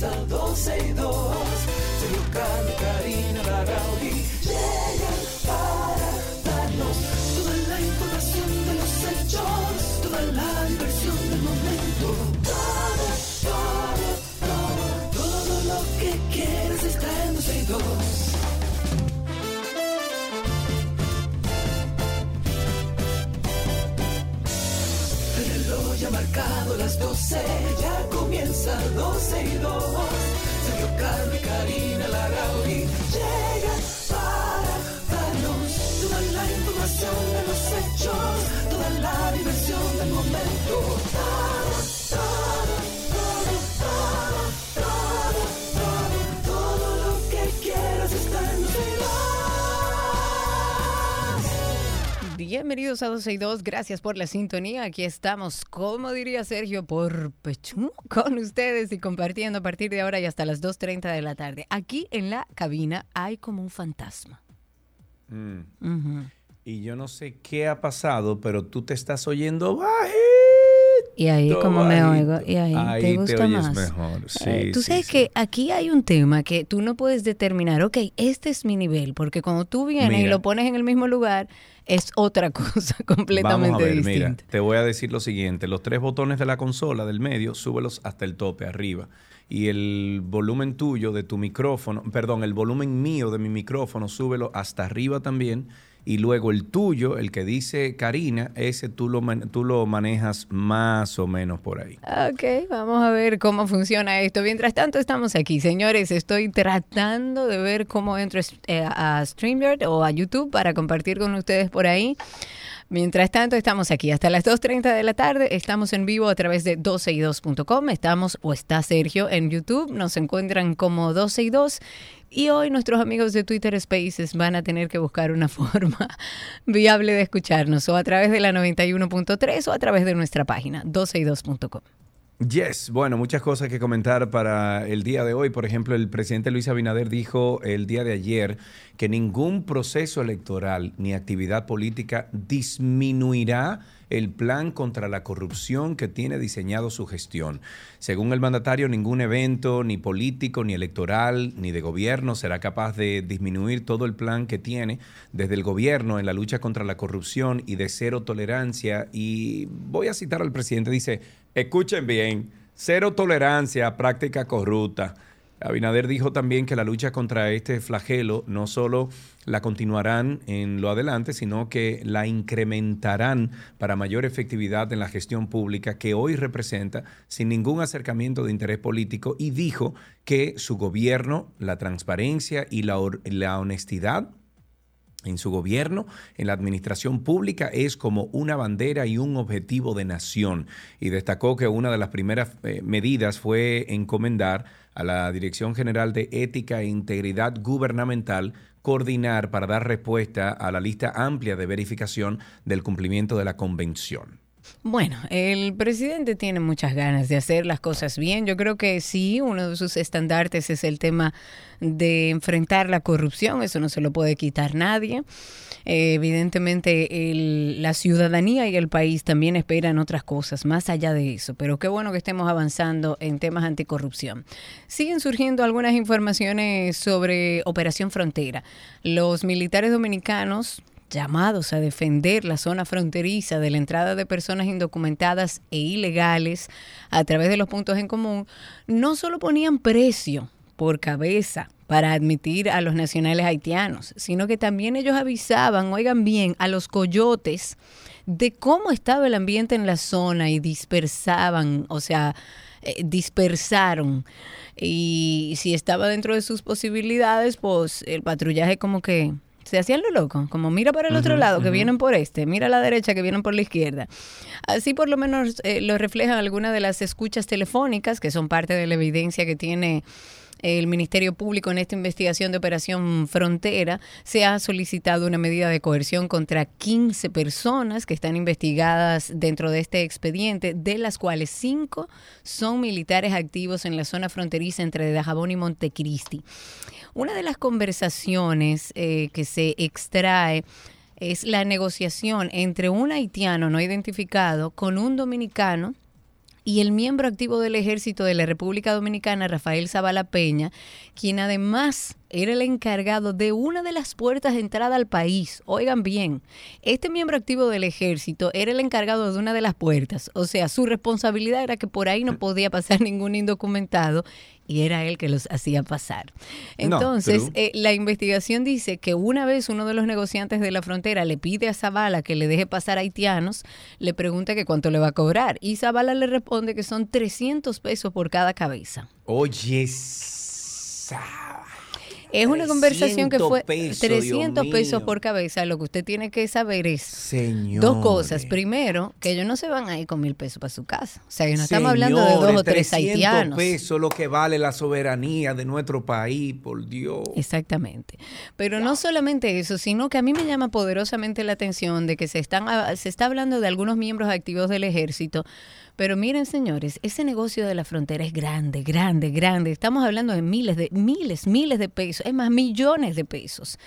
comienza 12 y 2. Sergio Carlos, Karina Larrauri 12, ya comienza 12 y 2. Sergio Carlos y Karina Larrauri llegan para darnos toda la información de los hechos, toda la diversión del momento. Todo, Bienvenidos a 12 y 2, gracias por la sintonía. Aquí estamos, como diría Sergio, por Pechú con ustedes y compartiendo a partir de ahora y hasta las 2.30 de la tarde. Aquí en la cabina hay como un fantasma. Mm. Y yo no sé qué ha pasado, pero tú te estás oyendo bajito. Y ahí como me oigo, y ahí, Ahí te te gusta oyes más. mejor, sí, Eh, tú sí, sabes sí. que aquí hay un tema que tú no puedes determinar, ok, este es mi nivel, porque cuando tú vienes y lo pones en el mismo lugar, es otra cosa completamente Vamos a ver, distinta. mira, te voy a decir lo siguiente. Los tres botones de la consola del medio, súbelos hasta el tope, arriba. Y el volumen tuyo de tu micrófono, perdón, el volumen mío de mi micrófono, súbelo hasta arriba también. Y luego el tuyo, el que dice Karina, ese tú lo, tú lo manejas más o menos por ahí. Ok, vamos a ver cómo funciona esto. Mientras tanto, estamos aquí, señores. Estoy tratando de ver cómo entro eh, a StreamYard o a YouTube para compartir con ustedes por ahí. Mientras tanto, estamos aquí hasta las 2.30 de la tarde. Estamos en vivo a través de 12y2.com. Estamos, o está Sergio en YouTube. Nos encuentran como 12 y 2. Y hoy nuestros amigos de Twitter Spaces van a tener que buscar una forma viable de escucharnos, o a través de la 91.3 o a través de nuestra página 12y2.com. Yes, bueno, muchas cosas que comentar para el día de hoy. Por ejemplo, el presidente Luis Abinader dijo el día de ayer que ningún proceso electoral ni actividad política disminuirá el plan contra la corrupción que tiene diseñado su gestión. Según el mandatario, ningún evento, ni político, ni electoral, ni de gobierno será capaz de disminuir todo el plan que tiene desde el gobierno en la lucha contra la corrupción y de cero tolerancia. Y voy a citar al presidente, dice, escuchen bien, cero tolerancia a práctica corrupta. Abinader dijo también que la lucha contra este flagelo no solo la continuarán en lo adelante, sino que la incrementarán para mayor efectividad en la gestión pública que hoy representa sin ningún acercamiento de interés político y dijo que su gobierno, la transparencia y la, la honestidad en su gobierno, en la administración pública, es como una bandera y un objetivo de nación. Y destacó que una de las primeras eh, medidas fue encomendar a la Dirección General de Ética e Integridad Gubernamental coordinar para dar respuesta a la lista amplia de verificación del cumplimiento de la convención. Bueno, el presidente tiene muchas ganas de hacer las cosas bien. Yo creo que sí, uno de sus estandartes es el tema de enfrentar la corrupción. Eso no se lo puede quitar nadie. Eh, evidentemente, el- la ciudadanía y el país también esperan otras cosas más allá de eso. Pero qué bueno que estemos avanzando en temas anticorrupción. Siguen surgiendo algunas informaciones sobre Operación Frontera. Los militares dominicanos llamados a defender la zona fronteriza de la entrada de personas indocumentadas e ilegales a través de los puntos en común, no solo ponían precio por cabeza para admitir a los nacionales haitianos, sino que también ellos avisaban, oigan bien, a los coyotes de cómo estaba el ambiente en la zona y dispersaban, o sea, eh, dispersaron. Y si estaba dentro de sus posibilidades, pues el patrullaje como que se hacían lo loco, como mira para el otro lado, que vienen por este, mira a la derecha, que vienen por la izquierda. Así por lo menos eh, lo reflejan algunas de las escuchas telefónicas, que son parte de la evidencia que tiene el Ministerio Público en esta investigación de Operación Frontera, se ha solicitado una medida de coerción contra 15 personas que están investigadas dentro de este expediente, de las cuales 5 son militares activos en la zona fronteriza entre Dajabón y Montecristi. Una de las conversaciones eh, que se extrae es la negociación entre un haitiano no identificado con un dominicano y el miembro activo del ejército de la República Dominicana, Rafael Zavala Peña, quien además era el encargado de una de las puertas de entrada al país. Oigan bien, este miembro activo del ejército era el encargado de una de las puertas, o sea, su responsabilidad era que por ahí no podía pasar ningún indocumentado y era él que los hacía pasar. Entonces, eh, la investigación dice que una vez uno de los negociantes de la frontera le pide a Zavala que le deje pasar haitianos, le pregunta que cuánto le va a cobrar y Zavala le responde que son 300 pesos por cada cabeza. Oye, es una conversación que fue 300 pesos por cabeza. Lo que usted tiene que saber es dos cosas. Primero, que ellos no se van a ir con mil pesos para su casa. O sea, que no estamos hablando de dos o tres haitianos. pesos lo que vale la soberanía de nuestro país, por Dios. Exactamente. Pero no solamente eso, sino que a mí me llama poderosamente la atención de que se, están, se está hablando de algunos miembros activos del ejército pero miren, señores, ese negocio de la frontera es grande, grande, grande. Estamos hablando de miles, de miles, miles de pesos, es más, millones de pesos.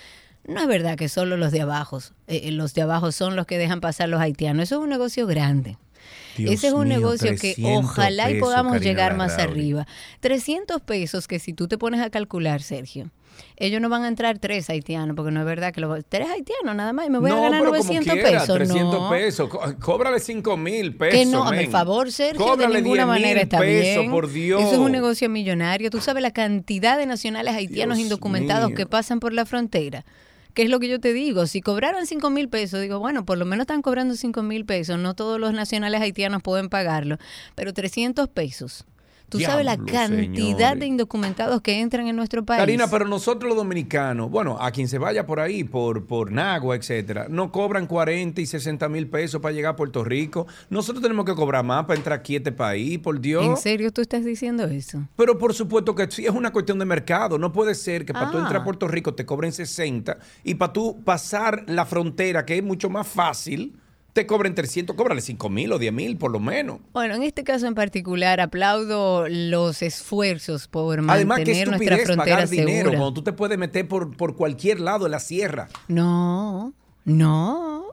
No es verdad que solo los de abajo, eh, los de abajo son los que dejan pasar los haitianos. Eso es un negocio grande. Ese es un negocio que ojalá y podamos llegar más arriba. 300 pesos que si tú te pones a calcular, Sergio, ellos no van a entrar tres haitianos, porque no es verdad que los tres haitianos nada más y me voy a ganar 900 pesos. 300 pesos, cóbrale 5 mil pesos. Que no, por favor, Sergio, de ninguna manera está bien. Por Dios. Eso es un negocio millonario. Tú sabes la cantidad de nacionales haitianos indocumentados que pasan por la frontera. ¿Qué es lo que yo te digo? Si cobraran 5 mil pesos, digo, bueno, por lo menos están cobrando 5 mil pesos. No todos los nacionales haitianos pueden pagarlo, pero 300 pesos Tú sabes la cantidad de indocumentados que entran en nuestro país. Karina, pero nosotros los dominicanos, bueno, a quien se vaya por ahí, por, por Nagua, etcétera, no cobran 40 y 60 mil pesos para llegar a Puerto Rico. Nosotros tenemos que cobrar más para entrar aquí a este país, por Dios. ¿En serio tú estás diciendo eso? Pero por supuesto que sí, es una cuestión de mercado. No puede ser que para tú entrar a ah. Puerto Rico te cobren 60 y para tú pasar la frontera, que es mucho más fácil te cobren 300, cóbrale 5 mil o 10 mil por lo menos. Bueno, en este caso en particular aplaudo los esfuerzos por mantener nuestra frontera pagar dinero cuando tú te puedes meter por, por cualquier lado de la sierra. No, no.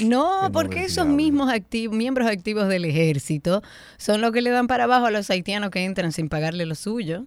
No, porque esos mismos miembros activos del ejército son los que le dan para abajo a los haitianos que entran sin pagarle lo suyo.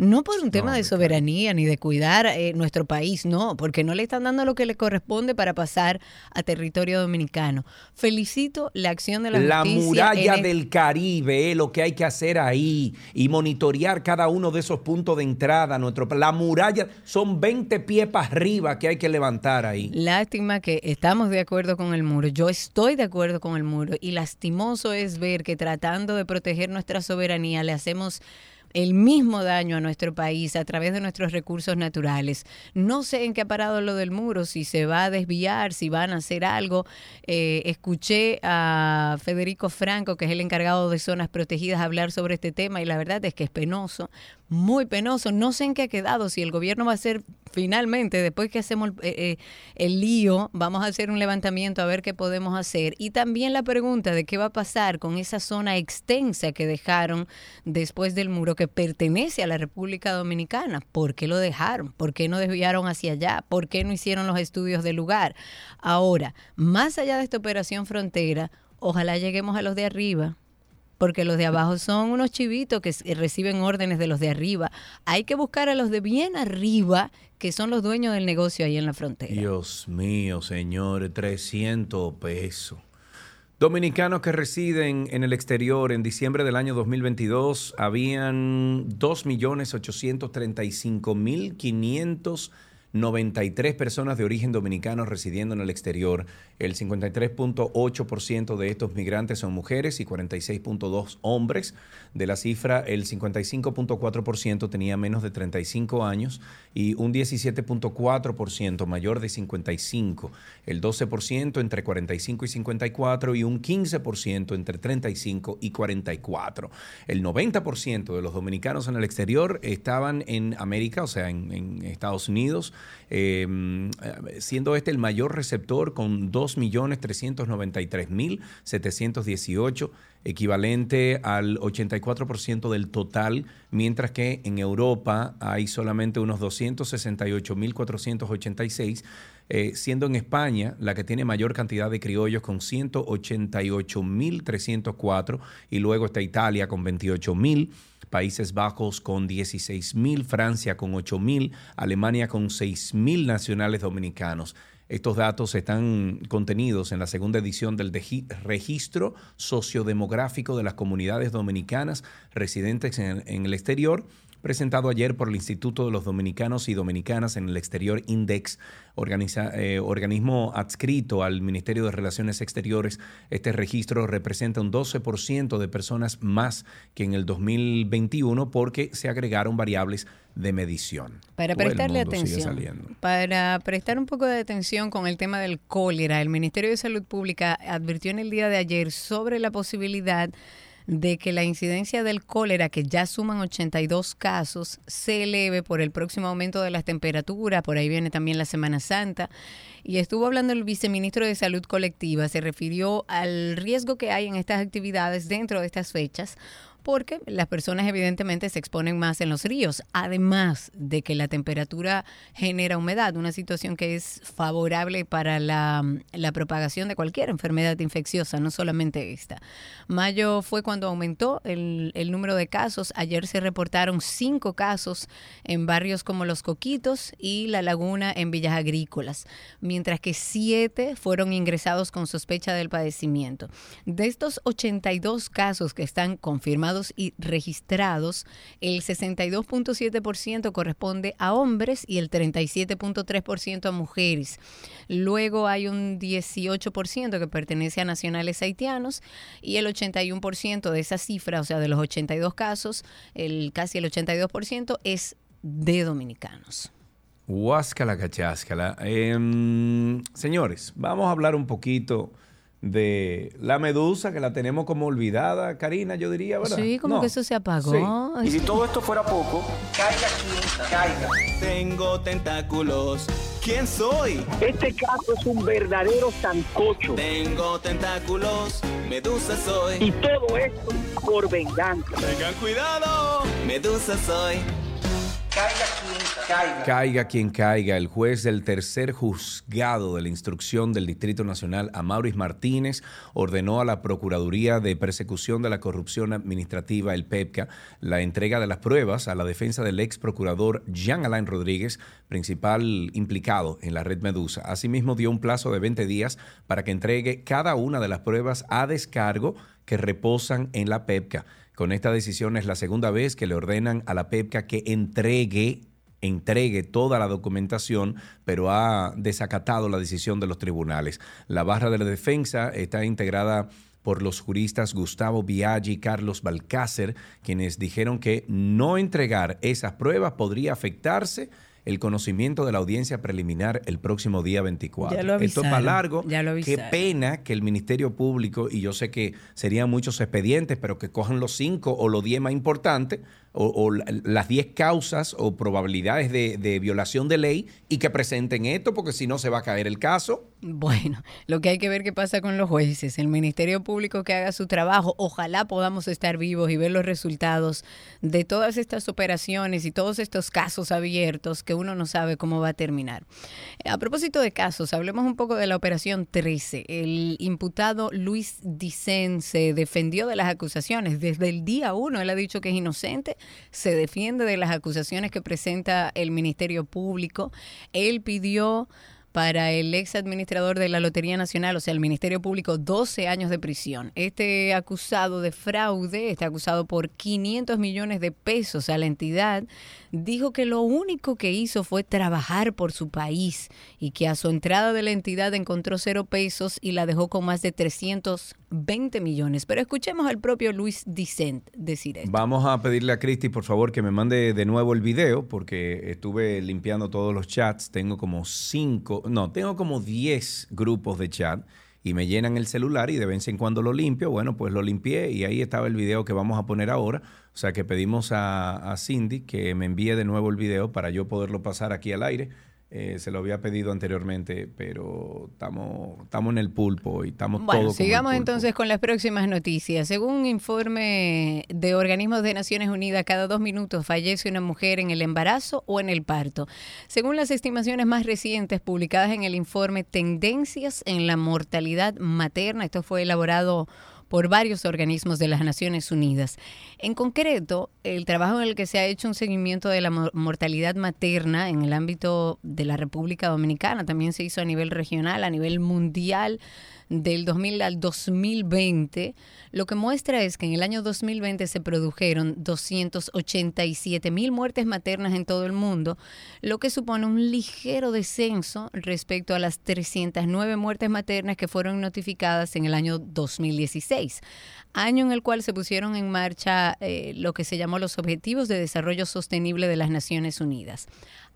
No por un tema de soberanía ni de cuidar eh, nuestro país, no, porque no le están dando lo que le corresponde para pasar a territorio dominicano. Felicito la acción de la, la muralla del Caribe, lo que hay que hacer ahí y monitorear cada uno de esos puntos de entrada. Nuestro, la muralla son 20 pies para arriba que hay que levantar ahí. Lástima que estamos de acuerdo con el muro. Yo estoy de acuerdo con el muro y lastimoso es ver que tratando de proteger nuestra soberanía le hacemos el mismo daño a nuestro país a través de nuestros recursos naturales. No sé en qué ha parado lo del muro, si se va a desviar, si van a hacer algo. Eh, escuché a Federico Franco, que es el encargado de zonas protegidas, hablar sobre este tema y la verdad es que es penoso, muy penoso. No sé en qué ha quedado, si el gobierno va a hacer finalmente, después que hacemos el, eh, eh, lío, vamos a hacer un levantamiento a ver qué podemos hacer. Y también la pregunta de qué va a pasar con esa zona extensa que dejaron después del muro que pertenece a la República Dominicana. ¿Por qué lo dejaron? ¿Por qué no desviaron hacia allá? ¿Por qué no hicieron los estudios del lugar? Ahora, más allá de esta operación frontera, ojalá lleguemos a los de arriba porque los de abajo son unos chivitos que reciben órdenes de los de arriba. Hay que buscar a los de bien arriba, que son los dueños del negocio ahí en la frontera. Dios mío, señores, 300 pesos. Dominicanos que residen en el exterior en diciembre del año 2022 habían 2.835.500 93 personas de origen dominicano residiendo en el exterior. El 53.8% de estos migrantes son mujeres y 46.2 hombres. De la cifra, el 55.4% tenía menos de 35 años y un 17.4% mayor de 55. El 12% entre 45 y 54 y un 15% entre 35 y 44. El 90% de los dominicanos en el exterior estaban en América, o sea, en, Estados Unidos Em, siendo este el mayor receptor con 2.393.718, equivalente al 84% del total, mientras que en Europa hay solamente unos 268.486 eh, siendo en España la que tiene mayor cantidad de criollos con 188.304 y luego está Italia con 28.000. Países Bajos con 16.000, Francia con 8.000, Alemania con 6.000 nacionales dominicanos. Estos datos están contenidos en la segunda edición del Registro Sociodemográfico de las Comunidades Dominicanas residentes en, el exterior presentado ayer por el Instituto de los Dominicanos y Dominicanas en el Exterior Index, eh, organismo adscrito al Ministerio de Relaciones Exteriores. Este registro representa un 12% de personas más que en el 2021 porque se agregaron variables de medición. Para prestarle atención, para prestar un poco de atención con el tema del cólera, el Ministerio de Salud Pública advirtió en el día de ayer sobre la posibilidad de que la incidencia del cólera, que ya suman 82 casos, se eleve por el próximo aumento de las temperaturas, por ahí viene también la Semana Santa. Y estuvo hablando el viceministro de Salud Colectiva, se refirió al riesgo que hay en estas actividades dentro de estas fechas porque las personas evidentemente se exponen más en los ríos, además de que la temperatura genera humedad, una situación que es favorable para la, propagación de cualquier enfermedad infecciosa, no solamente esta. Mayo fue cuando aumentó el, el número de casos, ayer se reportaron cinco casos en barrios como Los Coquitos y La Laguna en Villas Agrícolas, mientras que siete fueron ingresados con sospecha del padecimiento. De estos 82 casos que están confirmados, y registrados, el 62.7% corresponde a hombres y el 37.3% a mujeres. Luego hay un 18% que pertenece a nacionales haitianos y el 81% de esa cifra, o sea, de los 82 casos, el casi el 82% es de dominicanos. Huáscala cacháscala. Em, señores, vamos a hablar un poquito de la medusa que la tenemos como olvidada, Karina, yo diría, ¿verdad? Sí, como que eso se apagó. Y si todo esto fuera poco, caiga quien caiga. Tengo tentáculos. ¿Quién soy? Este caso es un verdadero sancocho. Tengo tentáculos. Medusa soy. Y todo esto por venganza. Tengan cuidado. Medusa soy. Caiga quien caiga. Caiga quien caiga. El juez del tercer juzgado de la instrucción del Distrito Nacional, Amauris Martínez, ordenó a la Procuraduría de Persecución de la Corrupción Administrativa, el PEPCA, la entrega de las pruebas a la defensa del ex procurador Jean Alain Rodríguez, principal implicado en la red Medusa. Asimismo, dio un plazo de 20 días para que entregue cada una de las pruebas a descargo que reposan en la PEPCA. Con esta decisión es la segunda vez que le ordenan a la PEPCA que entregue entregue toda la documentación, pero ha desacatado la decisión de los tribunales. La barra de la defensa está integrada por los juristas Gustavo Biaggi y Carlos Balcácer, quienes dijeron que no entregar esas pruebas podría afectarse el conocimiento de la audiencia preliminar el próximo día 24. Ya lo Esto es más largo. Ya lo Qué pena que el Ministerio Público, y yo sé que serían muchos expedientes, pero que cojan los cinco o los diez más importantes, o, las 10 causas o probabilidades de, violación de ley y que presenten esto, porque si no se va a caer el caso. Bueno, lo que hay que ver qué pasa con los jueces, el Ministerio Público que haga su trabajo, ojalá podamos estar vivos y ver los resultados de todas estas operaciones y todos estos casos abiertos que uno no sabe cómo va a terminar. A propósito de casos, hablemos un poco de la operación 13. El imputado Luis Dicen se defendió de las acusaciones. Desde el día uno él ha dicho que es inocente se defiende de las acusaciones que presenta el Ministerio Público. Él pidió para el ex administrador de la Lotería Nacional, o sea, el Ministerio Público, 12 años de prisión. Este acusado de fraude, está acusado por 500 millones de pesos a la entidad, dijo que lo único que hizo fue trabajar por su país y que a su entrada de la entidad encontró cero pesos y la dejó con más de 320 millones. Pero escuchemos al propio Luis Dicent decir esto. Vamos a pedirle a Cristi, por favor, que me mande de nuevo el video porque estuve limpiando todos los chats. Tengo como cinco, no, tengo como 10 grupos de chat y me llenan el celular y de vez en cuando lo limpio. Bueno, pues lo limpié y ahí estaba el video que vamos a poner ahora. O sea que pedimos a, Cindy que me envíe de nuevo el video para yo poderlo pasar aquí al aire Eh, se lo había pedido anteriormente, pero estamos, estamos en el pulpo y estamos Bueno, todos sigamos entonces con las próximas noticias. Según un informe de organismos de Naciones Unidas, cada dos minutos fallece una mujer en el embarazo o en el parto. Según las estimaciones más recientes publicadas en el informe Tendencias en la mortalidad materna, esto fue elaborado por varios organismos de las Naciones Unidas. En concreto, el trabajo en el que se ha hecho un seguimiento de la mo- mortalidad materna en el ámbito de la República Dominicana también se hizo a nivel regional, a nivel mundial del 2000 al 2020, lo que muestra es que en el año 2020 se produjeron 287 mil muertes maternas en todo el mundo, lo que supone un ligero descenso respecto a las 309 muertes maternas que fueron notificadas en el año 2016, año en el cual se pusieron en marcha eh, lo que se llamó los Objetivos de Desarrollo Sostenible de las Naciones Unidas.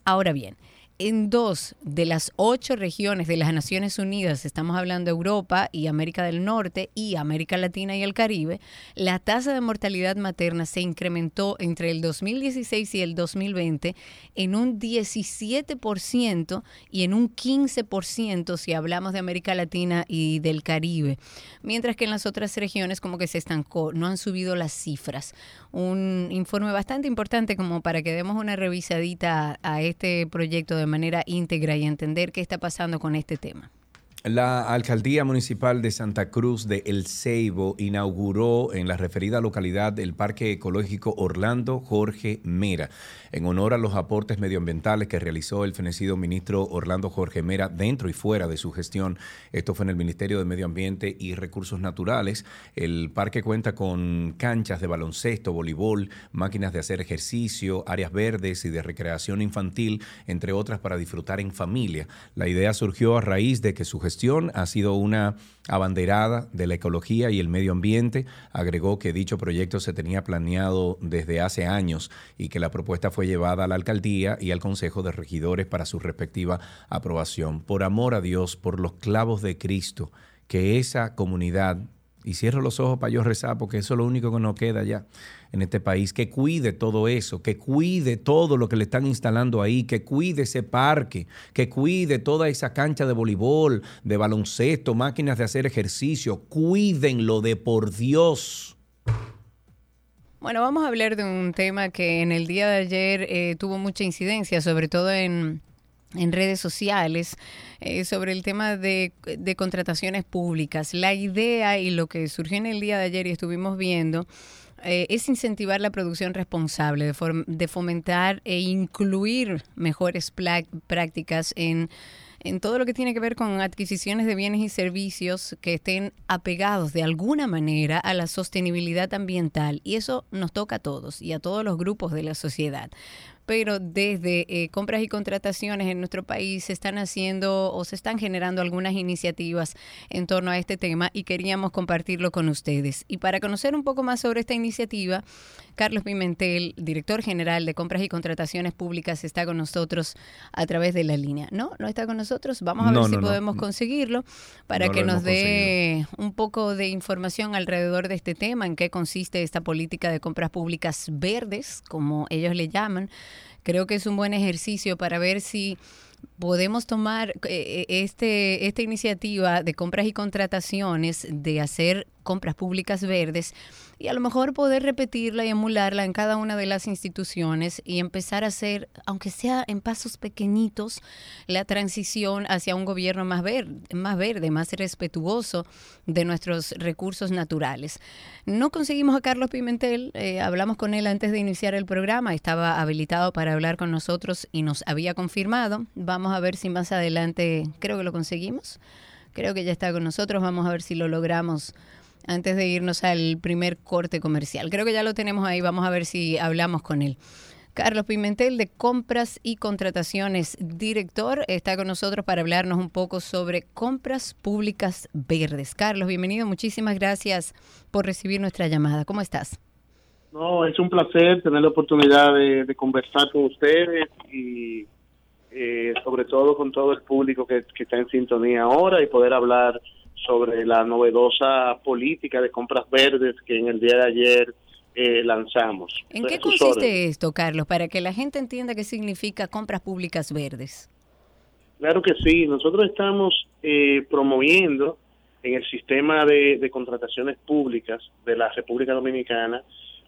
Ahora bien, en dos de las ocho regiones de las Naciones Unidas, estamos hablando de Europa y América del Norte y América Latina y el Caribe, la tasa de mortalidad materna se incrementó entre el 2016 y el 2020 en un 17% y en un 15% si hablamos de América Latina y del Caribe, mientras que en las otras regiones como que se estancó, no han subido las cifras. Un informe bastante importante como para que demos una revisadita a este proyecto de manera íntegra y entender qué está pasando con este tema. La alcaldía municipal de Santa Cruz de El Ceibo inauguró en la referida localidad el Parque Ecológico Orlando Jorge Mera, en honor a los aportes medioambientales que realizó el fenecido ministro Orlando Jorge Mera dentro y fuera de su gestión. Esto fue en el Ministerio de Medio Ambiente y Recursos Naturales. El parque cuenta con canchas de baloncesto, voleibol, máquinas de hacer ejercicio, áreas verdes y de recreación infantil, entre otras para disfrutar en familia. La idea surgió a raíz de que su gestión ha sido una abanderada de la ecología y el medio ambiente. Agregó que dicho proyecto se tenía planeado desde hace años y que la propuesta fue llevada a la alcaldía y al Consejo de Regidores para su respectiva aprobación. Por amor a Dios, por los clavos de Cristo, que esa comunidad, y cierro los ojos para yo rezar porque eso es lo único que nos queda ya en este país, que cuide todo eso, que cuide todo lo que le están instalando ahí, que cuide ese parque, que cuide toda esa cancha de voleibol, de baloncesto, máquinas de hacer ejercicio, cuídenlo de por Dios. Bueno, vamos a hablar de un tema que en el día de ayer eh, tuvo mucha incidencia, sobre todo en, en redes sociales, eh, sobre el tema de, de contrataciones públicas. La idea y lo que surgió en el día de ayer y estuvimos viendo eh, es incentivar la producción responsable, de, de fomentar e incluir mejores prácticas en, en todo lo que tiene que ver con adquisiciones de bienes y servicios que estén apegados de alguna manera a la sostenibilidad ambiental. Y eso nos toca a todos y a todos los grupos de la sociedad pero desde eh, compras y contrataciones en nuestro país se están haciendo o se están generando algunas iniciativas en torno a este tema y queríamos compartirlo con ustedes. Y para conocer un poco más sobre esta iniciativa, Carlos Pimentel, director general de compras y contrataciones públicas, está con nosotros a través de la línea. ¿No? ¿No está con nosotros? Vamos a No, ver si no, podemos conseguirlo para que nos dé un poco de información alrededor de este tema, en qué consiste esta política de compras públicas verdes, como ellos le llaman. Creo que es un buen ejercicio para ver si podemos tomar eh, este, esta iniciativa de compras y contrataciones, de hacer compras públicas verdes y a lo mejor poder repetirla y emularla en cada una de las instituciones y empezar a hacer, aunque sea en pasos pequeñitos, la transición hacia un gobierno más verde, más verde, más respetuoso de nuestros recursos naturales. No conseguimos a Carlos Pimentel, eh, hablamos con él antes de iniciar el programa, estaba habilitado para hablar con nosotros y nos había confirmado. Vamos a ver si más adelante, creo que lo conseguimos, creo que ya está con nosotros, vamos a ver si lo logramos antes de irnos al primer corte comercial. Creo que ya lo tenemos ahí, vamos a ver si hablamos con él. Carlos Pimentel de Compras y Contrataciones, director, está con nosotros para hablarnos un poco sobre compras públicas verdes. Carlos, bienvenido, muchísimas gracias por recibir nuestra llamada. ¿Cómo estás? No, es un placer tener la oportunidad de, de conversar con ustedes y eh, sobre todo con todo el público que, que está en sintonía ahora y poder hablar sobre la novedosa política de compras verdes que en el día de ayer eh, lanzamos. ¿En qué consiste órdenes. esto, Carlos, para que la gente entienda qué significa compras públicas verdes? Claro que sí, nosotros estamos eh, promoviendo en el sistema de, de, contrataciones públicas de la República Dominicana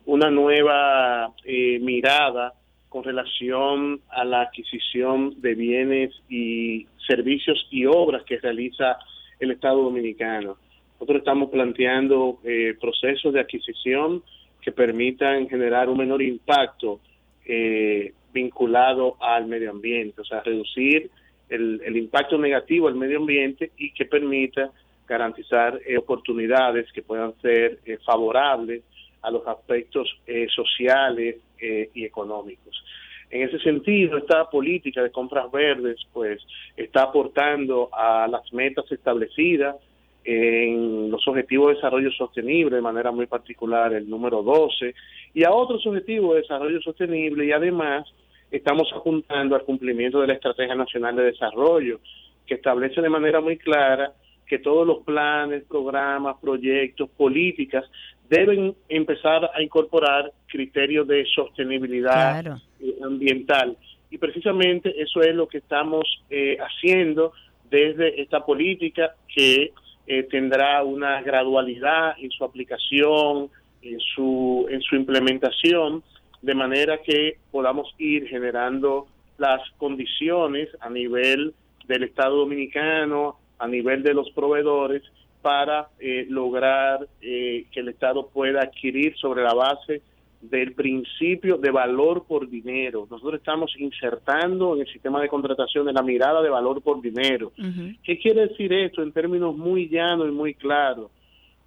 una nueva eh, mirada con relación a la adquisición de bienes y servicios y obras que realiza el Estado Dominicano. Nosotros estamos planteando eh, procesos de adquisición que permitan generar un menor impacto eh, vinculado al medio ambiente, o sea, reducir el, el, impacto negativo al medio ambiente y que permita garantizar eh, oportunidades que puedan ser eh, favorables a los aspectos sociales y económicos. En ese sentido, esta política de compras verdes, pues, está aportando a las metas establecidas en los objetivos de desarrollo sostenible, de manera muy particular el número 12, y a otros objetivos de desarrollo sostenible, y además estamos apuntando al cumplimiento de la Estrategia Nacional de Desarrollo, que establece de manera muy clara que todos los planes, programas, proyectos, políticas deben empezar a incorporar criterios de sostenibilidad Claro. Eh, ambiental. Y precisamente eso es lo que estamos eh, haciendo desde esta política que eh, tendrá una gradualidad en su aplicación, en su, en su implementación, de manera que podamos ir generando las condiciones a nivel del Estado Dominicano, a nivel de los proveedores, para eh, lograr eh, que el Estado pueda adquirir sobre la base del principio de valor por dinero. Nosotros estamos insertando en el sistema de contratación la mirada de valor por dinero. ¿Qué quiere decir esto en términos muy llanos y muy claros?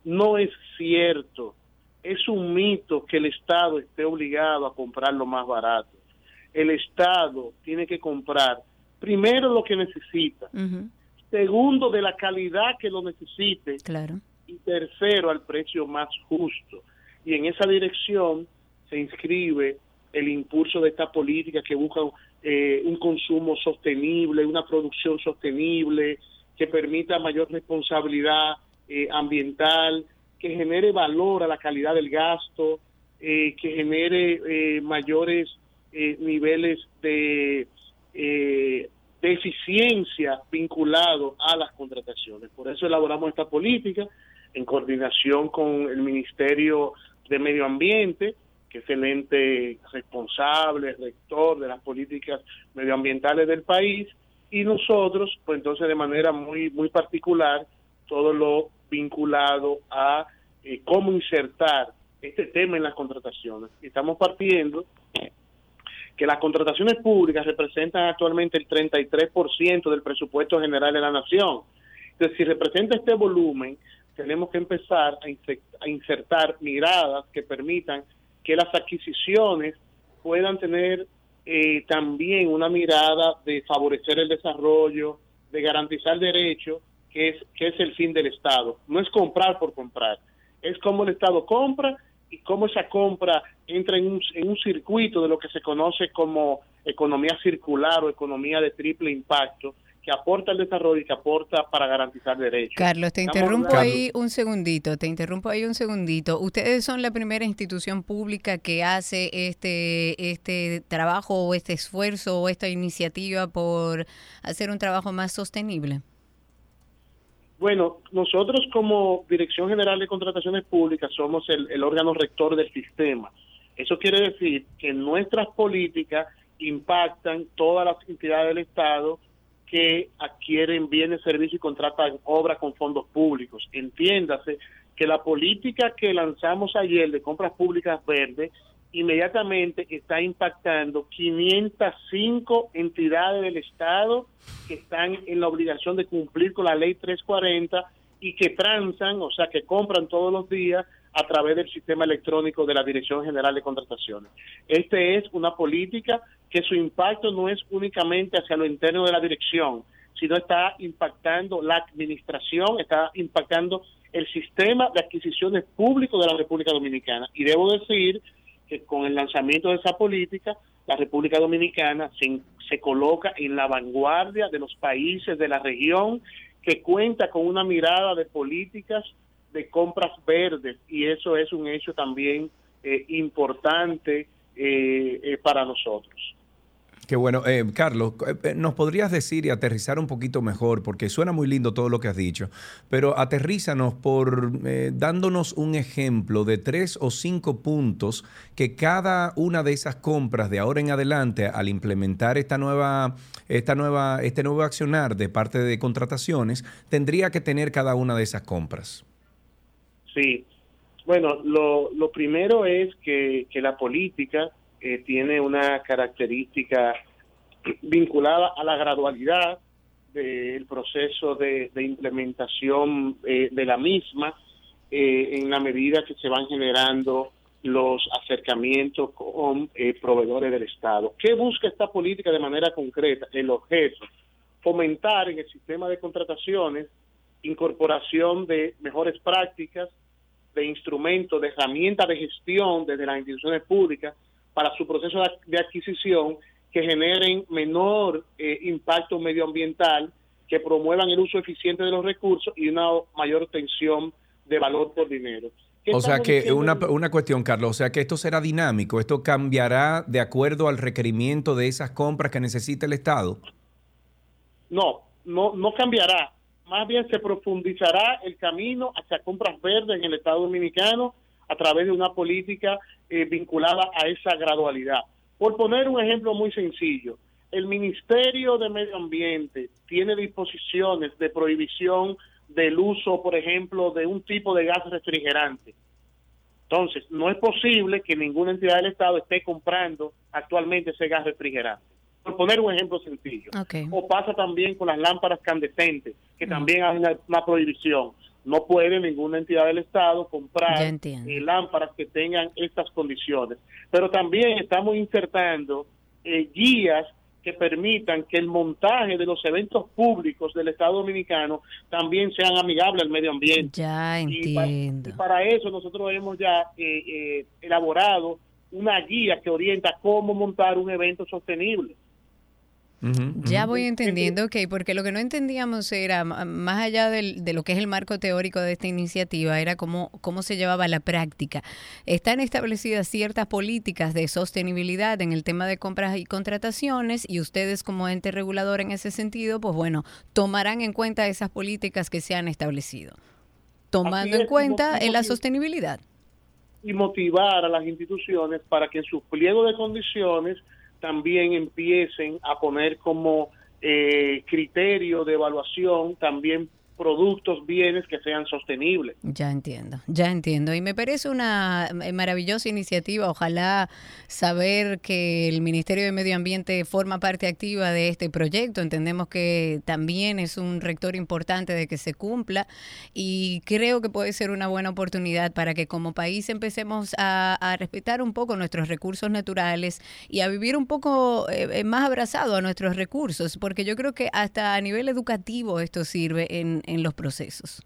No es cierto, es un mito que el Estado esté obligado a comprar lo más barato. El Estado tiene que comprar primero lo que necesita, segundo de la calidad que lo necesite Claro. y tercero al precio más justo. Y en esa dirección se inscribe el impulso de esta política que busca eh, un consumo sostenible, una producción sostenible, que permita mayor responsabilidad eh, ambiental, que genere valor a la calidad del gasto, eh, que genere mayores niveles de, de eficiencia vinculado a las contrataciones. Por eso elaboramos esta política en coordinación con el Ministerio de Medio Ambiente, que es el ente responsable, rector de las políticas medioambientales del país, y nosotros, pues entonces de manera muy, muy particular, todo lo vinculado a eh, cómo insertar este tema en las contrataciones. Estamos partiendo que las contrataciones públicas representan actualmente el 33% del presupuesto general de la nación. Entonces, si representa este volumen, tenemos que empezar a insertar miradas que permitan que las adquisiciones puedan tener eh, también una mirada de favorecer el desarrollo, de garantizar derechos, que es, que es el fin del Estado. No es comprar por comprar, es cómo el Estado compra y cómo esa compra entra en un, en un circuito de lo que se conoce como economía circular o economía de triple impacto, que aporta al desarrollo y que aporta para garantizar derechos. Carlos, te interrumpo ahí un segundito, te interrumpo ahí un segundito. Ustedes son la primera institución pública que hace este, este trabajo o este esfuerzo o esta iniciativa por hacer un trabajo más sostenible. Bueno, nosotros como Dirección General de Contrataciones Públicas somos el, el órgano rector del sistema. Eso quiere decir que nuestras políticas impactan todas las entidades del Estado que adquieren bienes, servicios y contratan obras con fondos públicos. Entiéndase que la política que lanzamos ayer de compras públicas verdes inmediatamente está impactando 505 entidades del Estado que están en la obligación de cumplir con la ley 340 y que transan, o sea, que compran todos los días a través del sistema electrónico de la Dirección General de Contrataciones. Este es una política que su impacto no es únicamente hacia lo interno de la dirección, sino está impactando la administración, está impactando el sistema de adquisiciones públicos de la República Dominicana. Y debo decir que con el lanzamiento de esa política, la República Dominicana se, se coloca en la vanguardia de los países de la región que cuenta con una mirada de políticas de compras verdes y eso es un hecho también eh, importante eh, eh, para nosotros. Qué bueno. Eh, Carlos, eh, ¿nos podrías decir y aterrizar un poquito mejor? Porque suena muy lindo todo lo que has dicho, pero aterrízanos por dándonos un ejemplo de tres o cinco puntos que cada una de esas compras de ahora en adelante, al implementar esta nueva, esta nueva, este nuevo accionar de parte de contrataciones, tendría que tener cada una de esas compras. Sí. Bueno, lo, lo primero es que, que la política eh, tiene una característica vinculada a la gradualidad del proceso de, implementación eh, de la misma eh, en la medida que se van generando los acercamientos con proveedores del Estado. ¿Qué busca esta política de manera concreta? El objeto, fomentar en el sistema de contrataciones incorporación de mejores prácticas, de instrumentos, de herramientas de gestión desde las instituciones públicas para su proceso de adquisición que generen menor eh, impacto medioambiental, que promuevan el uso eficiente de los recursos y una mayor obtención de valor por dinero. O sea que una, una cuestión, Carlos, o sea que esto será dinámico, esto cambiará de acuerdo al requerimiento de esas compras que necesita el Estado. No, no, no cambiará. Más bien se profundizará el camino hacia compras verdes en el Estado Dominicano a través de una política eh, vinculada a esa gradualidad. Por poner un ejemplo muy sencillo, el Ministerio de Medio Ambiente tiene disposiciones de prohibición del uso, por ejemplo, de un tipo de gas refrigerante. Entonces, no es posible que ninguna entidad del Estado esté comprando actualmente ese gas refrigerante. Por poner un ejemplo sencillo. O pasa también con las lámparas candescentes, que también hay una prohibición no puede ninguna entidad del Estado comprar eh, lámparas que tengan estas condiciones. Pero también estamos insertando eh, guías que permitan que el montaje de los eventos públicos del Estado Dominicano también sean amigables al medio ambiente. Ya entiendo. Y para, eso nosotros hemos ya eh, elaborado una guía que orienta cómo montar un evento sostenible ya voy entendiendo, ok, porque lo que no entendíamos era, más allá de lo que es el marco teórico de esta iniciativa, era cómo, cómo se llevaba a la práctica. Están establecidas ciertas políticas de sostenibilidad en el tema de compras y contrataciones y ustedes como ente regulador en ese sentido, pues bueno, tomarán en cuenta esas políticas que se han establecido, tomando en cuenta la sostenibilidad. Y motivar a las instituciones para que en su pliego de condiciones también empiecen a poner como eh, criterio de evaluación también productos, bienes que sean sostenibles. Ya entiendo, ya entiendo. Y me parece una eh, maravillosa iniciativa. Ojalá saber que el Ministerio de Medio Ambiente forma parte activa de este proyecto. Entendemos que también es un rector importante de que se cumpla y creo que puede ser una buena oportunidad para que como país empecemos a, respetar un poco nuestros recursos naturales y a vivir un poco eh, eh, más abrazado a nuestros recursos, porque yo creo que hasta a nivel educativo esto sirve en en los procesos.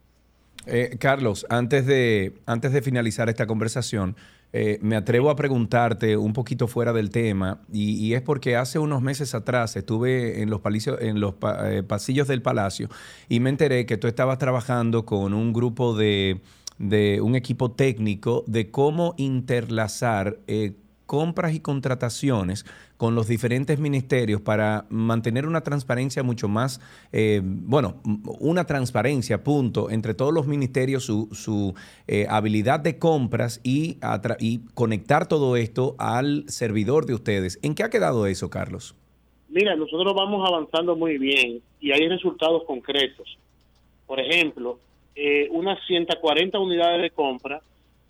Eh, Carlos, antes de, antes de finalizar esta conversación, eh, me atrevo a preguntarte un poquito fuera del tema, y, es porque hace unos meses atrás estuve en los, en los eh, pasillos del Palacio y me enteré que tú estabas trabajando con un grupo de, de un equipo técnico de cómo interlazar compras y contrataciones con los diferentes ministerios para mantener una transparencia mucho más, eh, bueno, una transparencia, punto, entre todos los ministerios, su, su eh, habilidad de compras y, y conectar todo esto al servidor de ustedes. ¿En qué ha quedado eso, Carlos? Mira, nosotros vamos avanzando muy bien y hay resultados concretos. Por ejemplo, eh, unas 140 unidades de compra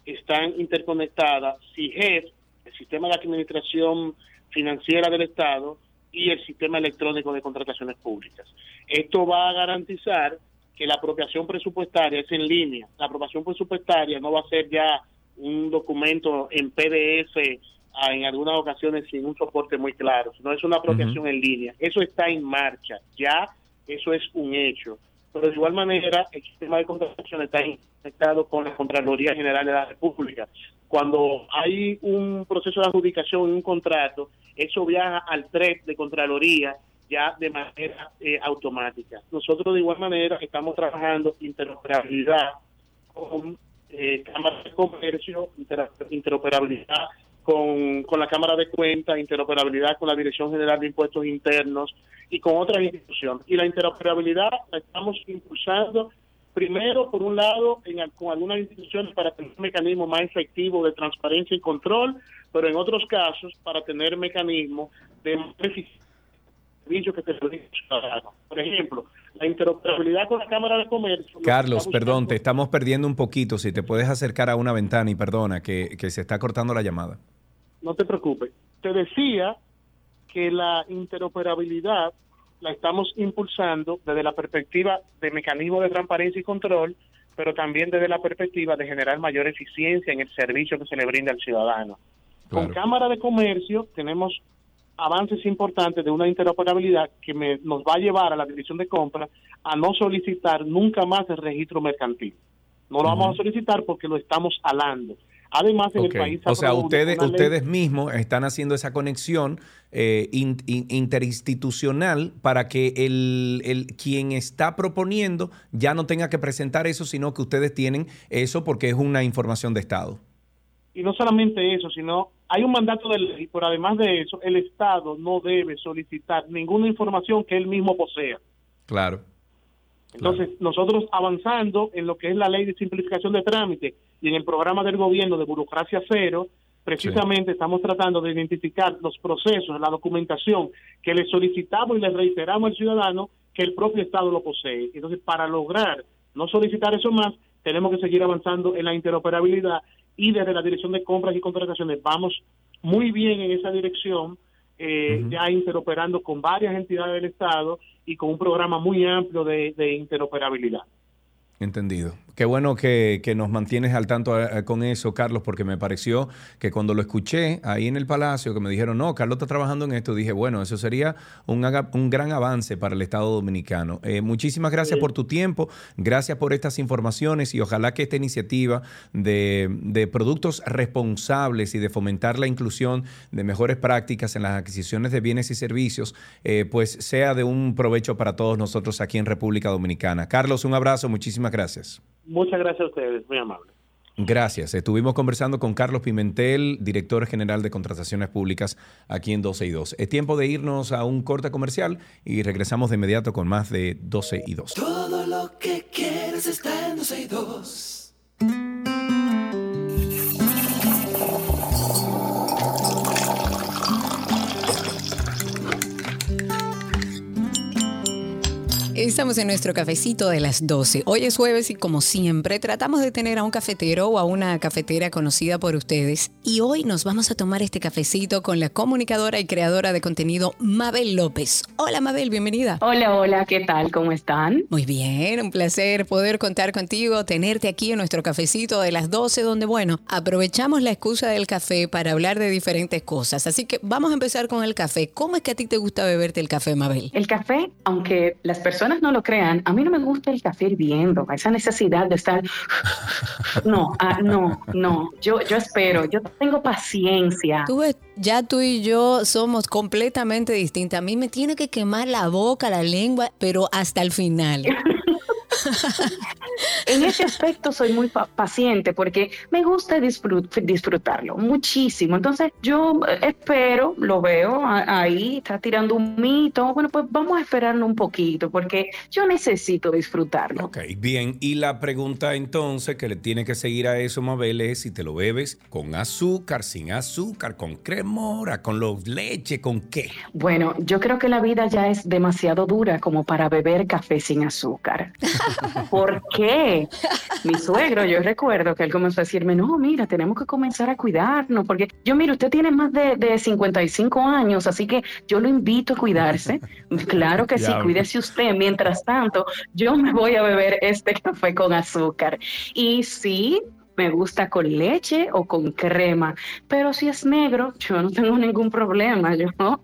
están interconectadas. CIGEF, el Sistema de Administración financiera del Estado y el sistema electrónico de contrataciones públicas. Esto va a garantizar que la apropiación presupuestaria es en línea. La aprobación presupuestaria no va a ser ya un documento en PDF ah, en algunas ocasiones sin un soporte muy claro, sino es una apropiación en línea. Eso está en marcha, ya eso es un hecho. Pero de igual manera, el sistema de contratación está conectado con la Contraloría General de la República. Cuando hay un proceso de adjudicación un contrato, eso viaja al TREP de Contraloría ya de manera eh, automática. Nosotros de igual manera estamos trabajando interoperabilidad con eh, cámaras de comercio, interoperabilidad con, con la Cámara de Cuentas, interoperabilidad con la Dirección General de Impuestos Internos y con otras instituciones. Y la interoperabilidad la estamos impulsando primero, por un lado, en, con algunas instituciones para tener un mecanismo más efectivo de transparencia y control, pero en otros casos para tener mecanismos de más servicio que te Por ejemplo, la interoperabilidad con la Cámara de Comercio. Carlos, perdón, te estamos perdiendo un poquito. Si te puedes acercar a una ventana y perdona, que, que se está cortando la llamada. No te preocupes. Te decía que la interoperabilidad la estamos impulsando desde la perspectiva de mecanismos de transparencia y control, pero también desde la perspectiva de generar mayor eficiencia en el servicio que se le brinda al ciudadano. Con Cámara de Comercio tenemos avances importantes de una interoperabilidad que nos va a llevar a la Dirección de Compras a no solicitar nunca más el registro mercantil. No lo vamos a solicitar porque lo estamos alando. Además, en el país... O sea, ustedes, ustedes mismos están haciendo esa conexión eh, interinstitucional para que el, el, quien está proponiendo ya no tenga que presentar eso, sino que ustedes tienen eso porque es una información de Estado. Y no solamente eso, sino hay un mandato de ley, pero además de eso, el Estado no debe solicitar ninguna información que él mismo posea. Claro. Entonces, nosotros avanzando en lo que es la ley de simplificación de trámite y en el programa del gobierno de burocracia cero, precisamente estamos tratando de identificar los procesos, la documentación que le solicitamos y le reiteramos al ciudadano que el propio Estado lo posee. Entonces, para lograr no solicitar eso más, tenemos que seguir avanzando en la interoperabilidad y desde la Dirección de Compras y Contrataciones vamos muy bien en esa dirección, eh, ya interoperando con varias entidades del Estado y con un programa muy amplio de interoperabilidad. Entendido. Qué bueno que, nos mantienes al tanto eh, con eso, Carlos, porque me pareció que cuando lo escuché ahí en el Palacio, que me dijeron, no, Carlos está trabajando en esto, dije, bueno, eso sería un, un gran avance para el Estado Dominicano. Eh, muchísimas gracias por tu tiempo, gracias por estas informaciones y ojalá que esta iniciativa de, productos responsables y de fomentar la inclusión de mejores prácticas en las adquisiciones de bienes y servicios, eh, pues sea de un provecho para todos nosotros aquí en República Dominicana. Carlos, un abrazo, muchísimas gracias. Muchas gracias a ustedes, muy amable. Gracias. Estuvimos conversando con Carlos Pimentel, director general de contrataciones públicas aquí en 12 y 2. Es tiempo de irnos a un corte comercial y regresamos de inmediato con más de 12 y 2. Todo lo que quieres está en 12 y 2. Estamos en nuestro cafecito de las 12. Hoy es jueves y como siempre tratamos de tener a un cafetero o a una cafetera conocida por ustedes. Y hoy nos vamos a tomar este cafecito con la comunicadora y creadora de contenido Mabel López. Hola Mabel, bienvenida. Hola, hola, ¿qué tal? ¿Cómo están? Muy bien, un placer poder contar contigo, tenerte aquí en nuestro cafecito de las 12 donde, bueno, aprovechamos la excusa del café para hablar de diferentes cosas. Así que vamos a empezar con el café. ¿Cómo es que a ti te gusta beberte el café, Mabel? El café, aunque las personas no lo crean, a mí no me gusta el café hirviendo, esa necesidad de estar... No, ah, no, no, yo, yo espero, yo tengo paciencia. Tú ya tú y yo somos completamente distintas. A mí me tiene que quemar la boca, la lengua, pero hasta el final. en ese aspecto soy muy paciente porque me gusta disfrutarlo muchísimo. Entonces yo eh, espero, lo veo ahí, está tirando un mito. Bueno, pues vamos a esperarlo un poquito porque yo necesito disfrutarlo. Ok, bien. Y la pregunta entonces que le tiene que seguir a eso, Mabel, es si te lo bebes con azúcar, sin azúcar, con cremora, con los leche, con qué. Bueno, yo creo que la vida ya es demasiado dura como para beber café sin azúcar. ¿Por qué? Mi suegro, yo recuerdo que él comenzó a decirme, no, mira, tenemos que comenzar a cuidarnos, porque yo, miro, usted tiene más de, de 55 años, así que yo lo invito a cuidarse. Claro que sí, cuídese usted. Mientras tanto, yo me voy a beber este café con azúcar. Y sí, me gusta con leche o con crema, pero si es negro, yo no tengo ningún problema. Yo,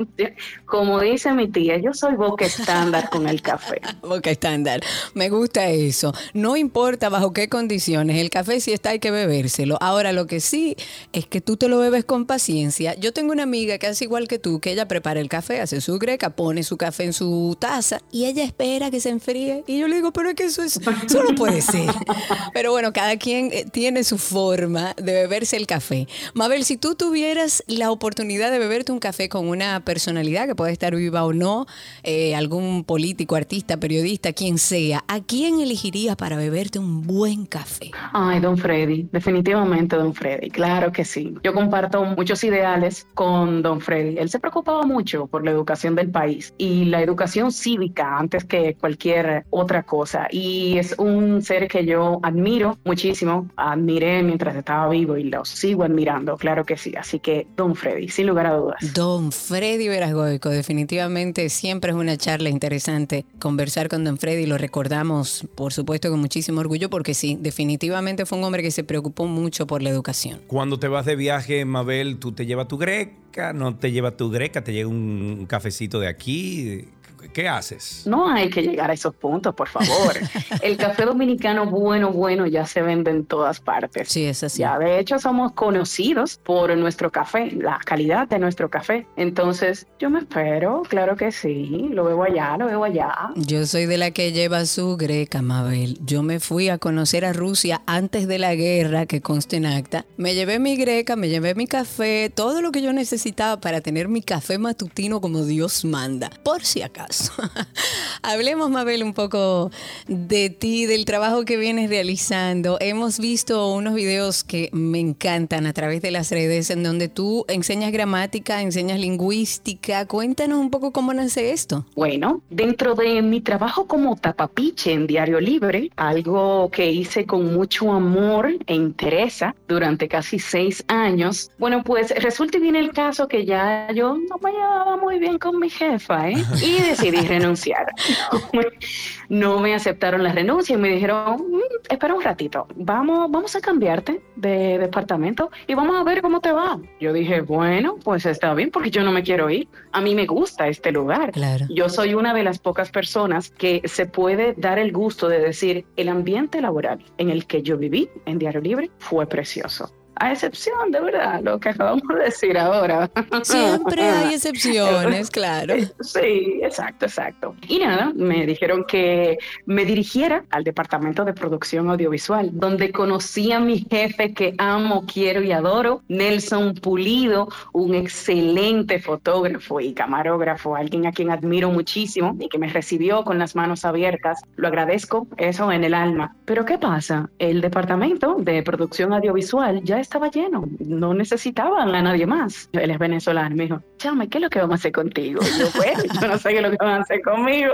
como dice mi tía, yo soy boca estándar con el café. boca estándar, me gusta eso. No importa bajo qué condiciones, el café sí está, hay que bebérselo. Ahora, lo que sí es que tú te lo bebes con paciencia. Yo tengo una amiga que hace igual que tú, que ella prepara el café, hace su greca, pone su café en su taza y ella espera que se enfríe. Y yo le digo, pero es que eso, es, eso no puede ser. Pero bueno, cada quien eh, tiene tiene su forma de beberse el café. Mabel, si tú tuvieras la oportunidad de beberte un café con una personalidad que puede estar viva o no, eh, algún político, artista, periodista, quien sea, ¿a quién elegirías para beberte un buen café? Ay, don Freddy, definitivamente don Freddy, claro que sí. Yo comparto muchos ideales con don Freddy. Él se preocupaba mucho por la educación del país y la educación cívica antes que cualquier otra cosa. Y es un ser que yo admiro muchísimo, admiré mientras estaba vivo y lo sigo admirando, claro que sí. Así que don Freddy, sin lugar a dudas. Don Freddy Verasgoico, definitivamente siempre es una charla interesante conversar con don Freddy, lo recordamos por supuesto con muchísimo orgullo porque sí, definitivamente fue un hombre que se preocupó mucho por la educación. Cuando te vas de viaje, Mabel, tú te llevas tu greca, no te llevas tu greca, te llega un cafecito de aquí. ¿Qué haces? No hay que llegar a esos puntos, por favor. el café dominicano bueno, bueno, ya se vende en todas partes. Sí, es así. Ya, de hecho, somos conocidos por nuestro café, la calidad de nuestro café. Entonces, yo me espero, claro que sí. Lo veo allá, lo veo allá. Yo soy de la que lleva su greca, Mabel. Yo me fui a conocer a Rusia antes de la guerra, que conste en acta. Me llevé mi greca, me llevé mi café, todo lo que yo necesitaba para tener mi café matutino como Dios manda, por si acaso. Hablemos, Mabel, un poco de ti, del trabajo que vienes realizando. Hemos visto unos videos que me encantan a través de las redes en donde tú enseñas gramática, enseñas lingüística. Cuéntanos un poco cómo nace esto. Bueno, dentro de mi trabajo como tapapiche en Diario Libre, algo que hice con mucho amor e interés durante casi seis años, bueno, pues resulta y viene el caso que ya yo no me llevaba muy bien con mi jefa, ¿eh? Y decidí renunciar. No me aceptaron la renuncia y me dijeron, "Mm, espera un ratito, vamos, vamos a cambiarte de departamento y vamos a ver cómo te va. Yo dije, bueno, pues está bien porque yo no me quiero ir. A mí me gusta este lugar. Claro. Yo soy una de las pocas personas que se puede dar el gusto de decir, el ambiente laboral en el que yo viví en Diario Libre fue precioso. A excepción, de verdad, lo que acabamos de decir ahora. Siempre hay excepciones, claro. Sí, exacto, exacto. Y nada, me dijeron que me dirigiera al departamento de producción audiovisual, donde conocí a mi jefe que amo, quiero y adoro, Nelson Pulido, un excelente fotógrafo y camarógrafo, alguien a quien admiro muchísimo y que me recibió con las manos abiertas. Lo agradezco, eso en el alma. Pero ¿qué pasa? El departamento de producción audiovisual ya estaba lleno, no necesitaban a nadie más. Él es venezolano, me dijo, chama, ¿qué es lo que vamos a hacer contigo? Y yo, pues, yo no sé qué es lo que van a hacer conmigo,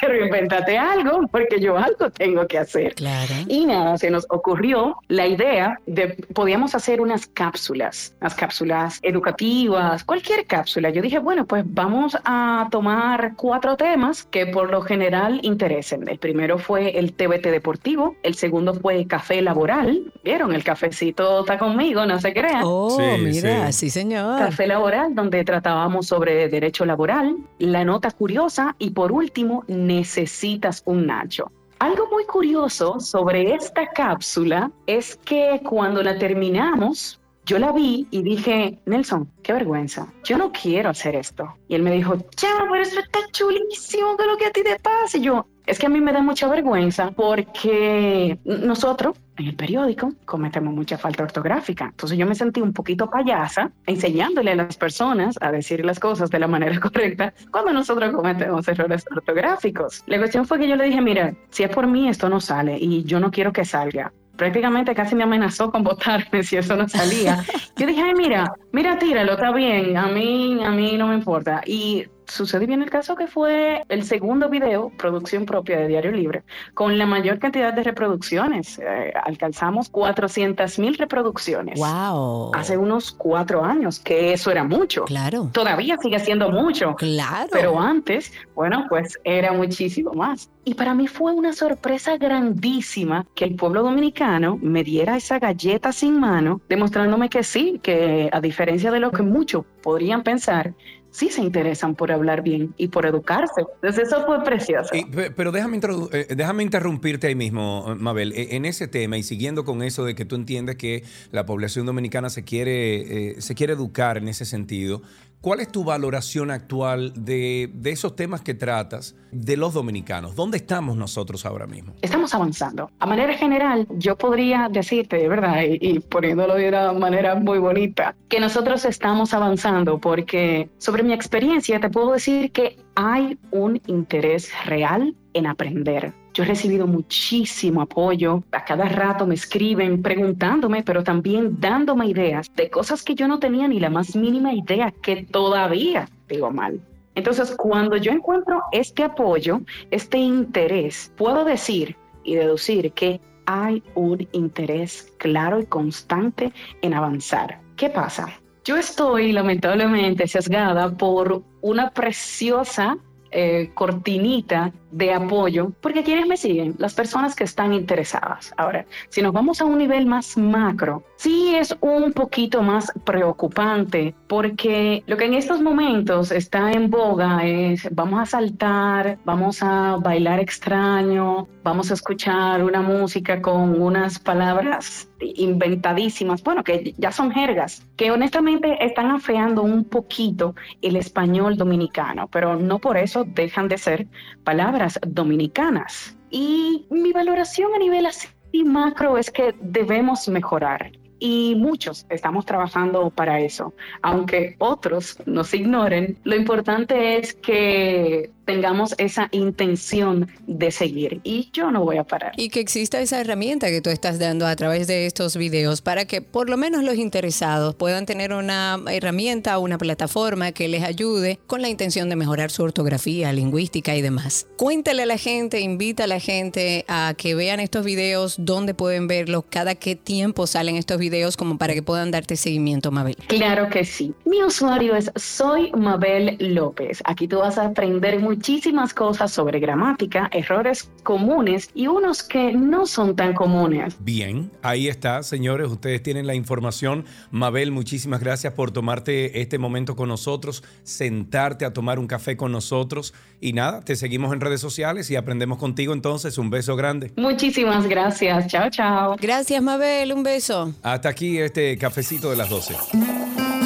pero invéntate algo, porque yo algo tengo que hacer. Claro. Y nada, se nos ocurrió la idea de, podíamos hacer unas cápsulas, unas cápsulas educativas, cualquier cápsula. Yo dije, bueno, pues vamos a tomar cuatro temas que por lo general interesen. El primero fue el TBT deportivo, el segundo fue café laboral. ¿Vieron? El cafecito conmigo, no se crean. Oh, Sí, mira, sí. sí, señor. Café laboral, donde tratábamos sobre derecho laboral, la nota curiosa y por último, necesitas un nacho. Algo muy curioso sobre esta cápsula es que cuando la terminamos, yo la vi y dije, Nelson, qué vergüenza, yo no quiero hacer esto. Y él me dijo, chama, pero eso está chulísimo, que lo que a ti te pasa. Y yo, es que a mí me da mucha vergüenza porque nosotros en el periódico cometemos mucha falta ortográfica. Entonces yo me sentí un poquito payasa enseñándole a las personas a decir las cosas de la manera correcta cuando nosotros cometemos errores ortográficos. La cuestión fue que yo le dije, mira, si es por mí esto no sale y yo no quiero que salga. Prácticamente casi me amenazó con votarme si eso no salía. Yo dije, ay, mira, mira, tíralo, está bien, a mí, a mí no me importa. Y sucedió bien el caso que fue el segundo video, producción propia de Diario Libre, con la mayor cantidad de reproducciones. Eh, alcanzamos 400 mil reproducciones. Wow. Hace unos cuatro años, que eso era mucho. Claro. Todavía sigue siendo mucho. Claro. Pero antes, bueno, pues era muchísimo más. Y para mí fue una sorpresa grandísima que el pueblo dominicano me diera esa galleta sin mano, demostrándome que sí, que a diferencia de lo que muchos podrían pensar, sí se interesan por hablar bien y por educarse. Entonces eso fue precioso. Pero déjame, eh, déjame interrumpirte ahí mismo, Mabel, E- en ese tema y siguiendo con eso de que tú entiendes que la población dominicana se quiere, eh, se quiere educar en ese sentido. ¿Cuál es tu valoración actual de, esos temas que tratas de los dominicanos? ¿Dónde estamos nosotros ahora mismo? Estamos avanzando. A manera general, yo podría decirte, de verdad, y poniéndolo de una manera muy bonita, que nosotros estamos avanzando porque sobre mi experiencia te puedo decir que hay un interés real en aprender. Yo he recibido muchísimo apoyo, a cada rato me escriben preguntándome, pero también dándome ideas de cosas que yo no tenía ni la más mínima idea que todavía digo mal. Entonces, cuando yo encuentro este apoyo, este interés, puedo decir y deducir que hay un interés claro y constante en avanzar. ¿Qué pasa? Yo estoy lamentablemente sesgada por una preciosa eh, cortinita de apoyo, porque quienes me siguen, las personas que están interesadas. Ahora, si nos vamos a un nivel más macro, sí es un poquito más preocupante, porque lo que en estos momentos está en boga es vamos a saltar, vamos a bailar extraño, vamos a escuchar una música con unas palabras inventadísimas, bueno, que ya son jergas, que honestamente están afeando un poquito el español dominicano, pero no por eso dejan de ser palabras dominicanas. Y mi valoración a nivel así macro es que debemos mejorar y muchos estamos trabajando para eso. Aunque otros nos ignoren, lo importante es que tengamos esa intención de seguir y yo no voy a parar. Y que exista esa herramienta que tú estás dando a través de estos videos para que por lo menos los interesados puedan tener una herramienta, una plataforma que les ayude con la intención de mejorar su ortografía, lingüística y demás. Cuéntale a la gente, invita a la gente a que vean estos videos, dónde pueden verlos, cada qué tiempo salen estos videos como para que puedan darte seguimiento, Mabel. Claro que sí. Mi usuario es Soy Mabel López. Aquí tú vas a aprender mucho muchísimas cosas sobre gramática, errores comunes y unos que no son tan comunes. Bien, ahí está, señores, ustedes tienen la información. Mabel, muchísimas gracias por tomarte este momento con nosotros, sentarte a tomar un café con nosotros y nada, te seguimos en redes sociales y aprendemos contigo entonces. Un beso grande. Muchísimas gracias. Chao, chao. Gracias, Mabel. Un beso. Hasta aquí este cafecito de las 12.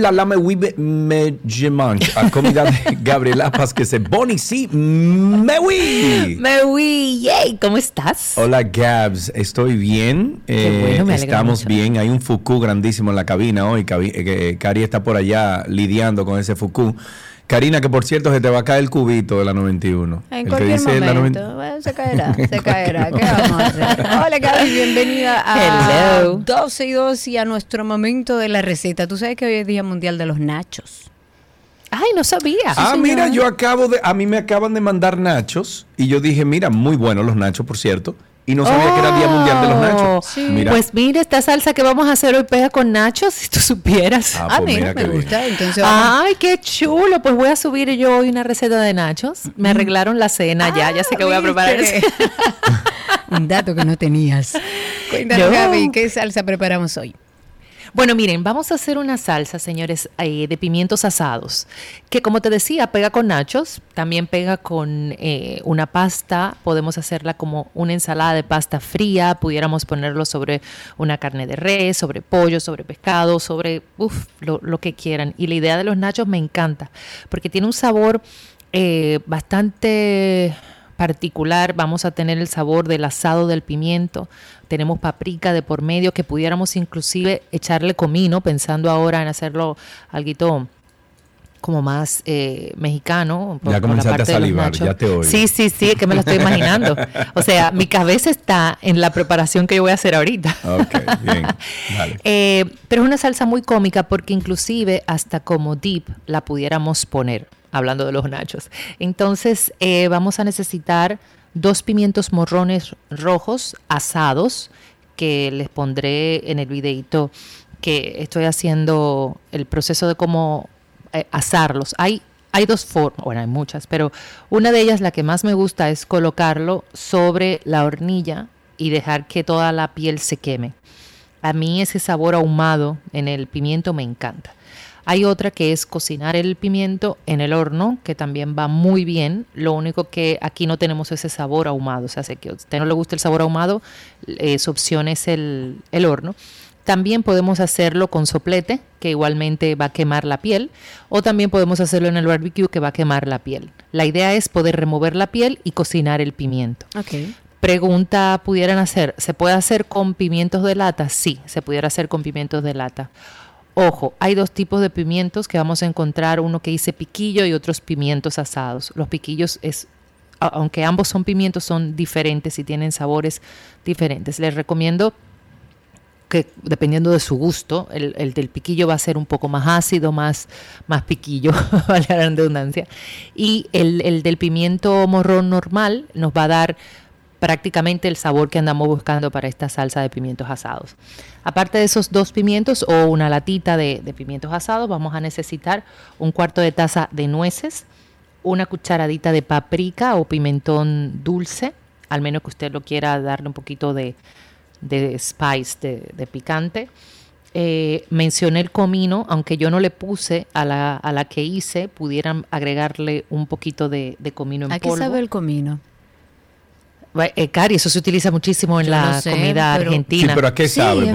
La lame wibe me gemanche a comida de Gabriela Paz que se boni sí me oui. Me oui, yay, ¿cómo estás? Hola Gabs, estoy bien. Qué bueno, me alegra estamos mucho. bien. Hay un Fuku grandísimo en la cabina hoy. Eh, Cari está por allá lidiando con ese Fuku. Karina, que por cierto se te va a caer el cubito de la 91. En El que cualquier dice la momento. 90 Bueno, se caerá, se caerá. ¿Qué vamos a hacer? Hola, Gaby, bienvenida a Hello. 12 y 2 y a nuestro momento de la receta. Tú sabes que hoy es Día Mundial de los Nachos. Ay, no sabía. Ah, mira, yo acabo de. A mí me acaban de mandar nachos y yo dije, mira, muy buenos los nachos, por cierto. Y no sabía que era Día Mundial de los Nachos. Sí. Mira. Pues mira, esta salsa que vamos a hacer hoy pega con nachos, si tú supieras. Ah, Ah, pues mira, mira me bien. gusta. Entonces, vamos- Ay, qué chulo. Pues voy a subir yo hoy una receta de nachos. Me arreglaron la cena ya, ya sé que voy a preparar. Ah, ¿viste? Un dato que no tenías. Cuéntanos, No. Gaby, ¿qué salsa preparamos hoy? Bueno, miren, vamos a hacer una salsa, señores, eh, de pimientos asados, que como te decía, pega con nachos, también pega con eh, una pasta, podemos hacerla como una ensalada de pasta fría, pudiéramos ponerlo sobre una carne de res, sobre pollo, sobre pescado, sobre uf, lo, lo que quieran. Y la idea de los nachos me encanta, porque tiene un sabor eh, bastante particular, vamos a tener el sabor del asado del pimiento, tenemos paprika de por medio que pudiéramos inclusive echarle comino, pensando ahora en hacerlo algo como más eh, mexicano. Ya comenzaste a salivar, ya te oigo. Sí, sí, sí, es que me lo estoy imaginando. O sea, mi cabeza está en la preparación que yo voy a hacer ahorita. Ok, bien. Vale. Eh, pero es una salsa muy cómica porque inclusive hasta como dip la pudiéramos poner, hablando de los nachos. Entonces eh, vamos a necesitar dos pimientos morrones rojos asados que les pondré en el videito que estoy haciendo el proceso de cómo eh, asarlos. Hay, hay dos formas, bueno, hay muchas, pero una de ellas, la que más me gusta, es colocarlo sobre la hornilla y dejar que toda la piel se queme. A mí ese sabor ahumado en el pimiento me encanta. Hay otra que es cocinar el pimiento en el horno, que también va muy bien. Lo único que aquí no tenemos ese sabor ahumado. O sea, si a usted no le gusta el sabor ahumado, eh, su opción es el, el horno. También podemos hacerlo con soplete, que igualmente va a quemar la piel, o también podemos hacerlo en el barbecue, que va a quemar la piel. La idea es poder remover la piel y cocinar el pimiento. Pregunta, ¿pudieran hacer? ¿Se puede hacer con pimientos de lata? Sí, se pudiera hacer con pimientos de lata. Ojo, hay dos tipos de pimientos que vamos a encontrar, uno que dice piquillo y otros pimientos asados. Los piquillos es, aunque ambos son pimientos, son diferentes y tienen sabores diferentes. Les recomiendo que dependiendo de su gusto, el, el del piquillo va a ser un poco más ácido, más, más piquillo, vale la redundancia. Y el, el del pimiento morrón normal nos va a dar prácticamente el sabor que andamos buscando para esta salsa de pimientos asados. Aparte de esos dos pimientos o una latita de, de pimientos asados, vamos a necesitar un cuarto de taza de nueces, una cucharadita de paprika o pimentón dulce, al menos que usted lo quiera darle un poquito de, de spice, de, de picante. Eh, mencioné el comino, aunque yo no le puse a la, a la que hice, pudieran agregarle un poquito de, de comino en ¿A qué polvo. sabe el comino? Eh, Cari, eso se utiliza muchísimo en Yo la no sé, comida pero- argentina. Sí, pero ¿a qué sabe?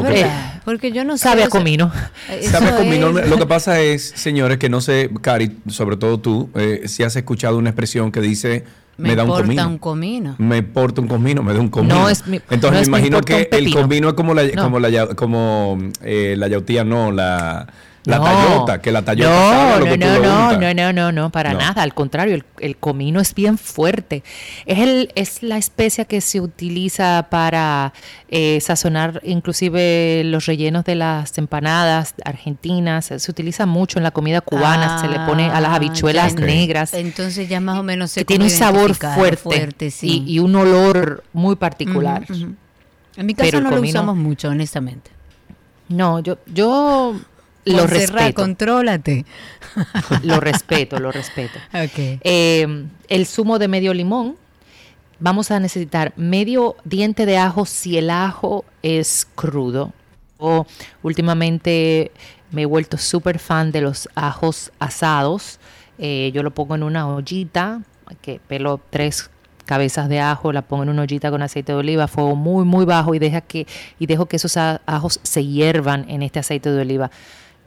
Porque- yo no sé. Sabe a comino. eso Sabe a comino. es- Lo que pasa es, señores, que no sé, Cari, sobre todo tú, eh, si has escuchado una expresión que dice me, me da un comino. un comino. Me porta un comino, me da un comino. No es mi- Entonces no me imagino que el comino es como la, No. como la, ya- como, eh, la yautía, no, la, la No. tallota, que la tallota no, sabe a lo no, que tú no, no, no, no, no, no, para No. nada. Al contrario, el, el comino es bien fuerte. Es, el, es la especia que se utiliza para eh, sazonar inclusive los rellenos de las empanadas argentinas. Se utiliza mucho en la comida cubana. se le pone a las Ah, habichuelas negras. Entonces ya más o menos sé que tiene un sabor fuerte, sí. y, y un olor muy particular. En mi casa Pero no lo comino- usamos mucho, honestamente. No, yo, yo lo respeto. contrólate. Lo respeto, lo respeto. Ok. Eh, el zumo de medio limón. Vamos a necesitar medio diente de ajo si el ajo es crudo. O últimamente me he vuelto súper fan de los ajos asados. Eh, yo lo pongo en una ollita, que pelo tres cabezas de ajo, la pongo en una ollita con aceite de oliva, fuego muy, muy bajo y, deja que, y dejo que esos ajos se hiervan en este aceite de oliva.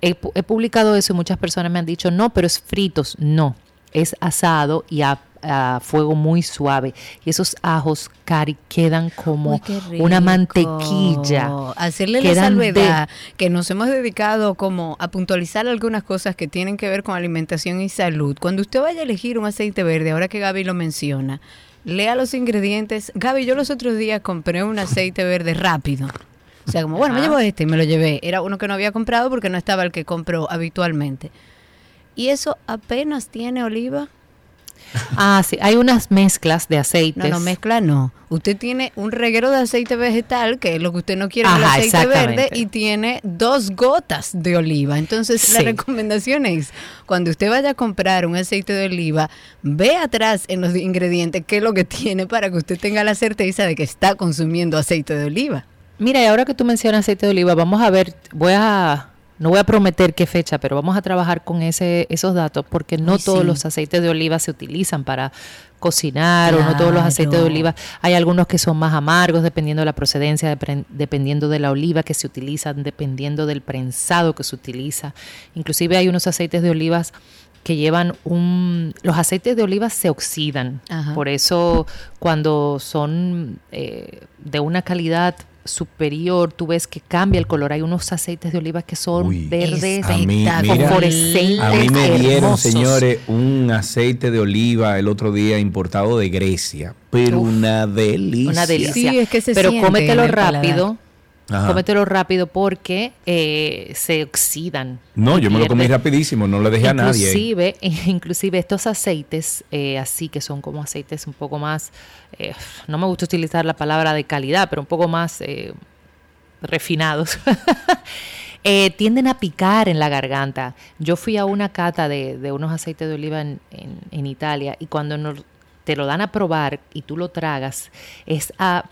He, pu- he publicado eso y muchas personas me han dicho, no, pero es fritos. No, es asado y a, a fuego muy suave. Y esos ajos, Cari, quedan como Uy, una mantequilla. Hacerle la de- salvedad que nos hemos dedicado como a puntualizar algunas cosas que tienen que ver con alimentación y salud. Cuando usted vaya a elegir un aceite verde, ahora que Gaby lo menciona, lea los ingredientes. Gaby, yo los otros días compré un aceite verde rápido. O sea, como, bueno, me Ajá. llevo este y me lo llevé. Era uno que no había comprado porque no estaba el que compro habitualmente. Y eso apenas tiene oliva. Ah, sí, hay unas mezclas de No, aceites. no, mezcla no. Usted tiene un reguero de aceite vegetal, que es lo que usted no quiere en el Ajá, aceite verde, y tiene dos gotas de oliva. Entonces, la Sí. recomendación es, cuando usted vaya a comprar un aceite de oliva, ve atrás en los ingredientes qué es lo que tiene para que usted tenga la certeza de que está consumiendo aceite de oliva. Mira, y ahora que tú mencionas aceite de oliva, vamos a ver, voy a, no voy a prometer qué fecha, pero vamos a trabajar con ese, esos datos, porque no Ay, todos sí. los aceites de oliva se utilizan para cocinar, o no todos los aceites de oliva. Hay algunos que son más amargos, dependiendo de la procedencia, dependiendo de la oliva que se utiliza, dependiendo del prensado que se utiliza. Inclusive hay unos aceites de olivas que llevan un... Los aceites de oliva se oxidan. Ajá. Por eso cuando son eh, de una calidad superior, tú ves que cambia el color. Hay unos aceites de oliva que son Uy, verdes, fosforescentes, A mí me dieron, hermosos. señores, un aceite de oliva el otro día importado de Grecia, pero Uf, una delicia. Una delicia. Sí, es que se Pero cómetelo paladar. Ajá. Cómetelo rápido porque eh, se oxidan. No, yo me lo comí rapidísimo, no le dejé a nadie. Inclusive, estos aceites eh, así que son como aceites un poco más, eh, no me gusta utilizar la palabra de calidad, pero un poco más refinados. eh, tienden a picar en la garganta. Yo fui a una cata de, de unos aceites de oliva en, en- en Italia y cuando te lo dan a probar y tú lo tragas, es a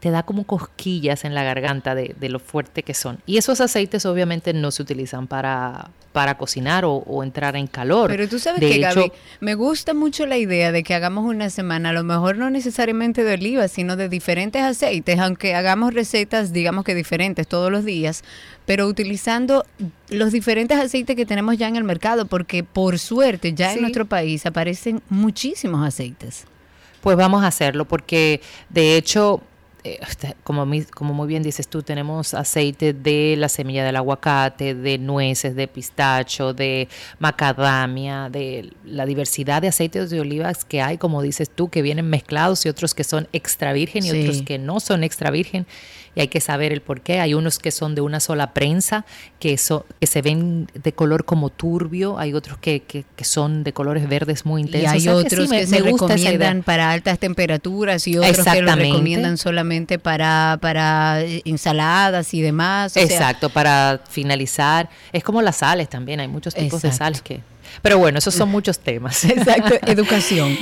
te da como cosquillas en la garganta de, de, lo fuerte que son. Y esos aceites obviamente no se utilizan para, para cocinar o, entrar en calor. Pero tú sabes que, Gaby, me gusta mucho la idea de que hagamos una semana, a lo mejor no necesariamente de oliva, sino de diferentes aceites, aunque hagamos recetas, digamos que diferentes todos los días, pero utilizando los diferentes aceites que tenemos ya en el mercado, porque por suerte ya en nuestro país aparecen muchísimos aceites. Pues vamos a hacerlo, porque de hecho como, como muy bien dices tú, tenemos aceite de la semilla del aguacate, de nueces, de pistacho, de macadamia, de la diversidad de aceites de olivas que hay, como dices tú, que vienen mezclados y otros que son extra virgen y otros que no son extra virgen y hay que saber el por qué. Hay unos que son de una sola prensa, que, que se ven de color como turbio, hay otros que, que, son de colores verdes muy intensos. Y hay otros que, se recomiendan para altas temperaturas y otros que lo recomiendan solamente para, para eh, ensaladas y demás. Exacto, para finalizar. Es como las sales también, hay muchos tipos de sales que... Pero bueno, esos son muchos temas. Exacto, educación.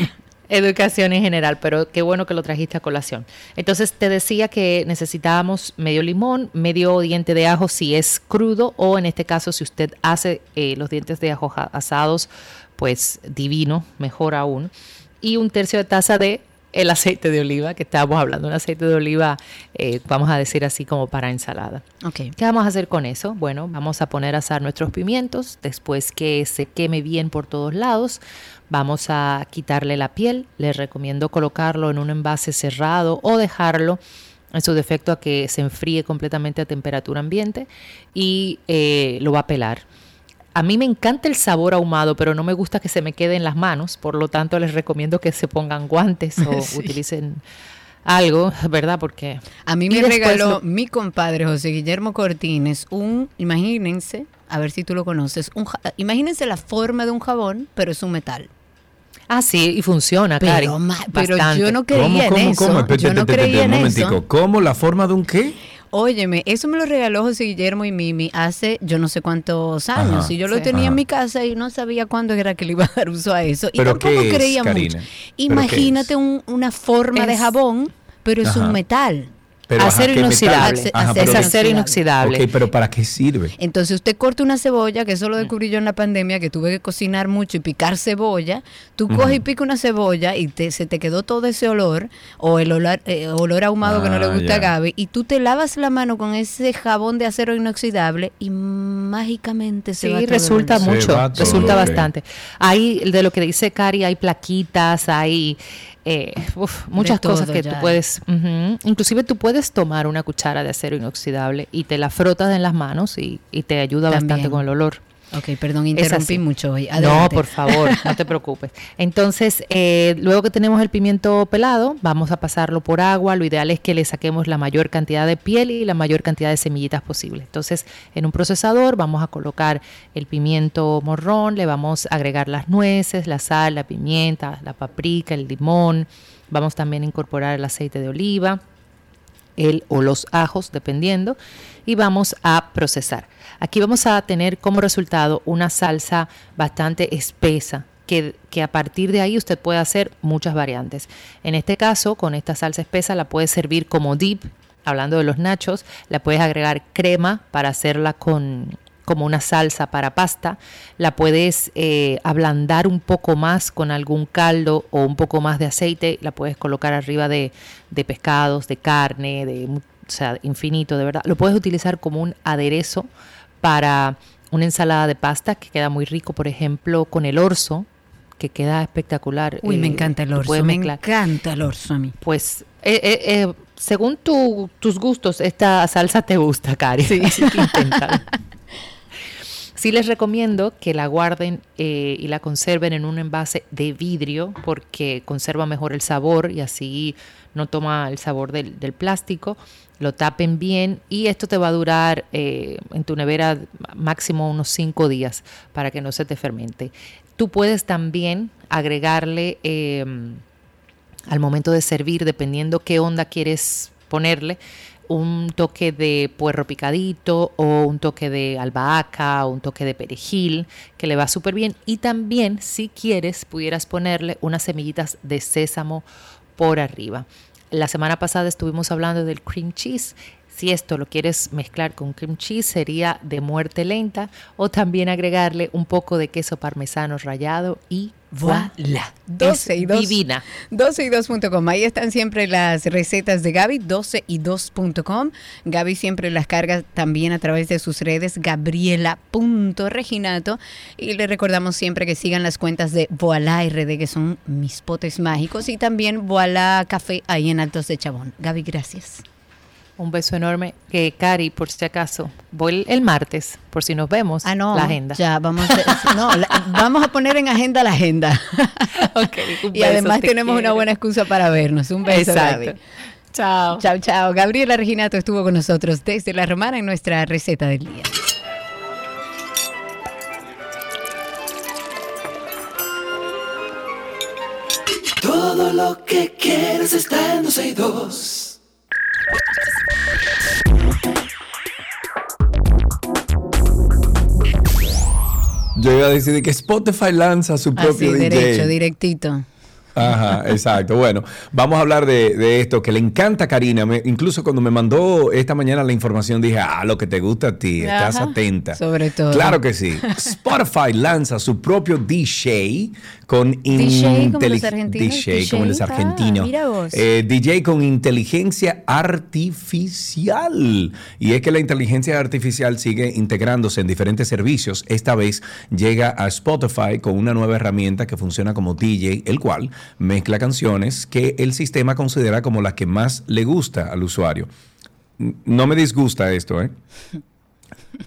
Educación en general, pero qué bueno que lo trajiste a colación. Entonces te decía que necesitábamos medio limón, medio diente de ajo si es crudo o en este caso si usted hace eh, los dientes de ajo asados, pues divino, mejor aún. Y un tercio de taza de el aceite de oliva, que estábamos hablando, un aceite de oliva, eh, vamos a decir así como para ensalada. Okay. ¿Qué vamos a hacer con eso? Bueno, vamos a poner a asar nuestros pimientos, después que se queme bien por todos lados, vamos a quitarle la piel, les recomiendo colocarlo en un envase cerrado o dejarlo en su defecto a que se enfríe completamente a temperatura ambiente y eh, lo va a pelar. A mí me encanta el sabor ahumado, pero no me gusta que se me quede en las manos, por lo tanto les recomiendo que se pongan guantes o utilicen algo, ¿verdad? Porque a mí me regaló mi compadre José Guillermo Cortines un, imagínense, a ver si tú lo conoces, un, imagínense la forma de un jabón, pero es un metal. Ah, sí, y funciona, pero, pero yo no creía en eso. ¿Cómo? Yo no creía en eso. ¿Cómo? ¿La forma de un qué? Óyeme, eso me lo regaló José Guillermo y Mimi hace yo no sé cuántos años. y yo lo tenía en mi casa y no sabía cuándo era que le iba a dar uso a eso. Y tampoco creía mucho. Imagínate una forma de jabón, pero es un metal acero inoxidable. es acero inoxidable. Ok, pero ¿para qué sirve? Entonces usted corta una cebolla, que eso lo descubrí yo en la pandemia, que tuve que cocinar mucho y picar cebolla. Tú coges y pica una cebolla y te, se te quedó todo ese olor, o el olor, eh, olor ahumado que no le ah, gusta a Gaby, y tú te lavas la mano con ese jabón de acero inoxidable y mágicamente se va Sí, resulta mucho, resulta bastante. Hay, de lo que dice Cari, hay plaquitas, hay eh, muchas cosas que tú puedes, inclusive tú puedes tomar una cuchara de acero inoxidable y te la frotas en las manos y, te ayuda bastante con el olor. Ok, perdón, interrumpí mucho hoy. No, por favor, no te preocupes. Entonces, eh, luego que tenemos el pimiento pelado, vamos a pasarlo por agua. Lo ideal es que le saquemos la mayor cantidad de piel y la mayor cantidad de semillitas posible. Entonces, en un procesador vamos a colocar el pimiento morrón, le vamos a agregar las nueces, la sal, la pimienta, la paprika, el limón. Vamos también a incorporar el aceite de oliva, el o los ajos, dependiendo, y vamos a procesar. Aquí vamos a tener como resultado una salsa bastante espesa, que, que, a partir de ahí usted puede hacer muchas variantes. En este caso, con esta salsa espesa la puede servir como dip, hablando de los nachos, la puedes agregar crema para hacerla con como una salsa para pasta, la puedes eh, ablandar un poco más con algún caldo o un poco más de aceite, la puedes colocar arriba de, de pescados, de carne, de, o sea, infinito, de verdad. Lo puedes utilizar como un aderezo para una ensalada de pasta que queda muy rico, por ejemplo, con el orzo, que queda espectacular. Uy, me eh, encanta el orzo, me encanta el orzo a mí. Pues, eh, eh, según tus gustos, esta salsa te gusta, Cari. Sí, Sí les recomiendo que la guarden y la conserven en un envase de vidrio porque conserva mejor el sabor y así no toma el sabor del, plástico, lo tapen bien y esto te va a durar eh, en tu nevera máximo unos 5 días para que no se te fermente. Tú puedes también agregarle em, al momento de servir, dependiendo qué onda quieres ponerle, un toque de puerro picadito o un toque de albahaca o un toque de perejil que le va súper bien y también si quieres pudieras ponerle unas semillitas de sésamo por arriba. La semana pasada estuvimos hablando del cream cheese. Si esto lo quieres mezclar con cream cheese, sería de muerte lenta o también agregarle un poco de queso parmesano rallado y voilà. 12 y 2. divina. 12 y 2.com. Ahí están siempre las recetas de Gaby, 12 y 2.com. Gaby siempre las carga también a través de sus redes, gabriela.reginato. Y le recordamos siempre que sigan las cuentas de Voilà RD, que son mis potes mágicos, y también Voilà Café ahí en Altos de Chabón. Gaby, gracias. Un beso enorme. Que Cari, por si acaso, voy el, el martes, por si nos vemos. Ah, no. La agenda. Ya, vamos a, no, la- vamos a poner en agenda la agenda. Ok, un y beso, además te tenemos una buena excusa para vernos. Un beso, Exacto. Gaby. Chao. Chao, chao. Gabriela Reginato estuvo con nosotros desde La Romana en nuestra receta del día. Todo lo que quieres está en 12 y 2. Yo iba a decir que Spotify lanza su propio Así, DJ. derecho, directito. Ajá, exacto. Bueno, vamos a hablar de, de esto que le encanta a Karina. Me- incluso cuando me mandó esta mañana la información dije, ah, lo que te gusta a ti, estás Ajá, atenta. sobre todo. Claro que sí. Spotify lanza su propio DJ con DJ como los argentinos, DJ como los ah, argentinos. mira vos. Eh, DJ con inteligencia artificial. Y es que la inteligencia artificial sigue integrándose en diferentes servicios. Esta vez llega a Spotify con una nueva herramienta que funciona como DJ, el cual mezcla canciones que el sistema considera como las que más le gusta al usuario. No me disgusta esto, ¿eh?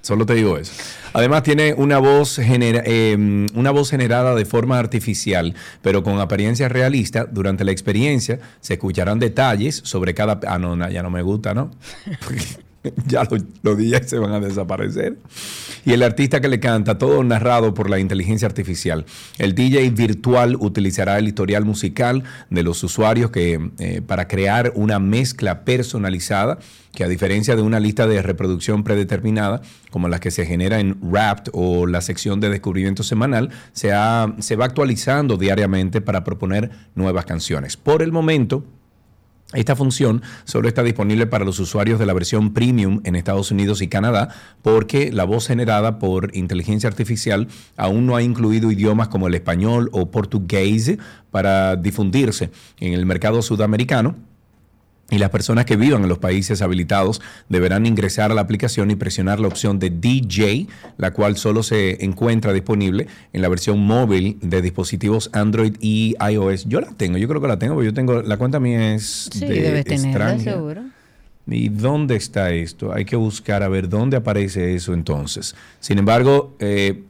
Solo te digo eso. Además tiene una voz, genera- eh, una voz generada de forma artificial, pero con apariencia realista. Durante la experiencia se escucharán detalles sobre cada... Ah, no, no, ya no me gusta, ¿no? Ya los, DJs se van a desaparecer. Y el artista que le canta, todo narrado por la inteligencia artificial. El DJ virtual utilizará el historial musical de los usuarios eh, para crear una mezcla personalizada que a diferencia de una lista de reproducción predeterminada, como las que se genera en Wrapped o la sección de descubrimiento semanal, se, se va actualizando diariamente para proponer nuevas canciones. Por el momento, esta función solo está disponible para los usuarios de la versión premium en Estados Unidos y Canadá porque la voz generada por inteligencia artificial aún no ha incluido idiomas como el español o portugués para difundirse en el mercado sudamericano. Y las personas que vivan en los países habilitados deberán ingresar a la aplicación y presionar la opción de DJ, la cual solo se encuentra disponible en la versión móvil de dispositivos Android y iOS. Yo la tengo, yo creo que la tengo, porque yo tengo, la cuenta mía es Sí, de debes tenerla, seguro. ¿Y dónde está esto? Hay que buscar a ver dónde aparece eso entonces. Sin embargo, eh,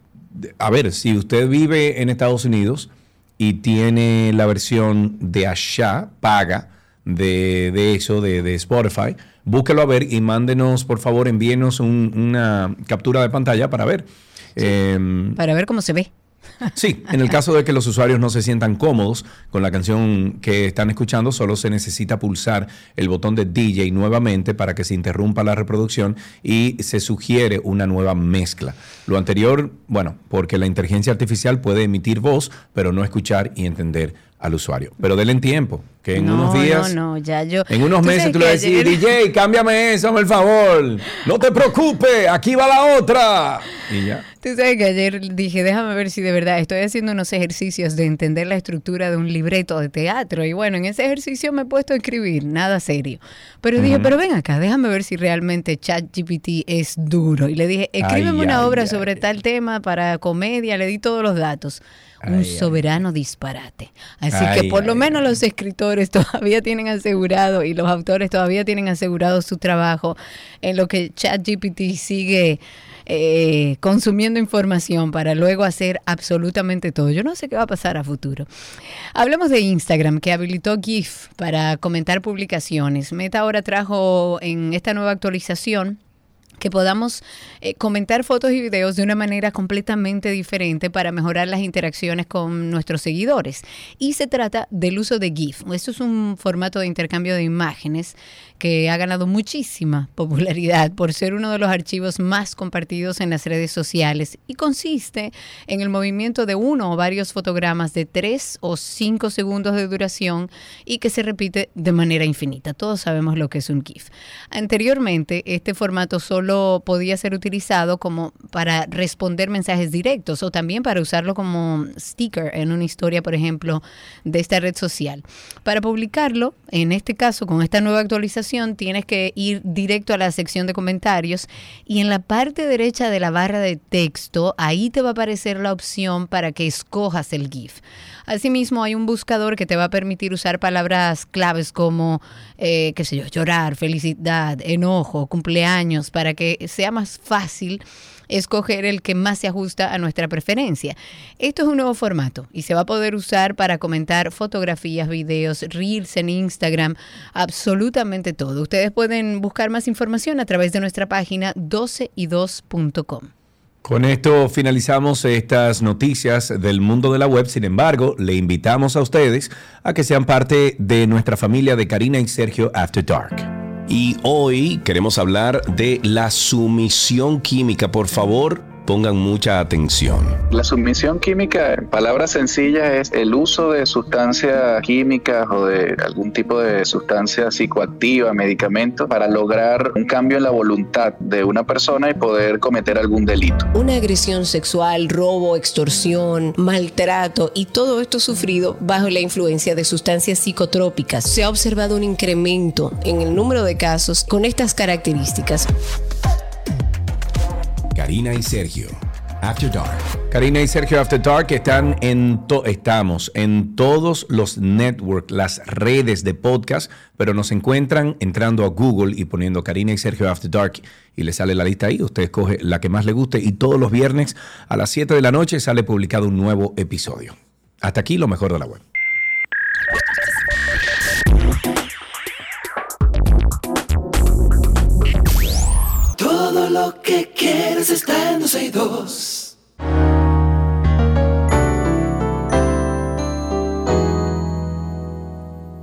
a ver, si usted vive en Estados Unidos y tiene la versión de allá, paga, de, de eso, de, de Spotify, búsquelo a ver y mándenos, por favor, envíenos un- una captura de pantalla para ver. Em, Para ver cómo se ve. Sí, en el caso de que los usuarios no se sientan cómodos con la canción que están escuchando, solo se necesita pulsar el botón de DJ nuevamente para que se interrumpa la reproducción y se sugiere una nueva mezcla. Lo anterior, bueno, porque la inteligencia artificial puede emitir voz, pero no escuchar y entender al usuario. Pero denle en tiempo, que en no, unos días... No, no, ya yo. En unos meses tú le vas a decir, DJ, cámbiame eso, hazme el favor. No te preocupes, aquí va la otra. Y ya. Tú sabes que ayer dije, déjame ver si de verdad estoy haciendo unos ejercicios de entender la estructura de un libreto de teatro. Y bueno, en ese ejercicio me he puesto a escribir, nada serio. Pero dije, pero ven acá, déjame ver si realmente ChatGPT es duro. Y le dije, escríbeme Ay, una ay, obra ay. sobre tal tema para comedia, le di todos los datos. Un soberano disparate. Así que por lo menos los escritores todavía tienen asegurado y los autores todavía tienen asegurado su trabajo en lo que ChatGPT sigue eh, consumiendo información para luego hacer absolutamente todo. Yo no sé qué va a pasar a futuro. Hablemos de Instagram, que habilitó GIF para comentar publicaciones. Meta ahora trajo en esta nueva actualización que podamos eh, comentar fotos y videos de una manera completamente diferente para mejorar las interacciones con nuestros seguidores. Y se trata del uso de GIF. Esto es un formato de intercambio de imágenes que ha ganado muchísima popularidad por ser uno de los archivos más compartidos en las redes sociales y consiste en el movimiento de uno o varios fotogramas de tres o cinco segundos de duración y que se repite de manera infinita. Todos sabemos lo que es un GIF. Anteriormente, este formato solo podía ser utilizado como para responder mensajes directos o también para usarlo como sticker en una historia, por ejemplo, de esta red social. Para publicarlo, en este caso, con esta nueva actualización, tienes que ir directo a la sección de comentarios y en la parte derecha de la barra de texto, ahí te va a aparecer la opción para que escojas el GIF. Asimismo, hay un buscador que te va a permitir usar palabras claves como, eh, qué sé yo, llorar, felicidad, enojo, cumpleaños, para que sea más fácil escoger el que más se ajusta a nuestra preferencia. Esto es un nuevo formato y se va a poder usar para comentar fotografías, videos, reels en Instagram, absolutamente todo. Ustedes pueden buscar más información a través de nuestra página 12y2.com. Con esto finalizamos estas noticias del mundo de la web. Sin embargo, le invitamos a ustedes a que sean parte de nuestra familia de Karina y Sergio After Dark. Y hoy queremos hablar de la sumisión química. Por favor, pongan mucha atención. La sumisión química, en palabras sencillas, es el uso de sustancias químicas o de algún tipo de sustancia psicoactiva, medicamento, para lograr un cambio en la voluntad de una persona y poder cometer algún delito. Una agresión sexual, robo, extorsión, maltrato y todo esto sufrido bajo la influencia de sustancias psicotrópicas. Se ha observado un incremento en el número de casos con estas características. Karina y Sergio. After Dark. Karina y Sergio After Dark están en estamos en todos los networks, las redes de podcast, pero nos encuentran entrando a Google y poniendo Karina y Sergio After Dark y le sale la lista ahí. Usted escoge la que más le guste y todos los viernes a las 7 de la noche sale publicado un nuevo episodio. Hasta aquí lo mejor de la web. Lo que quieres está en 12 y 2.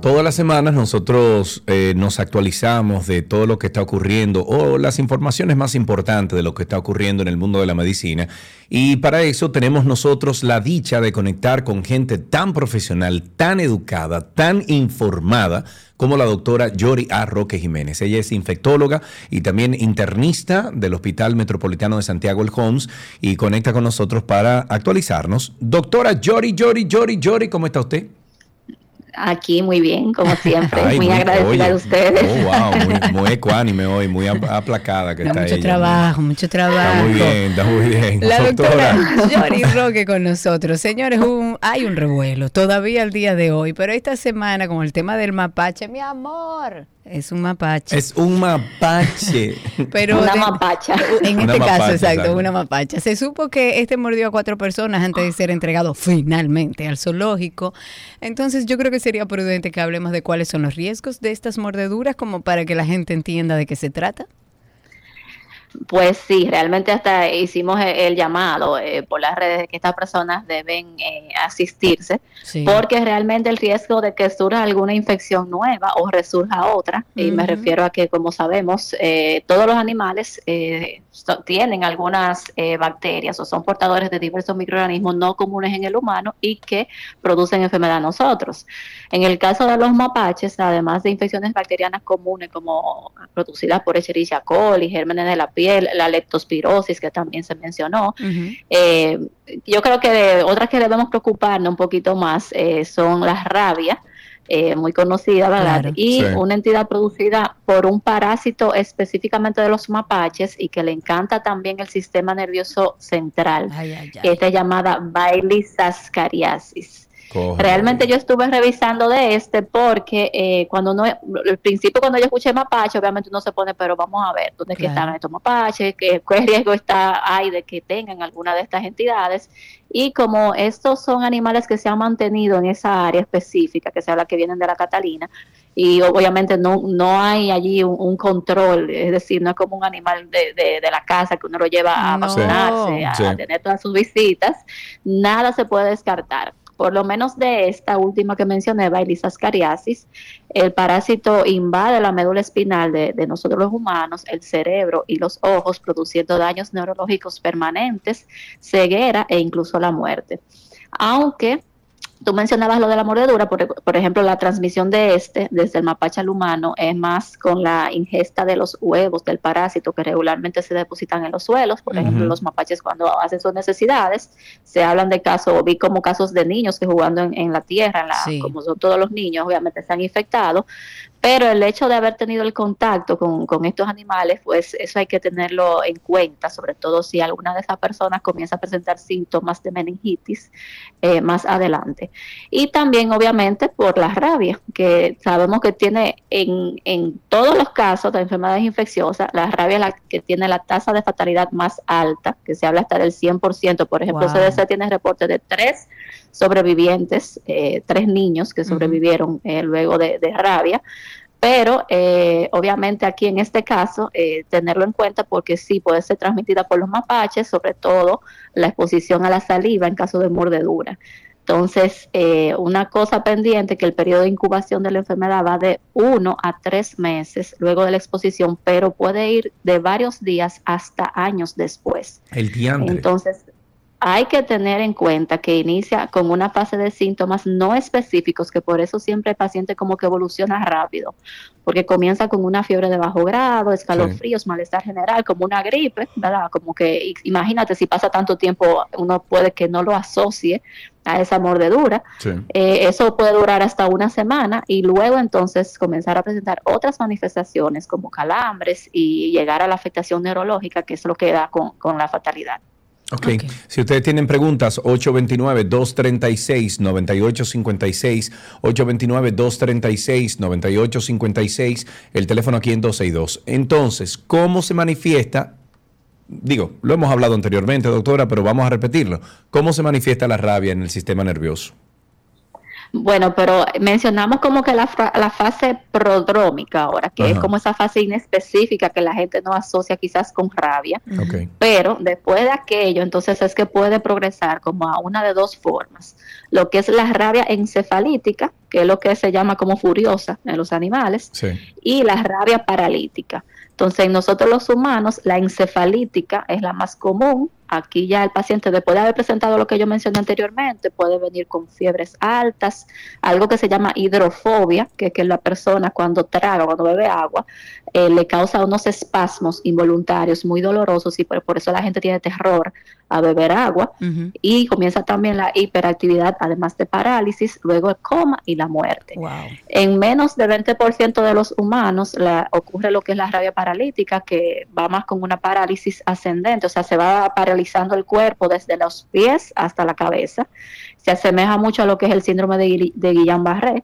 Todas las semanas nosotros eh, nos actualizamos de todo lo que está ocurriendo o las informaciones más importantes de lo que está ocurriendo en el mundo de la medicina. Y para eso tenemos nosotros la dicha de conectar con gente tan profesional, tan educada, tan informada como la doctora Yori A. Roque Jiménez. Ella es infectóloga y también internista del Hospital Metropolitano de Santiago El Homs y conecta con nosotros para actualizarnos. Doctora Yori, Yori, Yori, Yori, ¿cómo está usted? Aquí muy bien, como siempre. muy, agradecida a ustedes. Oh, wow, muy, ecuánime hoy, muy aplacada que está Mucho trabajo, mucho trabajo. Está muy bien, está muy bien. La doctora, Jory Roque con nosotros. Señores, un, hay un revuelo todavía el día de hoy, pero esta semana con el tema del mapache, mi amor, es un mapache. Es un mapache. Pero una mapacha. En este caso, exacto, una mapacha. Se supo que este mordió a cuatro personas antes de ser entregado finalmente al zoológico. Entonces yo creo que sería prudente que hablemos de cuáles son los riesgos de estas mordeduras como para que la gente entienda de qué se trata. Pues sí, realmente hasta hicimos el, llamado eh, por las redes de que estas personas deben eh, asistirse, porque realmente el riesgo de que surja alguna infección nueva o resurja otra, y me refiero a que como sabemos, eh, todos los animales tienen algunas bacterias o son portadores de diversos microorganismos no comunes en el humano y que producen enfermedad a nosotros. En el caso de los mapaches, además de infecciones bacterianas comunes como producidas por Escherichia coli, gérmenes de la piel, la leptospirosis que también se mencionó. Eh, yo creo que otras que debemos preocuparnos un poquito más eh, son las rabias. Eh, muy conocida, ¿verdad? y una entidad producida por un parásito específicamente de los mapaches y que le encanta también el sistema nervioso central, que es llamada Realmente yo estuve revisando de este porque eh, cuando no, al principio cuando yo escuché mapache, obviamente uno se pone, pero vamos a ver dónde están estos mapaches, qué, qué riesgo está hay de que tengan alguna de estas entidades. Y como estos son animales que se han mantenido en esa área específica, que sea la que vienen de la Catalina, y obviamente no, no hay allí un, control, es decir, no es como un animal de, de, la casa que uno lo lleva a vacunarse, a, tener todas sus visitas, nada se puede descartar por lo menos de esta última que mencioné, Bailisas cariasis, el parásito invade la médula espinal de, nosotros los humanos, el cerebro y los ojos, produciendo daños neurológicos permanentes, ceguera e incluso la muerte. Aunque Tú mencionabas lo de la mordedura, por, ejemplo, la transmisión de este desde el mapache al humano es más con la ingesta de los huevos del parásito que regularmente se depositan en los suelos. Por ejemplo, los mapaches cuando hacen sus necesidades, se hablan de casos, vi como casos de niños que jugando en, la tierra, como son todos los niños, obviamente están infectados, pero el hecho de haber tenido el contacto con, estos animales, pues eso hay que tenerlo en cuenta, sobre todo si alguna de esas personas comienza a presentar síntomas de meningitis eh, más adelante. Y también, obviamente, por la rabia, que sabemos que tiene en, en todos los casos de enfermedades infecciosas, la rabia es la que tiene la tasa de fatalidad más alta, que se habla hasta del 100%. Por ejemplo, CDC tiene reportes de tres sobrevivientes, eh, tres niños que sobrevivieron eh, luego de, rabia. Pero eh, obviamente aquí en este caso, tenerlo en cuenta porque sí puede ser transmitida por los mapaches, sobre todo la exposición a la saliva en caso de mordedura. Entonces, una cosa pendiente que el periodo de incubación de la enfermedad va de uno a tres meses luego de la exposición, pero puede ir de varios días hasta años después. El diantre. Entonces, hay que tener en cuenta que inicia con una fase de síntomas no específicos, que por eso siempre el paciente como que evoluciona rápido, porque comienza con una fiebre de bajo grado, escalofríos, malestar general, como una gripe, ¿verdad? Como que imagínate si pasa tanto tiempo, uno puede que no lo asocie a esa mordedura. Eh, eso puede durar hasta una semana y luego entonces comenzar a presentar otras manifestaciones como calambres y llegar a la afectación neurológica, que es lo que da con, con la fatalidad. Okay. Si ustedes tienen preguntas, 829-236-9856, 829-236-9856, el teléfono aquí en 262. Entonces, ¿cómo se manifiesta? Digo, lo hemos hablado anteriormente, doctora, pero vamos a repetirlo. ¿Cómo se manifiesta la rabia en el sistema nervioso? Bueno, pero mencionamos como que la, la fase prodrómica ahora, que es como esa fase inespecífica que la gente no asocia quizás con rabia. Pero después de aquello, entonces es que puede progresar como a una de dos formas. Lo que es la rabia encefalítica, que es lo que se llama como furiosa en los animales, y la rabia paralítica. Entonces, en nosotros los humanos, la encefalítica es la más común, Aquí ya el paciente, después de haber presentado lo que yo mencioné anteriormente, puede venir con fiebres altas, algo que se llama hidrofobia, que es que la persona cuando traga, cuando bebe agua, eh, le causa unos espasmos involuntarios muy dolorosos y por, eso la gente tiene terror a beber agua. Y comienza también la hiperactividad, además de parálisis, luego el coma y la muerte. En menos del 20% de los humanos la, ocurre lo que es la rabia paralítica, que va más con una parálisis ascendente, o sea, se va a paralizando el cuerpo desde los pies hasta la cabeza. Se asemeja mucho a lo que es el síndrome de, de Guillain-Barré.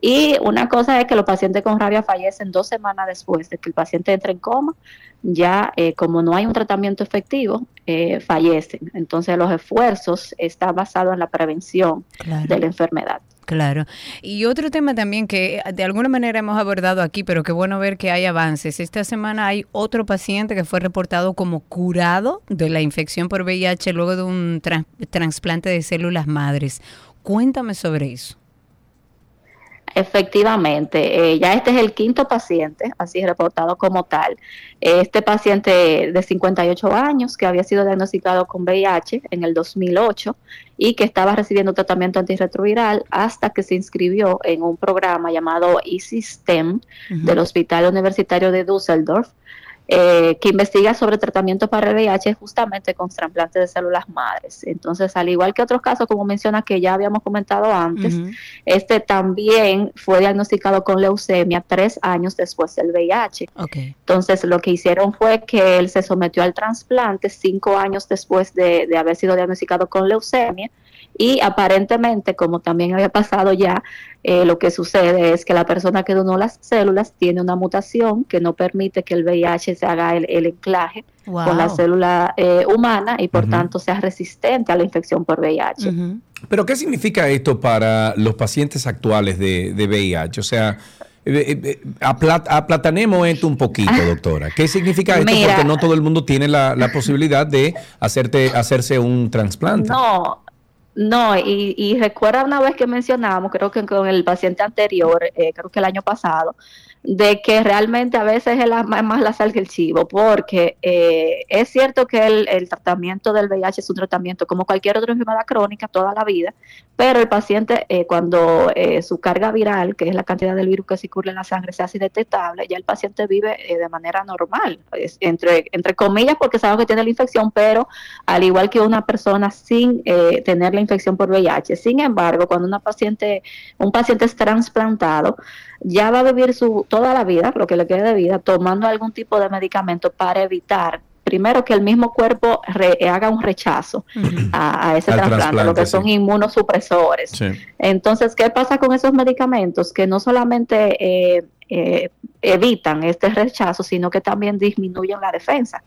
Y una cosa es que los pacientes con rabia fallecen dos semanas después de que el paciente entre en coma, ya eh, como no hay un tratamiento efectivo, eh, fallecen. Entonces los esfuerzos están basados en la prevención de la enfermedad. Claro. Y otro tema también que de alguna manera hemos abordado aquí, pero qué bueno ver que hay avances. Esta semana hay otro paciente que fue reportado como curado de la infección por VIH luego de un trasplante de células madres. Cuéntame sobre eso. Efectivamente, eh, ya este es el quinto paciente, así reportado como tal. Este paciente de 58 años que había sido diagnosticado con VIH en el 2008 y que estaba recibiendo tratamiento antirretroviral hasta que se inscribió en un programa llamado EasySTEM del Hospital Universitario de Düsseldorf eh, que investiga sobre tratamiento para el VIH justamente con trasplantes de células madres. Entonces, al igual que otros casos, como menciona que ya habíamos comentado antes, este también fue diagnosticado con leucemia tres años después del VIH. Entonces, lo que hicieron fue que él se sometió al trasplante cinco años después de, de haber sido diagnosticado con leucemia y aparentemente, como también había pasado ya, eh, lo que sucede es que la persona que donó las células tiene una mutación que no permite que el VIH se haga el, el enclaje con la célula eh, humana y por tanto sea resistente a la infección por VIH. Pero ¿qué significa esto para los pacientes actuales de, VIH? O sea, eh, aplatanemos esto un poquito, doctora. ¿Qué significa esto? Porque no todo el mundo tiene la, la posibilidad de hacerte, hacerse un trasplante. No, no, y, y, recuerda una vez que mencionábamos, creo que con el paciente anterior, eh, creo que el año pasado, de que realmente a veces es más la sal que el chivo, porque eh, es cierto que el, tratamiento del VIH es un tratamiento como cualquier otra enfermedad crónica toda la vida, pero el paciente eh, cuando eh, su carga viral, que es la cantidad del virus que circula en la sangre, se hace indetectable, ya el paciente vive de manera normal, entre, entre comillas porque sabe que tiene la infección, pero al igual que una persona sin tener la infección por VIH. Sin embargo, cuando una paciente, un paciente es trasplantado, ya va a vivir su toda la vida, lo que le quede de vida, tomando algún tipo de medicamento para evitar primero que el mismo cuerpo haga un rechazo a, ese trasplante, lo que son inmunosupresores. Entonces, ¿qué pasa con esos medicamentos? Que no solamente eh, eh, evitan este rechazo, sino que también disminuyen la defensa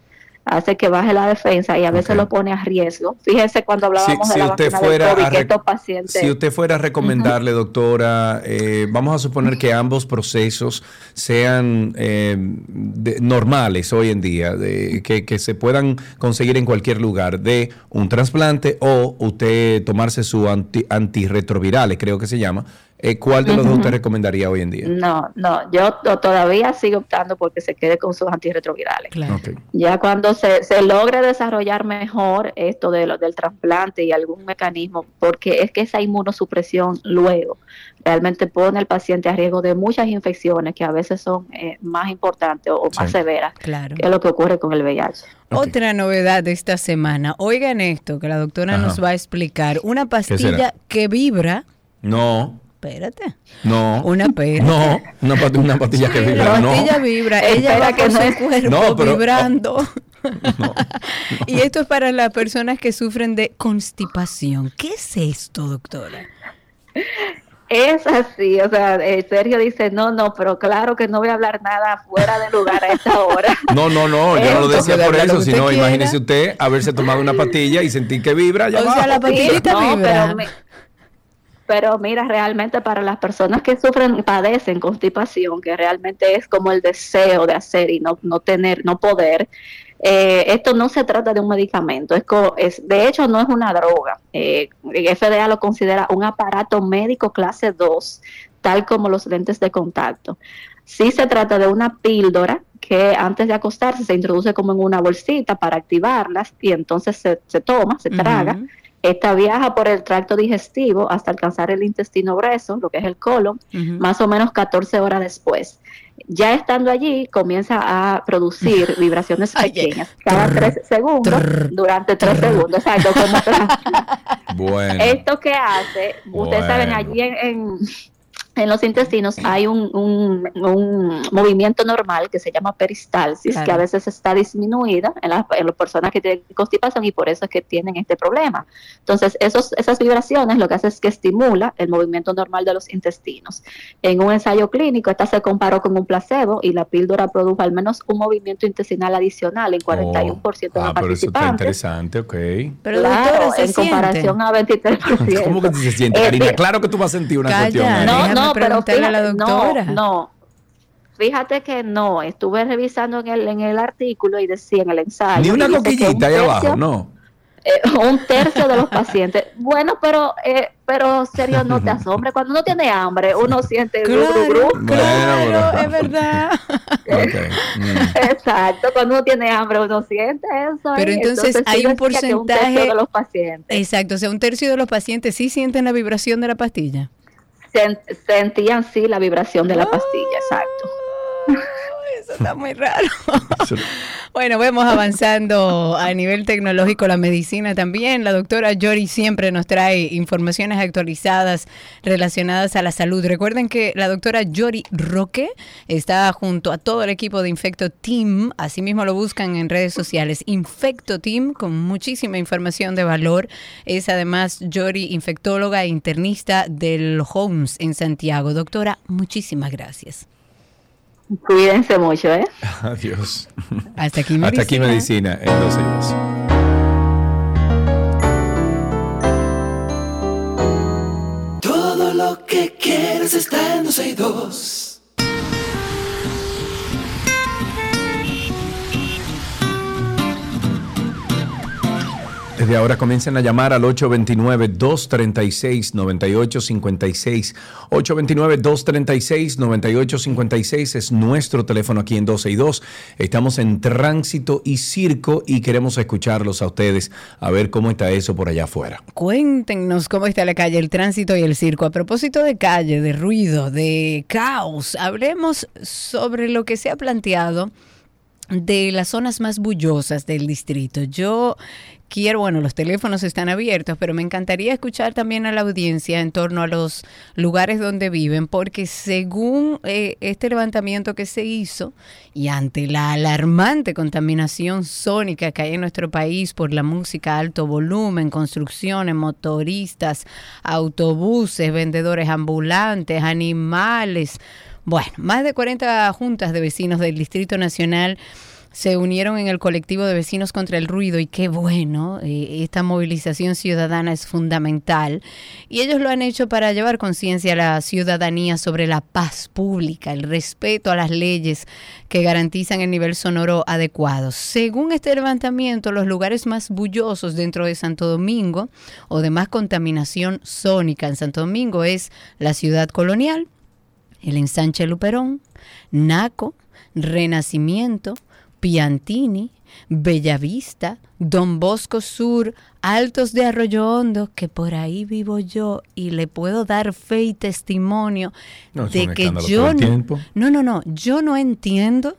hace que baje la defensa y a veces lo pone a riesgo. Fíjese cuando hablábamos de la usted fuera COVID, que estos pacientes... Si usted fuera a recomendarle, doctora, eh, vamos a suponer que ambos procesos sean eh, normales hoy en día, de, que, se puedan conseguir en cualquier lugar, de un trasplante o usted tomarse su anti, antirretrovirales, creo que se llama, eh, ¿Cuál de los dos te recomendaría hoy en día? No, no, yo todavía sigo optando porque se quede con sus antirretrovirales. Ya cuando se, se logre desarrollar mejor esto de lo, del trasplante y algún mecanismo, porque es que esa inmunosupresión luego realmente pone al paciente a riesgo de muchas infecciones que a veces son eh, más importantes o, más severas claro. que lo que ocurre con el VIH. Otra novedad de esta semana, oigan esto que la doctora nos va a explicar, una pastilla que vibra. No espérate. No. Una pera. No, una, una pastilla que vibra. La pastilla vibra. Ella va con su cuerpo vibrando. y esto es para las personas que sufren de constipación. ¿Qué es esto, doctora? Es así, o sea, eh, Sergio dice, no, no, pero claro que no voy a hablar nada fuera de lugar a esta hora. No, no, no, yo no lo decía por eso, sino imagínese usted haberse tomado una pastilla y sentir que vibra. Ya o sea, la pastillita vibra. Pero mira, realmente para las personas que sufren, padecen constipación, que realmente es como el deseo de hacer y no, no tener, no poder, eh, esto no se trata de un medicamento, es, es de hecho no es una droga. Eh, el FDA lo considera un aparato médico clase 2, tal como los lentes de contacto. Sí se trata de una píldora que antes de acostarse se introduce como en una bolsita para activarlas y entonces se, se toma, se traga. Esta viaja por el tracto digestivo hasta alcanzar el intestino grueso, lo que es el colon, más o menos 14 horas después. Ya estando allí, comienza a producir vibraciones pequeñas cada 3 segundos durante 3 segundos. Exacto, bueno. Esto que hace, ustedes saben, allí en en los intestinos hay un, un, movimiento normal que se llama peristalsis, que a veces está disminuida en, las personas que tienen constipación y por eso es que tienen este problema. Entonces, esos, esas vibraciones lo que hace es que estimula el movimiento normal de los intestinos. En un ensayo clínico, esta se comparó con un placebo y la píldora produjo al menos un movimiento intestinal adicional en 41% de los ah, pero eso está interesante, ok. Pero claro, en comparación a 23%. ¿Cómo que se siente, Karina? claro que tú vas a sentir una cuestión. No, no, pero fíjate, la doctora. No, no. Fíjate que no, estuve revisando en el, en el artículo y decía en el ensayo. Ni una coquillita ahí abajo, no. Eh, un tercio de los pacientes. Bueno, pero eh, pero serio, no te asombre. Cuando uno tiene hambre, uno siente claro, Claro, es verdad. Exacto, cuando uno tiene hambre, uno siente eso. Pero entonces, hay un porcentaje. de los pacientes. Exacto, o sea, un tercio de los pacientes sí sienten la vibración de la pastilla sentían sí la vibración de la pastilla, exacto. Eso está muy raro. bueno, vemos avanzando a nivel tecnológico la medicina también. La doctora Yori siempre nos trae informaciones actualizadas relacionadas a la salud. Recuerden que la doctora Yori Roque está junto a todo el equipo de Infecto Team. Asimismo lo buscan en redes sociales. Infecto Team con muchísima información de valor. Es además Yori, infectóloga e internista del Homes en Santiago. Doctora, muchísimas gracias. Cuídense mucho, ¿eh? Adiós. Hasta aquí medicina. Hasta aquí medicina en 12 y 2. Todo lo que quieres está en 12 y 2. Desde ahora comiencen a llamar al 829-236-9856. 829-236-9856 es nuestro teléfono aquí en 12 y 2. Estamos en tránsito y circo y queremos escucharlos a ustedes a ver cómo está eso por allá afuera. Cuéntenos cómo está la calle, el tránsito y el circo. A propósito de calle, de ruido, de caos, hablemos sobre lo que se ha planteado de las zonas más bullosas del distrito. Yo quiero, bueno, los teléfonos están abiertos, pero me encantaría escuchar también a la audiencia en torno a los lugares donde viven, porque según eh, este levantamiento que se hizo y ante la alarmante contaminación sónica que hay en nuestro país por la música a alto volumen, construcciones, motoristas, autobuses, vendedores ambulantes, animales, bueno, más de 40 juntas de vecinos del Distrito Nacional se unieron en el colectivo de vecinos contra el ruido y qué bueno, eh, esta movilización ciudadana es fundamental y ellos lo han hecho para llevar conciencia a la ciudadanía sobre la paz pública, el respeto a las leyes que garantizan el nivel sonoro adecuado. Según este levantamiento, los lugares más bullosos dentro de Santo Domingo o de más contaminación sónica en Santo Domingo es la ciudad colonial, el ensanche Luperón, Naco, Renacimiento, Piantini, Bellavista, Don Bosco Sur, Altos de Arroyo Hondo, que por ahí vivo yo y le puedo dar fe y testimonio de que yo no, no, no, no, yo no entiendo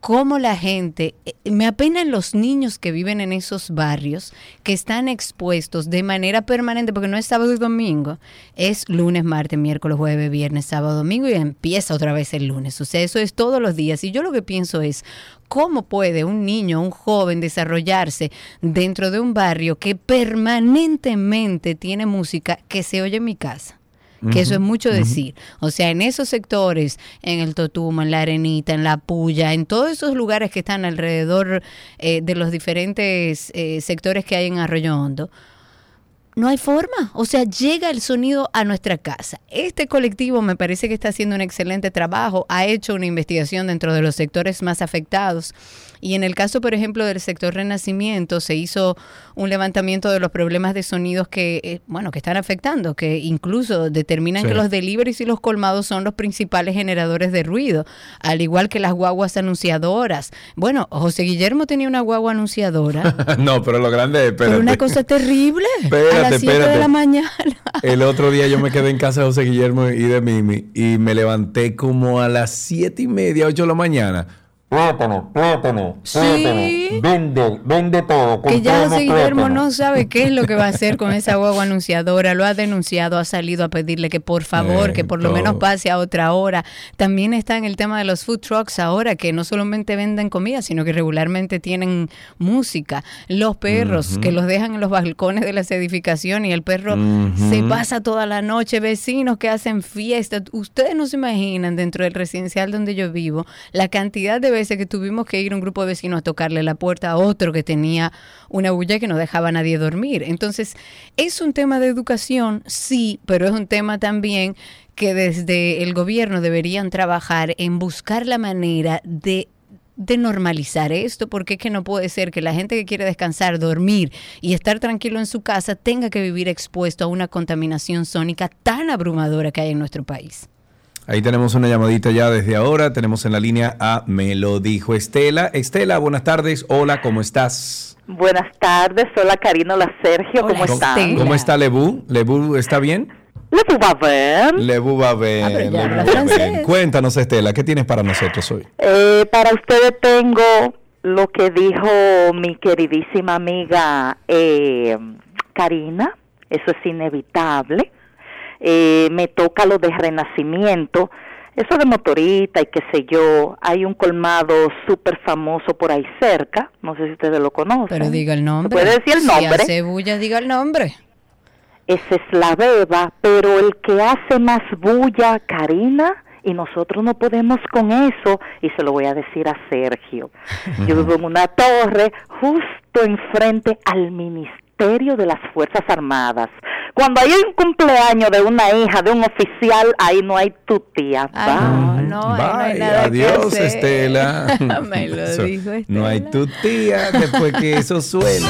cómo la gente, eh, me apenan los niños que viven en esos barrios, que están expuestos de manera permanente, porque no es sábado y domingo, es lunes, martes, miércoles, jueves, viernes, sábado, domingo y empieza otra vez el lunes. O sea, eso es todos los días. Y yo lo que pienso es, ¿cómo puede un niño, un joven desarrollarse dentro de un barrio que permanentemente tiene música que se oye en mi casa? Que eso es mucho decir. O sea, en esos sectores, en el Totuma, en la Arenita, en la Puya, en todos esos lugares que están alrededor eh, de los diferentes eh, sectores que hay en Arroyo Hondo, no hay forma. O sea, llega el sonido a nuestra casa. Este colectivo me parece que está haciendo un excelente trabajo. Ha hecho una investigación dentro de los sectores más afectados y en el caso, por ejemplo, del sector Renacimiento, se hizo un levantamiento de los problemas de sonidos que, eh, bueno, que están afectando, que incluso determinan que los deliveries y los colmados son los principales generadores de ruido, al igual que las guaguas anunciadoras. Bueno, José Guillermo tenía una guagua anunciadora. no, pero lo grande es, Pero una cosa terrible. Espérate, a las 7 de la mañana. el otro día yo me quedé en casa de José Guillermo y de Mimi y me levanté como a las siete y media, 8 de la mañana plátano, plátano, plátano, vende, vende todo. Que ya José Guillermo no sabe qué es lo que va a hacer con esa guagua anunciadora, lo ha denunciado, ha salido a pedirle que por favor, que por lo menos pase a otra hora. También está en el tema de los food trucks ahora, que no solamente venden comida, sino que regularmente tienen música. Los perros, que los dejan en los balcones de las edificaciones y el perro se pasa toda la noche, vecinos que hacen fiestas. Ustedes no se imaginan dentro del residencial donde yo vivo la cantidad de que tuvimos que ir un grupo de vecinos a tocarle la puerta a otro que tenía una bulla que no dejaba a nadie dormir. Entonces, es un tema de educación, sí, pero es un tema también que desde el gobierno deberían trabajar en buscar la manera de de normalizar esto, porque es que no puede ser que la gente que quiere descansar, dormir y estar tranquilo en su casa tenga que vivir expuesto a una contaminación sónica tan abrumadora que hay en nuestro país. Ahí tenemos una llamadita ya desde ahora. Tenemos en la línea a Me lo dijo Estela. Estela, buenas tardes. Hola, ¿cómo estás? Buenas tardes. Hola, Karina. Hola, Sergio. ¿Cómo están? ¿Cómo está Lebu? ¿Lebu está bien? Le Boubaver. Le Boubaver. Ah, pero ya Le habla Boubaver. francés. Cuéntanos, Estela, ¿qué tienes para nosotros hoy? Eh, para ustedes tengo lo que dijo mi queridísima amiga eh, Karina. Eso es inevitable. Eh, me toca lo de renacimiento. Eso de motorita y qué sé yo. Hay un colmado súper famoso por ahí cerca. No sé si ustedes lo conocen. Pero diga el nombre. ¿Me puede decir el Si nombre? hace bulla, diga el nombre. Ese es la beba, pero el que hace más bulla, Karina, y nosotros no podemos con eso, y se lo voy a decir a Sergio. Yo vivo en una torre justo enfrente al Ministerio de las Fuerzas Armadas. Cuando hay un cumpleaños de una hija, de un oficial, ahí no hay tu tía. no, no, ahí no hay Bye, nada que adiós. Estela. Me lo Eso, dijo No hay tu tía después que eso suena.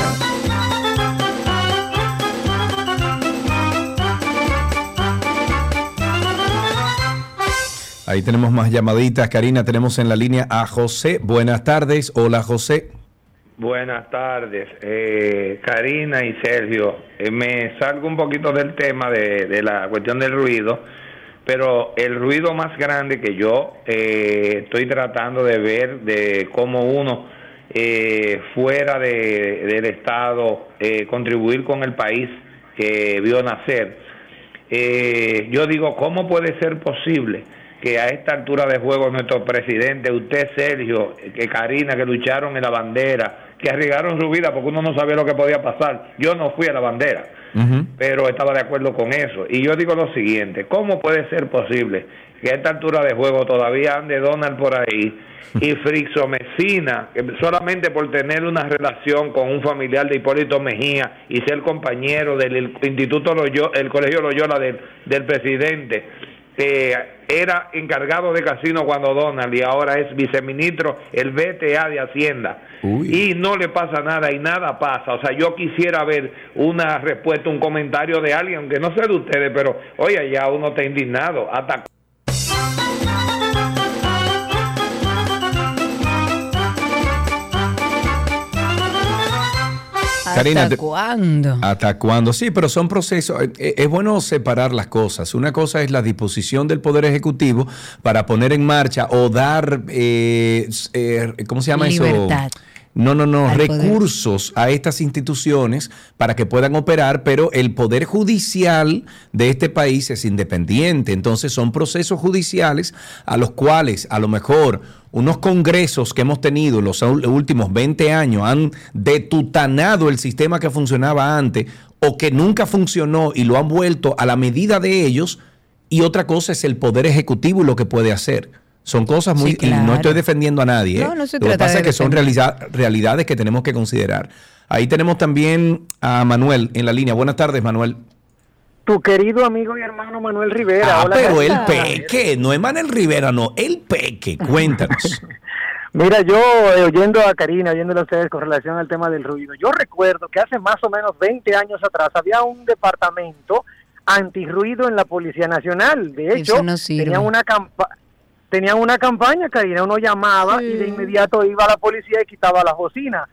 Ahí tenemos más llamaditas, Karina. Tenemos en la línea a José. Buenas tardes. Hola, José. Buenas tardes, eh, Karina y Sergio. Eh, me salgo un poquito del tema de, la cuestión del ruido, pero el ruido más grande que yo eh, estoy tratando de ver de cómo uno eh, fuera de, del Estado eh, contribuir con el país que vio nacer. Yo digo, ¿cómo puede ser posible que a esta altura de juego nuestro presidente, usted Sergio, que Karina, que lucharon en la bandera, que arriesgaron su vida porque uno no sabía lo que podía pasar? Yo no fui a la bandera, pero estaba de acuerdo con eso. Y yo digo lo siguiente, ¿cómo puede ser posible que a esta altura de juego todavía ande Donald por ahí y Frixo Mesina, que solamente por tener una relación con un familiar de Hipólito Mejía y ser compañero del Instituto Loyola, el Colegio Loyola del, del presidente, que era encargado de casino cuando Donald y ahora es viceministro el BTA de Hacienda y no le pasa nada y nada pasa. O sea, yo quisiera ver una respuesta, un comentario de alguien, aunque no sé de ustedes, pero oye, ya uno está indignado. Hasta Karina, ¿Hasta cuándo? ¿Hasta cuándo? Sí, pero son procesos. eh, eh, Es bueno separar las cosas. Una cosa es la disposición del Poder Ejecutivo para poner en marcha o dar, eh, eh, ¿cómo se llama Libertad. eso? No, no, no, poder. recursos a estas instituciones para que puedan operar, pero el poder judicial de este país es independiente. Entonces son procesos judiciales a los cuales a lo mejor unos congresos que hemos tenido los ul- últimos 20 años han detutanado el sistema que funcionaba antes o que nunca funcionó y lo han vuelto a la medida de ellos. Y otra cosa es el poder ejecutivo y lo que puede hacer. Son cosas muy... Sí, Y no estoy defendiendo a nadie. No, ¿eh? no se Lo que trata pasa de es que son realiza- realidades que tenemos que considerar. Ahí tenemos también a Manuel en la línea. Buenas tardes, Manuel. Tu querido amigo y hermano Manuel Rivera. Ah, Hola, pero el peque, no es Manuel Rivera, no, el peque. Cuéntanos. Mira, yo eh, oyendo a Karina, oyéndole a ustedes con relación al tema del ruido, yo recuerdo que hace más o menos 20 años atrás había un departamento antirruido en la Policía Nacional. De hecho, no tenían una campa- tenían una campaña, Karina, uno llamaba y de inmediato iba la policía y quitaba las bocinas.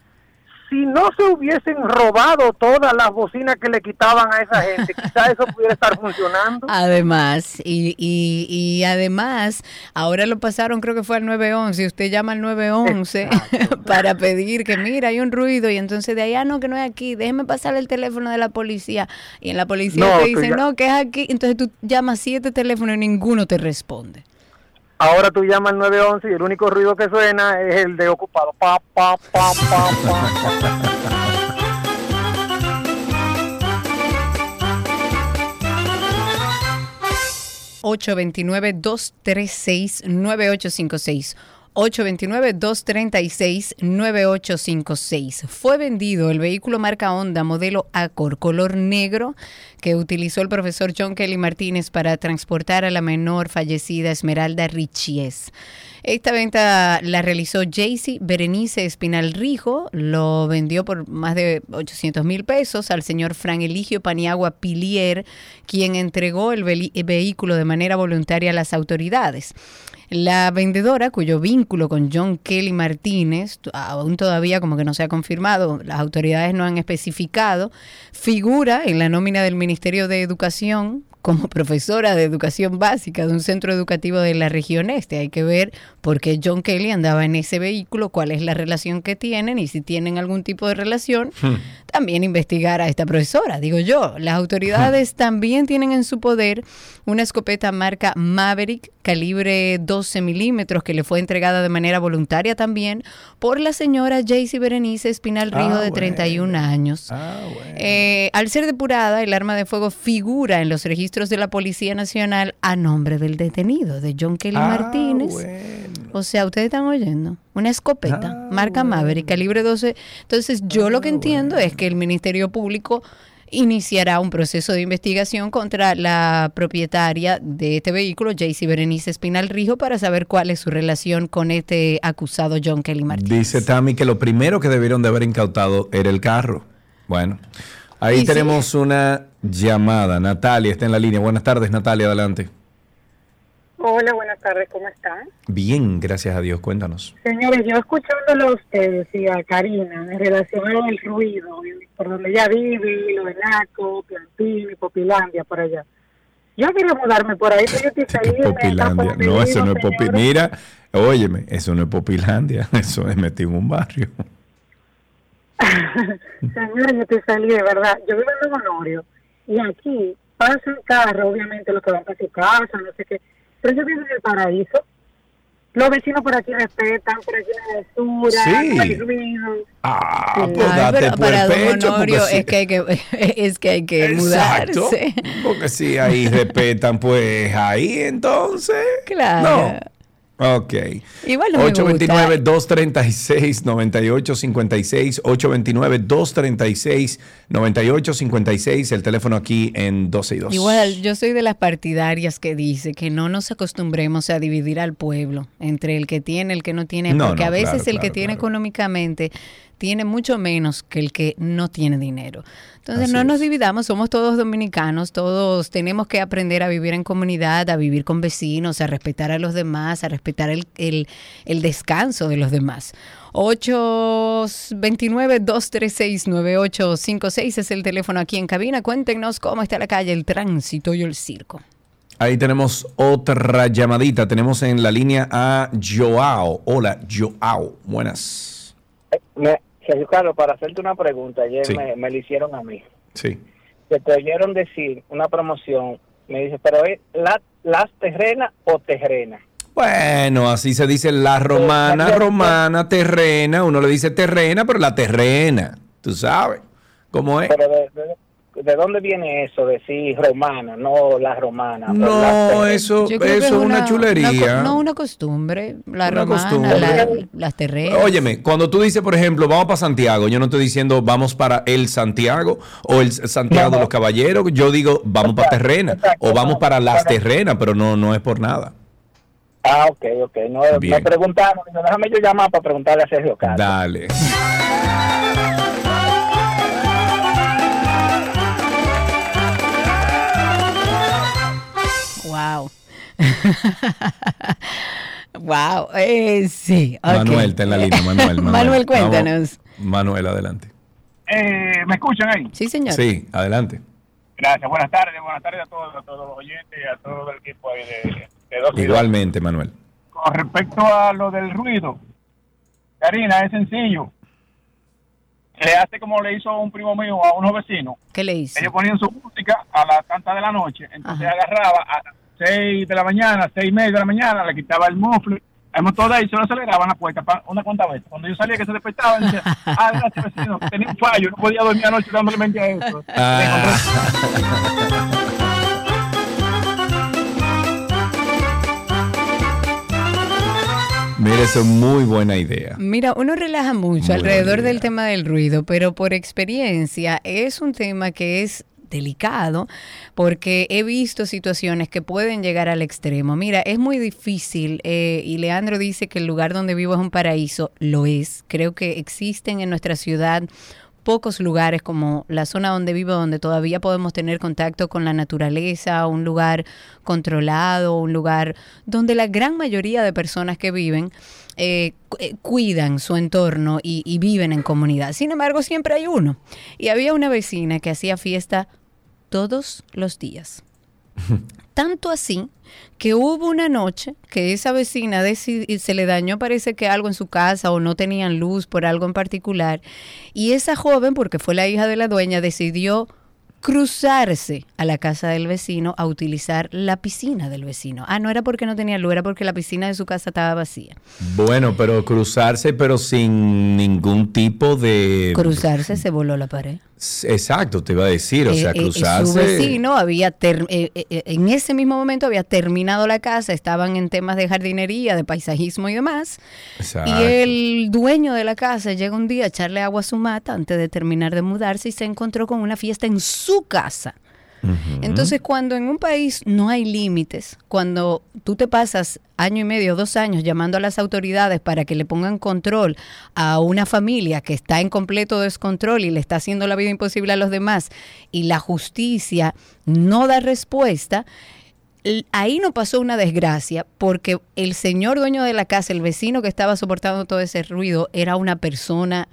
Si no se hubiesen robado todas las bocinas que le quitaban a esa gente, quizás eso pudiera estar funcionando. Además, y, y, y además, ahora lo pasaron, creo que fue al 911. Usted llama al 911 para pedir que, mira, hay un ruido. Y entonces de allá, no, que no es aquí, déjeme pasar el teléfono de la policía. Y en la policía No, te dicen, ya- no, que es aquí. Entonces tú llamas siete teléfonos y ninguno te responde. Ahora tú llamas al 911 y el único ruido que suena es el de ocupado. Pa, pa, pa, pa, pa, pa. 829-236-9856. 829-236-9856. Fue vendido el vehículo marca Honda modelo Accord color negro que utilizó el profesor John Kelly Martínez para transportar a la menor fallecida Esmeralda Richies. Esta venta la realizó Jaycee Berenice Espinal Rijo, lo vendió por más de 800 mil pesos al señor Fran Eligio Paniagua Pilier, quien entregó el vehículo de manera voluntaria a las autoridades. La vendedora, cuyo vínculo con John Kelly Martínez, aún todavía como que no se ha confirmado, las autoridades no han especificado, figura en la nómina del Ministerio de Educación como profesora de educación básica de un centro educativo de la región este. Hay que ver por qué John Kelly andaba en ese vehículo, cuál es la relación que tienen y si tienen algún tipo de relación, Hmm. también investigar a esta profesora. Digo yo, las autoridades también tienen en su poder una escopeta marca Maverick calibre 12 milímetros que le fue entregada de manera voluntaria también por la señora Jaycee Berenice Espinal Rijo Ah, de 31 años. Eh, al ser depurada, el arma de fuego figura en los registros de la Policía Nacional a nombre del detenido, de John Kelly Ah, Martínez. O sea, ustedes están oyendo. Una escopeta, marca Maverick, calibre 12. Entonces, yo lo que entiendo es que el Ministerio Público iniciará un proceso de investigación contra la propietaria de este vehículo, Jaycee Berenice Espinal Rijo, para saber cuál es su relación con este acusado John Kelly Martínez. Dice Tami que lo primero que debieron de haber incautado era el carro. Bueno, ahí sí. tenemos una llamada. Natalia está en la línea. Buenas tardes, Natalia, adelante. Hola, buenas tardes, ¿cómo están? Bien, gracias a Dios. Cuéntanos. Señores, yo escuchándolo a ustedes y a Karina en relación del ruido, por donde ella vive, lo de Naco, Plantín y Popilandia, por allá. Yo quiero mudarme por ahí, pero yo estoy saliendo. Popilandia. No, eso no es Popi. Mira, óyeme, eso no es Popilandia. Eso es metido en un barrio. Señores, yo estoy saliendo, de verdad. Yo vivo en Don Honorio y aquí pasan carros, obviamente, los que van para su casa, no sé qué. Pero yo vivo en el paraíso. Los vecinos por aquí respetan, por aquí hay basura, Sí. no hay ruido. Ah, pues Ay, date pero por para el pecho, Honorio sí. es que hay que, es que, hay que Exacto. mudarse. Porque si ahí respetan, pues ahí entonces. Claro. No. Ok. Igual no me gusta. 829-236-9856. 829-236-9856. El teléfono aquí en 12 y 2. Igual, yo soy de las partidarias que dice que no nos acostumbremos a dividir al pueblo entre el que tiene, el que no tiene, No, porque no, a veces claro, el que claro, tiene económicamente tiene mucho menos que el que no tiene dinero. Entonces, Así no nos dividamos, somos todos dominicanos, todos tenemos que aprender a vivir en comunidad, a vivir con vecinos, a respetar a los demás, a respetar el, el, el descanso de los demás. 829-236-9856 es el teléfono aquí en cabina. Cuéntenos cómo está la calle, el tránsito y el circo. Ahí tenemos otra llamadita. Tenemos en la línea a Joao. Hola, Joao. Buenas. Me, Sergio Carlos, para hacerte una pregunta, ayer Sí. me, me la hicieron a mí. Sí. Que te oyeron decir una promoción, me dice, pero es la, las terrenas o terrenas. Bueno, así se dice la romana, romana, terrena. Uno le dice terrena, pero la terrena. Tú sabes cómo es. Pero de, de- ¿de dónde viene eso? Decir romana, no la romana. No, eso, eso es una, chulería. una no, una costumbre. La Una romana, costumbre. la- las terrenas. Óyeme, cuando tú dices, por ejemplo, vamos para Santiago, yo no estoy diciendo vamos para el Santiago o el Santiago de los Caballeros, yo digo vamos para Terrena o vamos para las Terrenas, pero no, no es por nada. Ah, ok, ok. No, Bien. me preguntaron, déjame yo llamar para preguntarle a Sergio Carlos. Dale. Wow. wow. Eh, sí. Manuel está en la línea, Manuel. Manuel, Manuel, Vamos. cuéntanos. Manuel, adelante. Eh, ¿Me escuchan ahí? Sí, señor. Sí, adelante. Gracias. Buenas tardes, buenas tardes a todos, a todos los oyentes y a todo el equipo ahí de, de dos. Igualmente, Manuel. Con respecto a lo del ruido, Karina, es sencillo. Le hace como le hizo un primo mío a unos vecinos. ¿Qué le hizo? Ellos ponían su música a las tantas de la noche. Entonces agarraba a 6 de la mañana, seis y media de la mañana, le quitaba el mufle, el motor de ahí se lo aceleraban la puerta una cuanta vez. Cuando yo salía que se despertaba, decía, ah, gracias vecino, tenía un fallo, no podía dormir anoche dándole mente a eso. Mira, eso es muy buena idea. Mira, uno relaja mucho Muy alrededor del tema del ruido, pero por experiencia es un tema que es delicado porque he visto situaciones que pueden llegar al extremo. Mira, es muy difícil eh, y Leandro dice que el lugar donde vivo es un paraíso, lo es. Creo que existen en nuestra ciudad pocos lugares como la zona donde vivo, donde todavía podemos tener contacto con la naturaleza, un lugar controlado, un lugar donde la gran mayoría de personas que viven eh, eh, cuidan su entorno y, y viven en comunidad. Sin embargo, siempre hay uno. Y había una vecina que hacía fiesta todos los días. Tanto así que hubo una noche que esa vecina se le dañó, parece que algo en su casa o no tenían luz por algo en particular. Y esa joven, porque fue la hija de la dueña, decidió cruzarse a la casa del vecino a utilizar la piscina del vecino. Ah, no era porque no tenía luz, era porque la piscina de su casa estaba vacía. Bueno, pero cruzarse, pero sin ningún tipo de... Cruzarse se voló la pared. Exacto, te iba a decir, o sea, Eh, eh, cruzarse... su vecino había, ter- eh, eh, eh, en ese mismo momento había terminado la casa, estaban en temas de jardinería, de paisajismo y demás. Exacto. Y el dueño de la casa llega un día a echarle agua a su mata antes de terminar de mudarse y se encontró con una fiesta en su casa. Entonces, cuando en un país no hay límites, cuando tú te pasas año y medio, dos años llamando a las autoridades para que le pongan control a una familia que está en completo descontrol y le está haciendo la vida imposible a los demás y la justicia no da respuesta, ahí no pasó una desgracia porque el señor dueño de la casa, el vecino que estaba soportando todo ese ruido, era una persona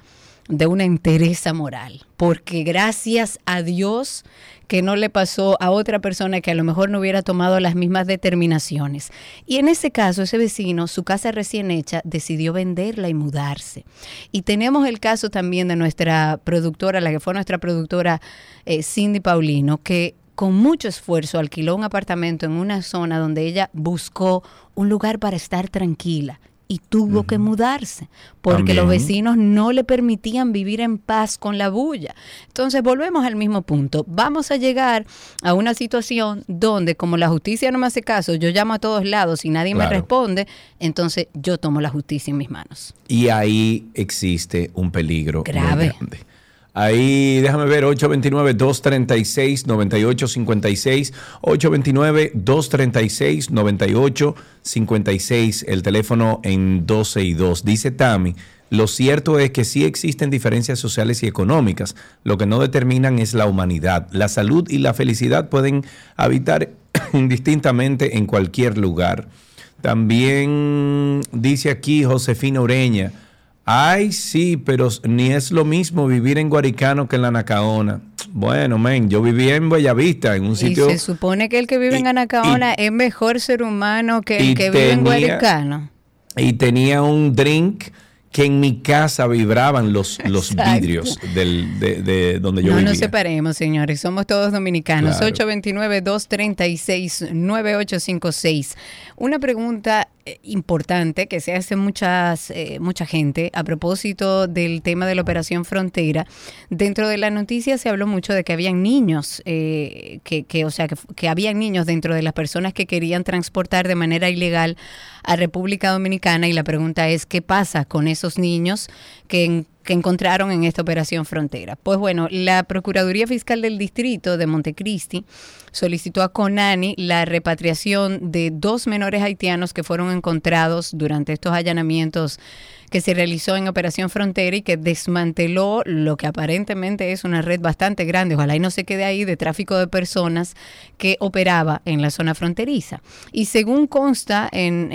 de una entereza moral, porque gracias a Dios que no le pasó a otra persona que a lo mejor no hubiera tomado las mismas determinaciones. Y en ese caso, ese vecino, su casa recién hecha, decidió venderla y mudarse. Y tenemos el caso también de nuestra productora, la que fue nuestra productora eh, Cindy Paulino, que con mucho esfuerzo alquiló un apartamento en una zona donde ella buscó un lugar para estar tranquila y tuvo que mudarse porque los vecinos no le permitían vivir en paz con la bulla. Entonces volvemos al mismo punto. Vamos a llegar a una situación donde como la justicia no me hace caso, yo llamo a todos lados y nadie me responde, entonces yo tomo la justicia en mis manos. Y ahí existe un peligro muy Grave. grande. Ahí, déjame ver, 829-236-9856, 829-236-9856, el teléfono en 12 y 2. Dice Tami, lo cierto es que sí existen diferencias sociales y económicas, lo que no determinan es la humanidad. La salud y la felicidad pueden habitar indistintamente en cualquier lugar. También dice aquí Josefina Ureña, ay sí, pero ni es lo mismo vivir en Guaricano que en la Nacaona. Bueno, men, yo vivía en Bellavista, en un sitio... y se supone que el que vive en Anacaona es mejor ser humano que el y que vive en Guaricano. y tenía un drink que en mi casa vibraban los, los Exacto. vidrios del, de, de donde yo no vivía. nos separemos, señores. Somos todos dominicanos. Claro. 829-236-9856. Una pregunta importante que se hace muchas, eh, mucha gente a propósito del tema de la Operación Frontera. Dentro de la noticia se habló mucho de que habían niños, eh, que, que, o sea, que, que habían niños dentro de las personas que querían transportar de manera ilegal a República Dominicana. Y la pregunta es, ¿qué pasa con esos niños que que encontraron en esta operación frontera. Pues bueno, la Procuraduría Fiscal del Distrito de Montecristi solicitó a Conani la repatriación de dos menores haitianos que fueron encontrados durante estos allanamientos que se realizó en Operación Frontera y que desmanteló lo que aparentemente es una red bastante grande, ojalá y no se quede ahí, de tráfico de personas que operaba en la zona fronteriza. Y según consta en,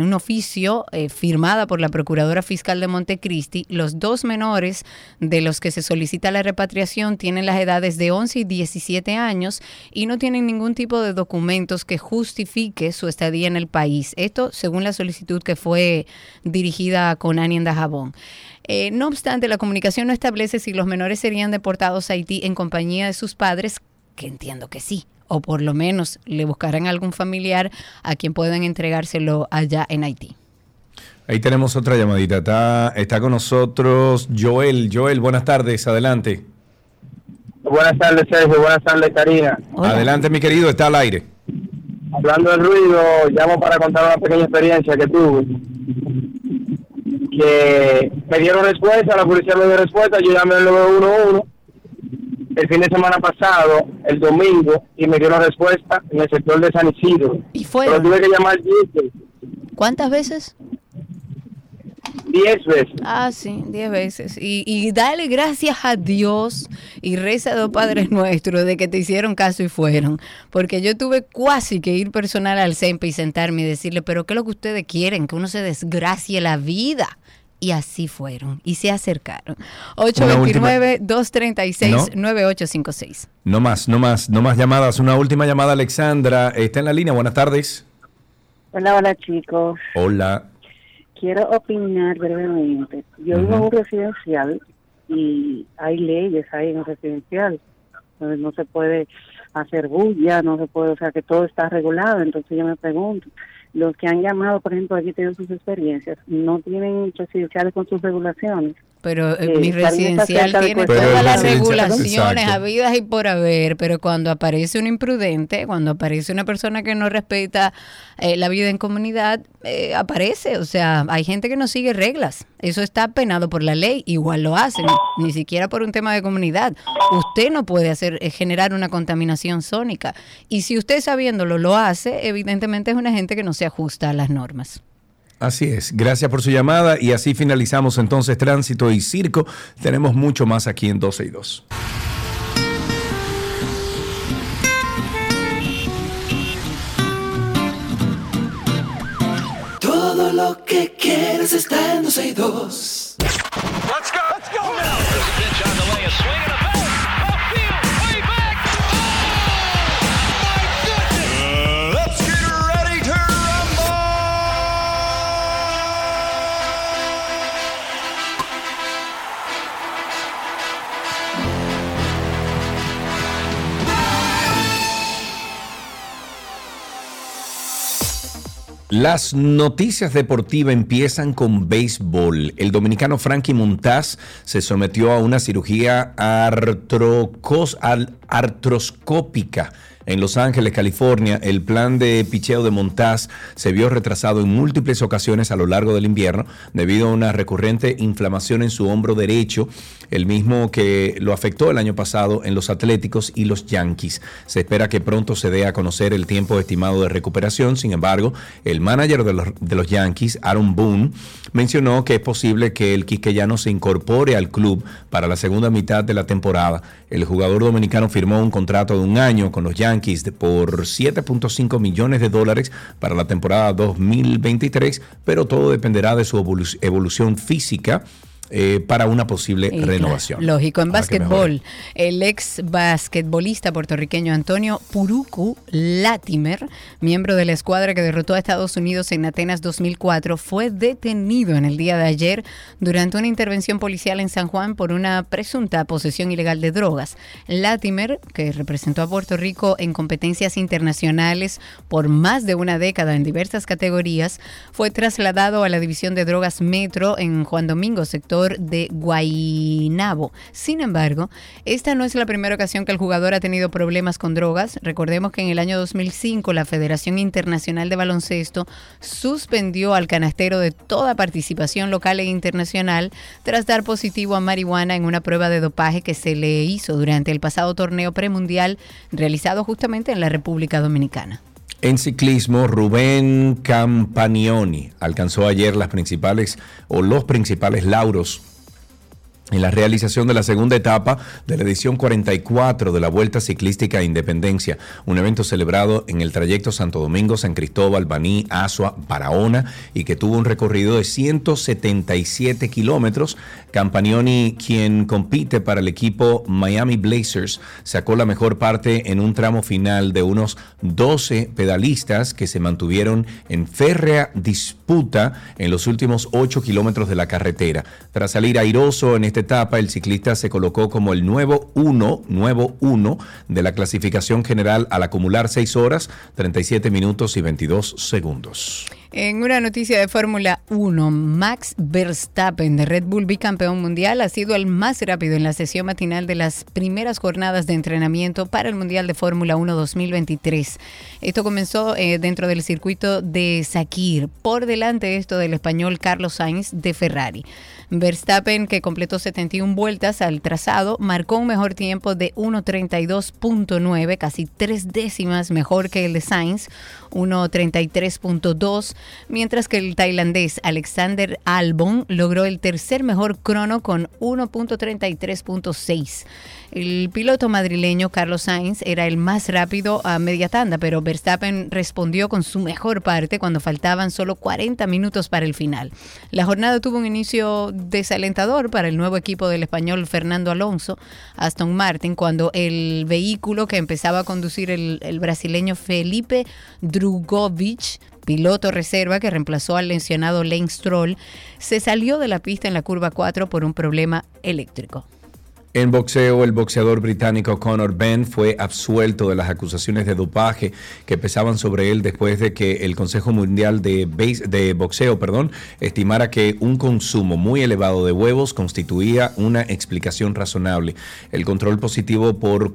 un oficio eh, firmada por la Procuradora Fiscal de Montecristi, los dos menores de los que se solicita la repatriación tienen las edades de 11 y 17 años y no tienen ningún tipo de documentos que justifique su estadía en el país. Esto según la solicitud que fue dirigida a Conani en Dajabón. Eh, no obstante, la comunicación no establece si los menores serían deportados a Haití en compañía de sus padres, que entiendo que sí, o por lo menos le buscarán algún familiar a quien puedan entregárselo allá en Haití. Ahí tenemos otra llamadita. Está, está con nosotros Joel. Joel, buenas tardes. Adelante. Buenas tardes, Sergio. Buenas tardes, Karina. Adelante, mi querido. Está al aire. Hablando del ruido, llamo para contar una pequeña experiencia que tuve. Que me dieron respuesta, la policía me dio respuesta, yo llamé al 911 el fin de semana pasado, el domingo, y me dieron respuesta en el sector de San Isidro. ¿Y fue? Pero tuve que llamar 10 ¿Cuántas veces? 10 veces. Ah, sí, diez veces. Y, y dale gracias a Dios y reza a dos padres nuestros de que te hicieron caso y fueron. Porque yo tuve casi que ir personal al CEMPE y sentarme y decirle, pero ¿qué es lo que ustedes quieren? Que uno se desgracie la vida. Y así fueron y se acercaron. Una última- 829-236-9856. No más, no más, no más llamadas. Una última llamada, Alexandra. Está en la línea. Buenas tardes. Hola, hola chicos. Hola. Quiero opinar brevemente. Yo vivo en un residencial y hay leyes ahí en el residencial. Entonces no se puede hacer bulla, no se puede, o sea que todo está regulado. Entonces yo me pregunto, los que han llamado, por ejemplo, aquí tienen sus experiencias, no tienen residenciales con sus regulaciones. Pero eh, mi residencial tiene todas las regulaciones habidas y por haber, pero cuando aparece un imprudente, cuando aparece una persona que no respeta eh, la vida en comunidad, eh, aparece. O sea, hay gente que no sigue reglas. Eso está penado por la ley, igual lo hacen, ni siquiera por un tema de comunidad. Usted no puede hacer eh, generar una contaminación sónica. Y si usted sabiéndolo lo hace, evidentemente es una gente que no se ajusta a las normas. Así es. Gracias por su llamada y así finalizamos entonces Tránsito y Circo. Tenemos mucho más aquí en 12 y 2. Todo lo que quieres está en 12 y 2. Let's Las noticias deportivas empiezan con béisbol. El dominicano Frankie Montaz se sometió a una cirugía artroscópica en Los Ángeles, California. El plan de picheo de Montaz se vio retrasado en múltiples ocasiones a lo largo del invierno debido a una recurrente inflamación en su hombro derecho, el mismo que lo afectó el año pasado en los Atléticos y los Yankees. Se espera que pronto se dé a conocer el tiempo estimado de recuperación. Sin embargo, el manager de los, Yankees, Aaron Boone, mencionó que es posible que el quisqueyano se incorpore al club para la segunda mitad de la temporada. El jugador dominicano firmó un contrato de un año con los Yankees por 7.5 millones de dólares para la temporada 2023, pero todo dependerá de su evolu- evolución física. Eh, para una posible Y, claro, renovación. Lógico, en básquetbol, el ex basquetbolista puertorriqueño Antonio Puruku Latimer, miembro de la escuadra que derrotó a Estados Unidos en Atenas 2004, fue detenido en el día de ayer durante una intervención policial en San Juan por una presunta posesión ilegal de drogas. Latimer, que representó a Puerto Rico en competencias internacionales por más de una década en diversas categorías, fue trasladado a la División de Drogas Metro en Juan Domingo, sector de Guaynabo. Sin embargo, esta no es la primera ocasión que el jugador ha tenido problemas con drogas. Recordemos que en el año 2005 la Federación Internacional de Baloncesto suspendió al canastero de toda participación local e internacional tras dar positivo a marihuana en una prueba de dopaje que se le hizo durante el pasado torneo premundial realizado justamente en la República Dominicana. En ciclismo, Rubén Campanioni alcanzó ayer las principales o los principales lauros en la realización de la segunda etapa de la edición 44 de la Vuelta Ciclística a Independencia, un evento celebrado en el trayecto Santo Domingo, San Cristóbal, Baní, Asua, Barahona y que tuvo un recorrido de 177 kilómetros. Campanioni, quien compite para el equipo Miami Blazers, sacó la mejor parte en un tramo final de unos 12 pedalistas que se mantuvieron en férrea disputa en los últimos 8 kilómetros de la carretera. Tras salir airoso en esta etapa, el ciclista se colocó como el nuevo 1, nuevo 1 de la clasificación general al acumular 6 horas, 37 minutos y 22 segundos. En una noticia de Fórmula 1, Max Verstappen de Red Bull bicampeón mundial ha sido el más rápido en la sesión matinal de las primeras jornadas de entrenamiento para el Mundial de Fórmula 1 2023. Esto comenzó eh, dentro del circuito de Sakir, por delante esto del español Carlos Sainz de Ferrari. Verstappen, que completó 171 vueltas al trazado, marcó un mejor tiempo de 1.32.9, casi tres décimas mejor que el de Sainz, 1.33.2, mientras que el tailandés Alexander Albon logró el tercer mejor crono con 1.33.6. El piloto madrileño Carlos Sainz era el más rápido a media tanda, pero Verstappen respondió con su mejor parte cuando faltaban solo 40 minutos para el final. La jornada tuvo un inicio desalentador para el nuevo equipo del español Fernando Alonso, Aston Martin, cuando el vehículo que empezaba a conducir el, el brasileño Felipe Drugovich piloto reserva que reemplazó al mencionado Lane Stroll, se salió de la pista en la curva 4 por un problema eléctrico. En boxeo, el boxeador británico Conor Benn fue absuelto de las acusaciones de dopaje que pesaban sobre él después de que el Consejo Mundial de, de, Boxeo perdón, estimara que un consumo muy elevado de huevos constituía una explicación razonable. El control positivo por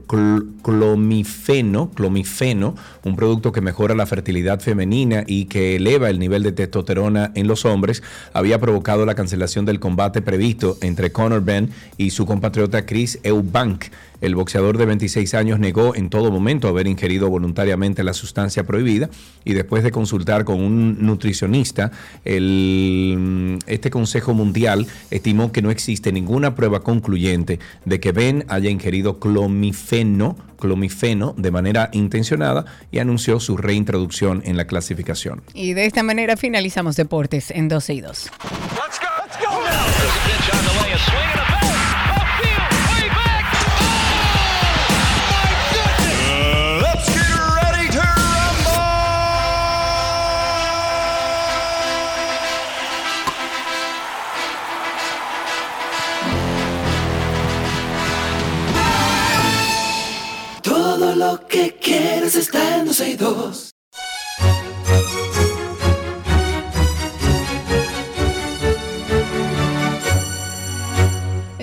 clomifeno, clomifeno, un producto que mejora la fertilidad femenina y que eleva el nivel de testosterona en los hombres, había provocado la cancelación del combate previsto entre Conor Benn y su compatriota Chris Eubank. El boxeador de 26 años negó en todo momento haber ingerido voluntariamente la sustancia prohibida y después de consultar con un nutricionista, el, este Consejo Mundial estimó que no existe ninguna prueba concluyente de que Ben haya ingerido clomifeno, clomifeno de manera intencionada y anunció su reintroducción en la clasificación. Y de esta manera finalizamos deportes en 12 y 2. Lo que quieres está en 12 y 2.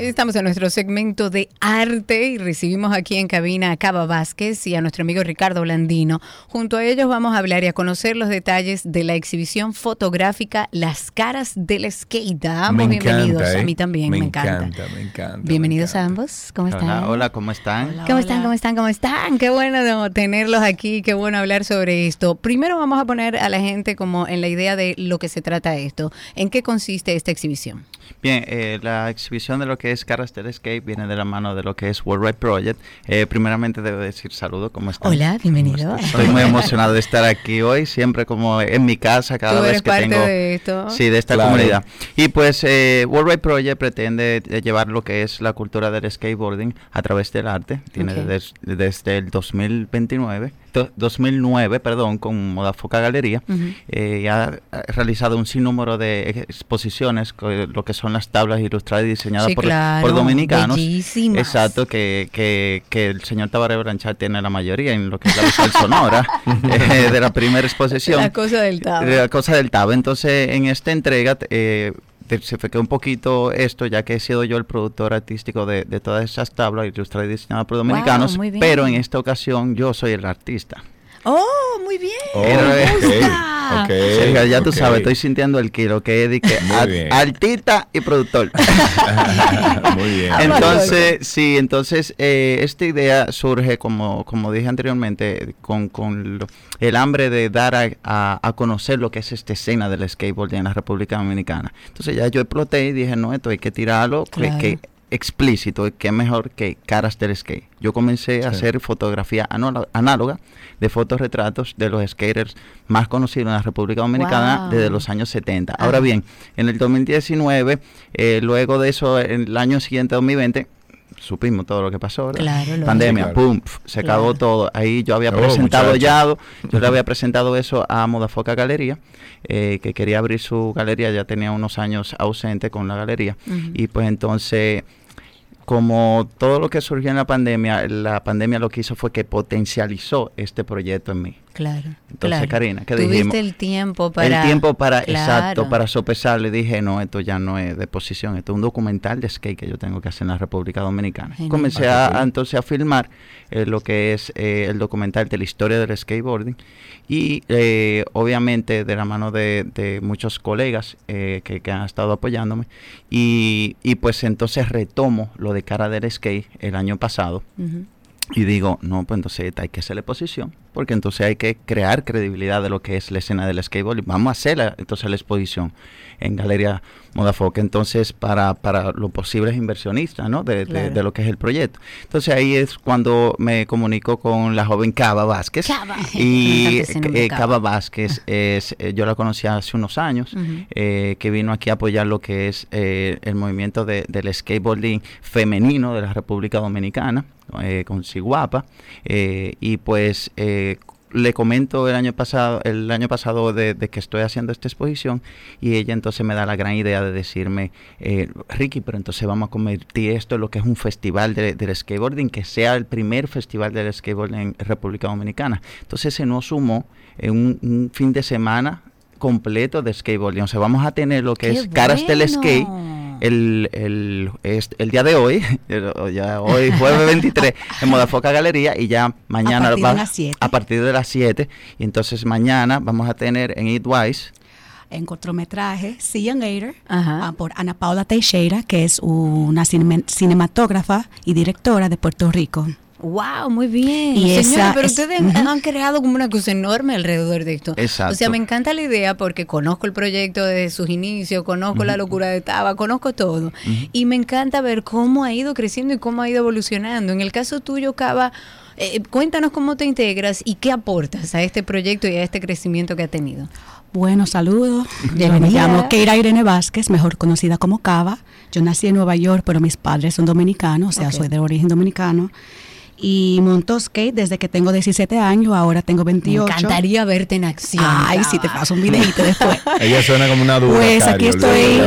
Estamos en nuestro segmento de arte y recibimos aquí en cabina a Cava Vázquez y a nuestro amigo Ricardo Blandino. Junto a ellos vamos a hablar y a conocer los detalles de la exhibición fotográfica Las caras del skate. Ambos bienvenidos. ¿eh? A mí también me, me encanta. Me encanta. Bienvenidos a ambos. ¿Cómo están? Hola, hola ¿cómo están? Hola, ¿Cómo están? ¿Cómo están? ¿Cómo están? Qué bueno tenerlos aquí, qué bueno hablar sobre esto. Primero vamos a poner a la gente como en la idea de lo que se trata esto. ¿En qué consiste esta exhibición? Bien, eh, la exhibición de lo que es Caras del Escape viene de la mano de lo que es World Wide Project. Eh, primeramente debo decir saludo, ¿cómo están? Hola, bienvenido. Estoy muy emocionado de estar aquí hoy, siempre como en mi casa, cada ¿Tú vez que parte tengo... de esto? Sí, de esta Claro. comunidad. Y pues eh, World Wide Project pretende eh, llevar lo que es la cultura del skateboarding a través del arte. Tiene Ok. des- desde el 2029, do- 2009, perdón, con Modafoca Galería. Ujú. Eh, y ha ha realizado un sinnúmero de exposiciones, lo que son las tablas ilustradas y diseñadas Sí, por, claro, por dominicanos. bellísimas. Exacto, que, que, que el señor Tabaré Blanchard tiene la mayoría en lo que es la visual sonora eh, de la primera exposición. La cosa del Tabo. De la cosa del Tabo. Entonces, en esta entrega eh, diversifiqué un poquito esto, ya que he sido yo el productor artístico de, de todas esas tablas ilustradas y diseñadas por dominicanos, pero en esta ocasión yo soy el artista. Oh, muy bien. Oh, Me Sergio, ya tú ok. sabes, estoy sintiendo el kilo que es que artista y productor. Muy bien. Entonces, sí, entonces eh, esta idea surge, como, como dije anteriormente, con, con lo- el hambre de dar a, a- a conocer lo que es esta escena del skateboard en la República Dominicana. Entonces ya yo exploté y dije, no, esto hay que tirarlo, que- Claro. que, explícito, que mejor que caras del skate. Yo comencé a hacer fotografía análoga de fotorretratos de los skaters más conocidos en la República Dominicana Wow. desde los años 70. Ahora bien, en el 2019, eh, luego de eso, en el año siguiente, 2020, supimos todo lo que pasó, ¿verdad? Claro. Pandemia, Claro. pum, se Claro. acabó todo. Ahí yo había Oh, presentado muchacho. ya, yo le había presentado eso a Modafoca Galería, eh, que quería abrir su galería, ya tenía unos años ausente con la galería. Y pues entonces, como todo lo que surgió en la pandemia, la pandemia lo que hizo fue que potencializó este proyecto en mí. Claro. Entonces, claro. Karina, ¿qué Tuviste dijimos? el tiempo para... El tiempo para, Claro. exacto, para sopesar. Le dije, no, esto ya no es de posición, esto es un documental de skate que yo tengo que hacer en la República Dominicana. Genial. Comencé Ah, a, entonces a filmar eh, lo que es eh, el documental de la historia del skateboarding y eh, obviamente de la mano de, de muchos colegas eh, que, que han estado apoyándome y, y pues entonces retomo lo de cara del skate el año pasado. Y digo, no, pues entonces hay que hacerle posición, porque entonces hay que crear credibilidad de lo que es la escena del skateboard. Vamos a hacer la- entonces la exposición en Galería Modafoque, entonces para, para los posibles inversionistas, ¿no? De, de- Claro. de lo que es el proyecto. Entonces ahí es cuando me comunico con la joven Cava Vázquez. Cava. Y eh, Cava. Vázquez, es, eh, yo la conocí hace unos años, eh, que vino aquí a apoyar lo que es el movimiento de- del skateboarding femenino de la República Dominicana, eh, con Siguapa, eh, y pues eh, le comento el año pasado, el año pasado de, de que estoy haciendo esta exposición y ella entonces me da la gran idea de decirme, eh, Ricky, pero entonces vamos a convertir esto en lo que es un festival de- del skateboarding, que sea el primer festival del skateboarding en República Dominicana. Entonces se nos sumó en un, un fin de semana completo de skateboarding. O sea, vamos a tener lo que ¡Qué es caras del skate el, el, est- el día de hoy, ya hoy jueves 23, en Modafoca Galería y ya mañana partir de va- las 7. a partir de las 7 y entonces mañana vamos a tener en Eatwise en cortometraje See You Later ah, por Ana Paula Teixeira, que es una cinema- cinematógrafa y directora de Puerto Rico. Wow, muy bien. Y Señores, esa pero es- ustedes Ujú. han creado como una cosa enorme alrededor de esto. Exacto. O sea, me encanta la idea porque conozco el proyecto desde sus inicios, conozco la locura de Taba, conozco todo. Y me encanta ver cómo ha ido creciendo y cómo ha ido evolucionando. En el caso tuyo, Cava, eh, cuéntanos cómo te integras y qué aportas a este proyecto y a este crecimiento que ha tenido. Bueno, saludos. Me llamo Keira Irene Vázquez, mejor conocida como Cava. Yo nací en Nueva York, pero mis padres son dominicanos, o sea, soy de origen dominicano. Y monto skate desde que tengo 17 años, ahora tengo 28. Me encantaría verte en acción. Ay, sí, te paso un videito después. Ella suena como una dura. Pues aquí estoy,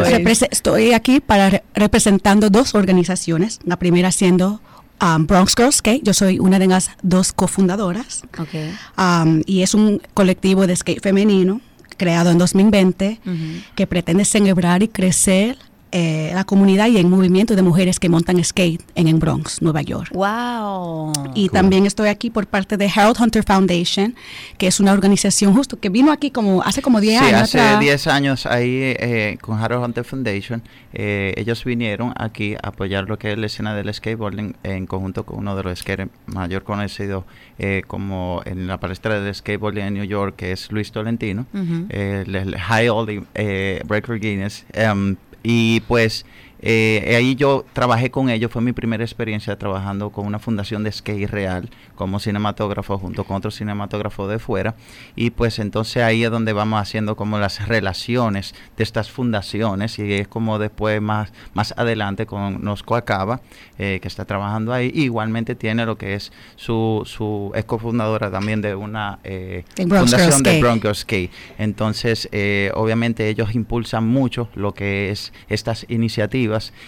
estoy aquí para re- representando dos organizaciones. La primera siendo um, Bronx Girls Skate. Yo soy una de las dos cofundadoras. Ok. Um, y es un colectivo de skate femenino creado en 2020 Ujú. que pretende celebrar y crecer eh, la comunidad y el movimiento de mujeres que montan skate en el Bronx, Nueva York. Wow. Y también estoy aquí por parte de Harold Hunter Foundation, que es una organización justo que vino aquí como hace como 10 Sí, años hace atrás. 10 años ahí eh, con Harold Hunter Foundation, eh, ellos vinieron aquí a apoyar lo que es la escena del skateboarding en conjunto con uno de los skaters mayor conocidos eh, como en la palestra del skateboarding en New York, que es Luis Tolentino, Ujú. eh, el, el High Oldie eh, Record Guinness. em, y pues eh, ahí yo trabajé con ellos, fue mi primera experiencia trabajando con una fundación de skate real como cinematógrafo junto con otros cinematógrafos de fuera. Y pues entonces ahí es donde vamos haciendo como las relaciones de estas fundaciones y es como después más, más adelante con Nosco Acaba eh, que está trabajando ahí. Y igualmente tiene lo que es su, su es cofundadora también de una eh, fundación de Girls Skate. Entonces, obviamente ellos impulsan mucho lo que es estas iniciativas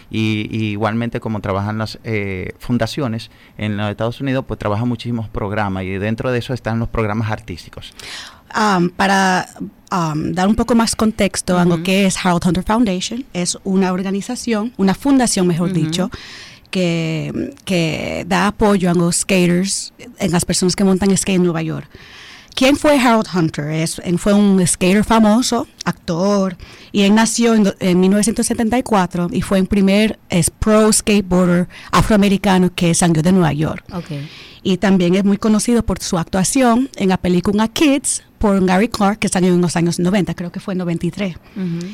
y, y igualmente como trabajan las eh, fundaciones en los Estados Unidos, pues trabajan muchísimos programas y dentro de eso están los programas artísticos. Um, para um, dar un poco más contexto a lo que es Harold Hunter Foundation, es una organización, una fundación, mejor dicho, que, que da apoyo a los skaters, en las personas que montan skate en Nueva York. ¿Quién fue Harold Hunter? Es, fue un skater famoso, actor, y él nació en, en 1974 y fue el primer es, pro skateboarder afroamericano que salió de Nueva York. Ok. Y también es muy conocido por su actuación en la película Kids por Gary Clark, que salió en los años 90, creo que fue en 93. Ujú.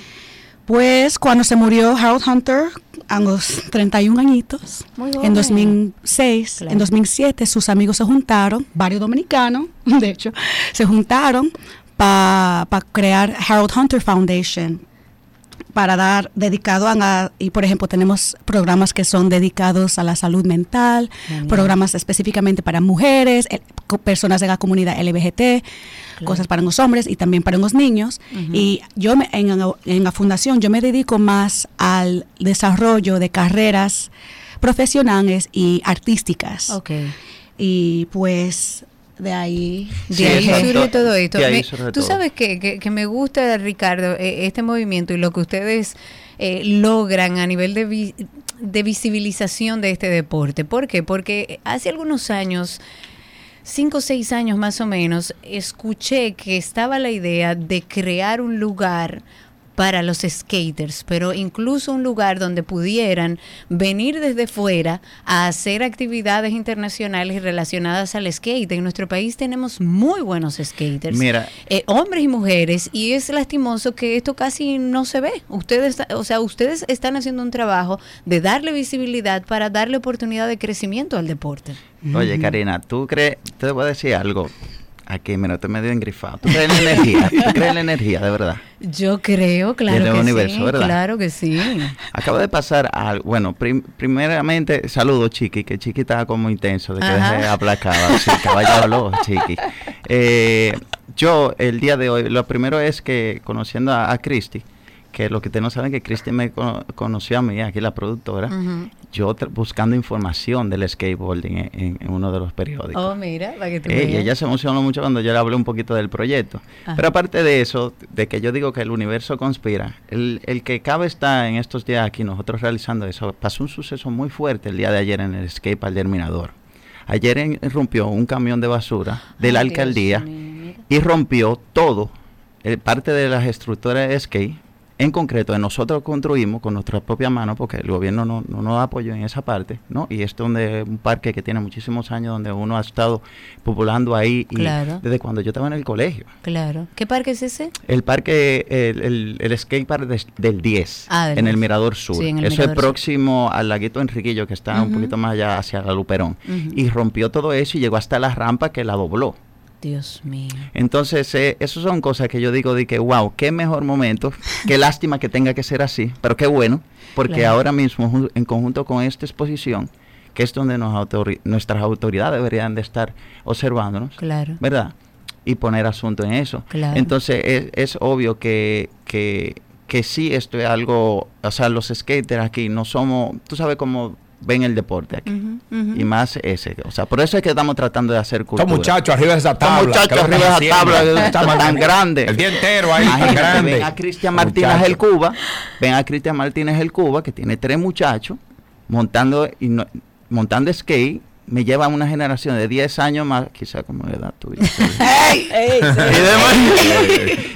Pues cuando se murió Harold Hunter a los 31 añitos, en joven. 2006, Claro. en 2007 sus amigos se juntaron, varios dominicanos, de hecho, se juntaron para crear Harold Hunter Foundation para dar dedicado a y por ejemplo tenemos programas que son dedicados a la salud mental, programas específicamente para mujeres, el- personas de la comunidad LGBT, cosas para los hombres y también para los niños. Y yo me- en, la- en la fundación yo me dedico más al desarrollo de carreras profesionales y artísticas. Ok. Y pues de ahí, de ahí surge todo esto. Tú sabes que, que, me gusta, Ricardo, eh, este movimiento y lo que ustedes eh, logran a nivel de, de visibilización de este deporte. ¿Por qué? Porque hace algunos años cinco o seis años más o menos, escuché que estaba la idea de crear un lugar para los skaters, pero incluso un lugar donde pudieran venir desde fuera a hacer actividades internacionales relacionadas al skate. En nuestro país tenemos muy buenos skaters, Mira. Eh, hombres y mujeres, y es lastimoso que esto casi no se ve. Ustedes, o sea, ustedes están haciendo un trabajo de darle visibilidad para darle oportunidad de crecimiento al deporte. Oye, Karina, ¿tú crees? Te voy a decir algo. Aquí, mira, te medio engrifado. ¿Tú crees en la energía? ¿Tú crees en la energía, de verdad? Yo creo, claro que universo, sí. ¿verdad? Claro que sí. Acaba de pasar algo. Bueno, primeramente, saludo, Chiqui, que Chiqui estaba como intenso de que dejé aplacada. Sí, caballo habló, Chiqui. Eh, yo, el día de hoy, lo primero es que, conociendo a, a Cristi, que lo que ustedes no saben que Cristi me conoció a mí, aquí la productora, yo buscando información del skateboarding en, uno de los periódicos. Oh, mira, para que tú Ella se emocionó mucho cuando yo le hablé un poquito del proyecto. Pero aparte de eso, de que yo digo que el universo conspira, el, el que cabe está en estos días aquí, nosotros realizando eso, pasó un suceso muy fuerte el día de ayer en el skate al Terminador. Ayer rompió un camión de basura de la alcaldía y rompió todo, eh, parte de las estructuras de skate en concreto, nosotros construimos con nuestras propias manos, porque el gobierno no, no nos apoyó en esa parte, ¿no? Y esto es un parque que tiene muchísimos años, donde uno ha estado populando ahí y desde cuando yo estaba en el colegio. Claro. ¿Qué parque es ese? El parque, el, el, skate park del 10, ah, en el Mirador Sur. Eso es próximo al laguito Enriquillo, que está un poquito más allá hacia la Luperón. Y rompió todo eso y llegó hasta la rampa que la dobló. Dios mío. Entonces, eh, esas son cosas que yo digo de que, wow, qué mejor momento, qué lástima que tenga que ser así, pero qué bueno, porque ahora mismo, en conjunto con esta exposición, que es donde nos nuestras autoridades deberían de estar observándonos, claro. ¿verdad? Y poner asunto en eso. Claro. Entonces, es, es obvio que, que, que sí, esto es algo, o sea, los skaters aquí no somos, tú sabes cómo ven el deporte aquí. Y más ese. O sea, por eso es que estamos tratando de hacer cultura. Estos muchachos arriba de esa tabla. Estos muchachos arriba de esa tabla tan grande. El día entero ahí, tan grande. Ven a Cristian Martínez el Cuba. Ven a Cristian Martínez el Cuba, que tiene tres muchachos montando, y montando skate me lleva una generación de 10 años más, quizá como la edad tuya.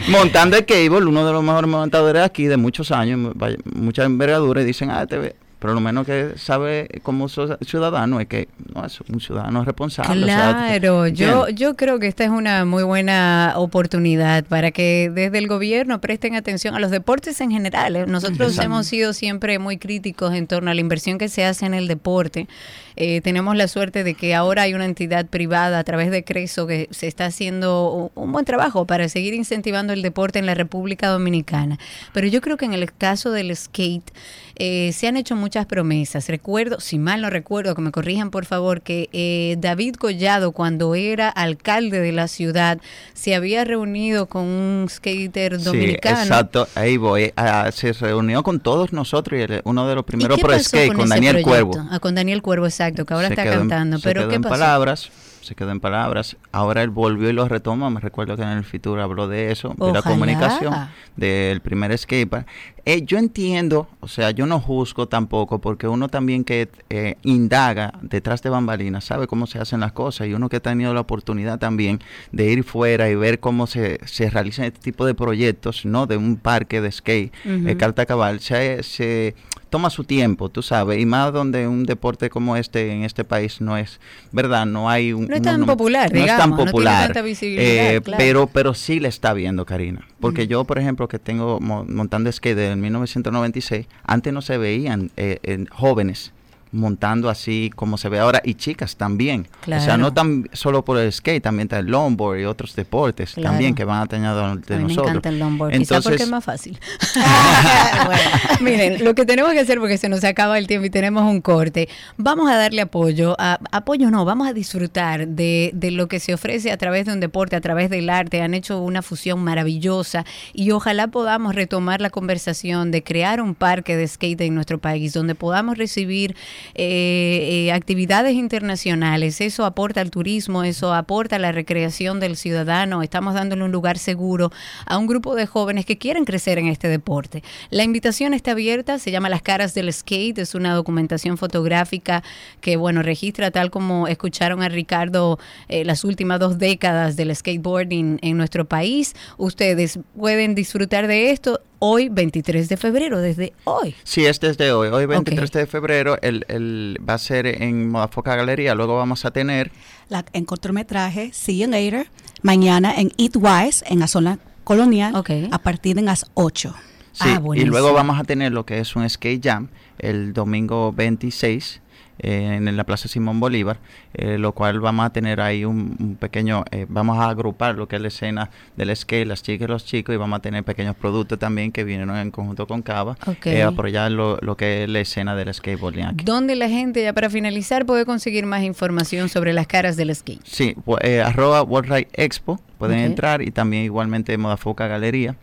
montando el cable, uno de los mejores montadores aquí de muchos años, mucha envergadura, y dicen, ah, te ve pero lo menos que sabe como ciudadano es que no es un ciudadano responsable. Claro, yo, yo creo que esta es una muy buena oportunidad para que desde el gobierno presten atención a los deportes en general. ¿eh? Nosotros hemos sido siempre muy críticos en torno a la inversión que se hace en el deporte. Eh, tenemos la suerte de que ahora hay una entidad privada a través de Creso que se está haciendo un buen trabajo para seguir incentivando el deporte en la República Dominicana. Pero yo creo que en el caso del skate, eh, se han hecho muchas promesas. Recuerdo, si mal no recuerdo, que me corrijan por favor, que eh, David Collado, cuando era alcalde de la ciudad, se había reunido con un skater dominicano. Sí, exacto, ahí voy. Ah, se reunió con todos nosotros y uno de los primeros pro skate con, Daniel Cuervo. Ah, con Daniel Cuervo, exacto, que ahora está cantando. Pero ¿qué en pasó? palabras se quedó en palabras. Ahora él volvió y lo retoma. Me recuerdo que en el futuro habló de eso, de la comunicación, del primer escape. Eh, yo entiendo, o sea, yo no juzgo tampoco, porque uno también que eh, indaga detrás de bambalinas sabe cómo se hacen las cosas y uno que ha tenido la oportunidad también de ir fuera y ver cómo se, se realizan este tipo de proyectos, ¿no? De un parque de skate, uh Carta Cabal, se, se toma su tiempo, tú sabes, y más donde un deporte como este en este país no es, ¿verdad? No hay un... No es tan popular, no es tan popular, eh, pero, pero sí le está viendo, Karina. Porque yo, por ejemplo, que tengo montando skate desde 1996, antes no se veían eh, jóvenes montando así como se ve ahora y chicas también. O sea, no tan solo por el skate, también está el longboard y otros deportes también que van a tener de a nosotros. Me encanta el longboard, Entonces, porque es más fácil. miren, lo que tenemos que hacer porque se nos acaba el tiempo y tenemos un corte, vamos a darle apoyo, a, apoyo no, vamos a disfrutar de, de lo que se ofrece a través de un deporte, a través del arte, han hecho una fusión maravillosa y ojalá podamos retomar la conversación de crear un parque de skate en nuestro país donde podamos recibir eh, eh, actividades internacionales. Eso aporta al turismo, eso aporta a la recreación del ciudadano. Estamos dándole un lugar seguro a un grupo de jóvenes que quieren crecer en este deporte. La invitación está abierta, se llama Las Caras del Skate, es una documentación fotográfica que, bueno, registra tal como escucharon a Ricardo eh, las últimas dos décadas del skateboarding en nuestro país. Ustedes pueden disfrutar de esto hoy, 23 de febrero, desde hoy. Sí, es desde hoy. Hoy, 23 de febrero, el, el, va a ser en Modafoca Galería. Luego vamos a tener... La, en cortometraje, See You Later, mañana en Eat Wise, en la zona colonial, a partir de las 8. Sí, ah, y luego vamos a tener lo que es un skate jam el domingo 26 en la Plaza Simón Bolívar, eh, lo cual vamos a tener ahí un, pequeño, eh, vamos a agrupar lo que es la escena del skate, las chicas y los chicos, y vamos a tener pequeños productos también que vienen en conjunto con Cava, eh, apoyar lo, lo, que es la escena del skateboarding aquí. ¿Dónde la gente, ya para finalizar, puede conseguir más información sobre las caras del skate? Sí, arroba World Ride Expo, pueden entrar, y también igualmente Modafoca Galería,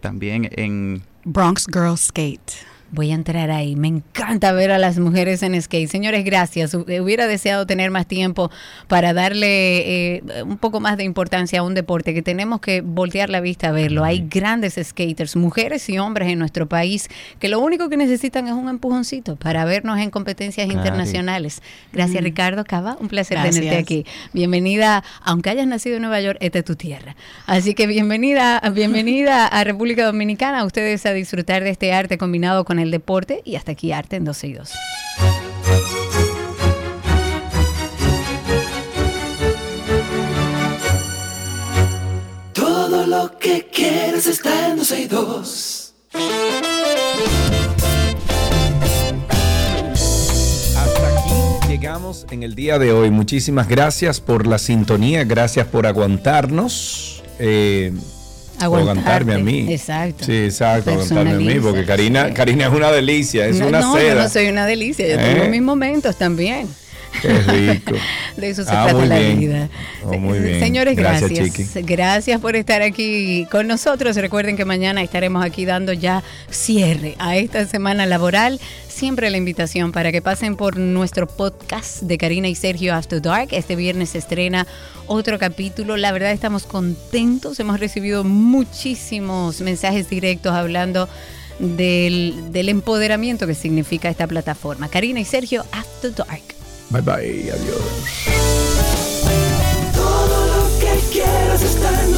también en... Bronx Girl Skate. Voy a entrar ahí. Me encanta ver a las mujeres en skate. Señores, gracias. Hubiera deseado tener más tiempo para darle eh, un poco más de importancia a un deporte que tenemos que voltear la vista a verlo. Hay grandes skaters, mujeres y hombres en nuestro país, que lo único que necesitan es un empujoncito para vernos en competencias internacionales. Gracias, Ricardo Cava. Un placer tenerte aquí. Bienvenida, aunque hayas nacido en Nueva York, esta es tu tierra. Así que bienvenida, bienvenida a República Dominicana. Ustedes a disfrutar de este arte combinado con el el deporte y hasta aquí Arte en 12 y 2. Todo lo que quieres está en 12 y 2. Hasta aquí llegamos en el día de hoy. Muchísimas gracias por la sintonía, gracias por aguantarnos. Eh, aguantarme a mí. Exacto. Sí, exacto, aguantarme a mí, porque Karina, Karina es una delicia, es una no, seda. Yo no soy una delicia, yo tengo ¿Eh? mis momentos también. Qué rico. De eso se ah, trata la vida. Oh, muy bien. Señores, gracias. Gracias, por estar aquí con nosotros. Recuerden que mañana estaremos aquí dando ya cierre a esta semana laboral. Siempre la invitación para que pasen por nuestro podcast de Karina y Sergio After Dark. Este viernes se estrena otro capítulo. La verdad estamos contentos. Hemos recibido muchísimos mensajes directos hablando del, del empoderamiento que significa esta plataforma. Karina y Sergio After Dark. Bye bye, adiós. Todo lo que quieras está en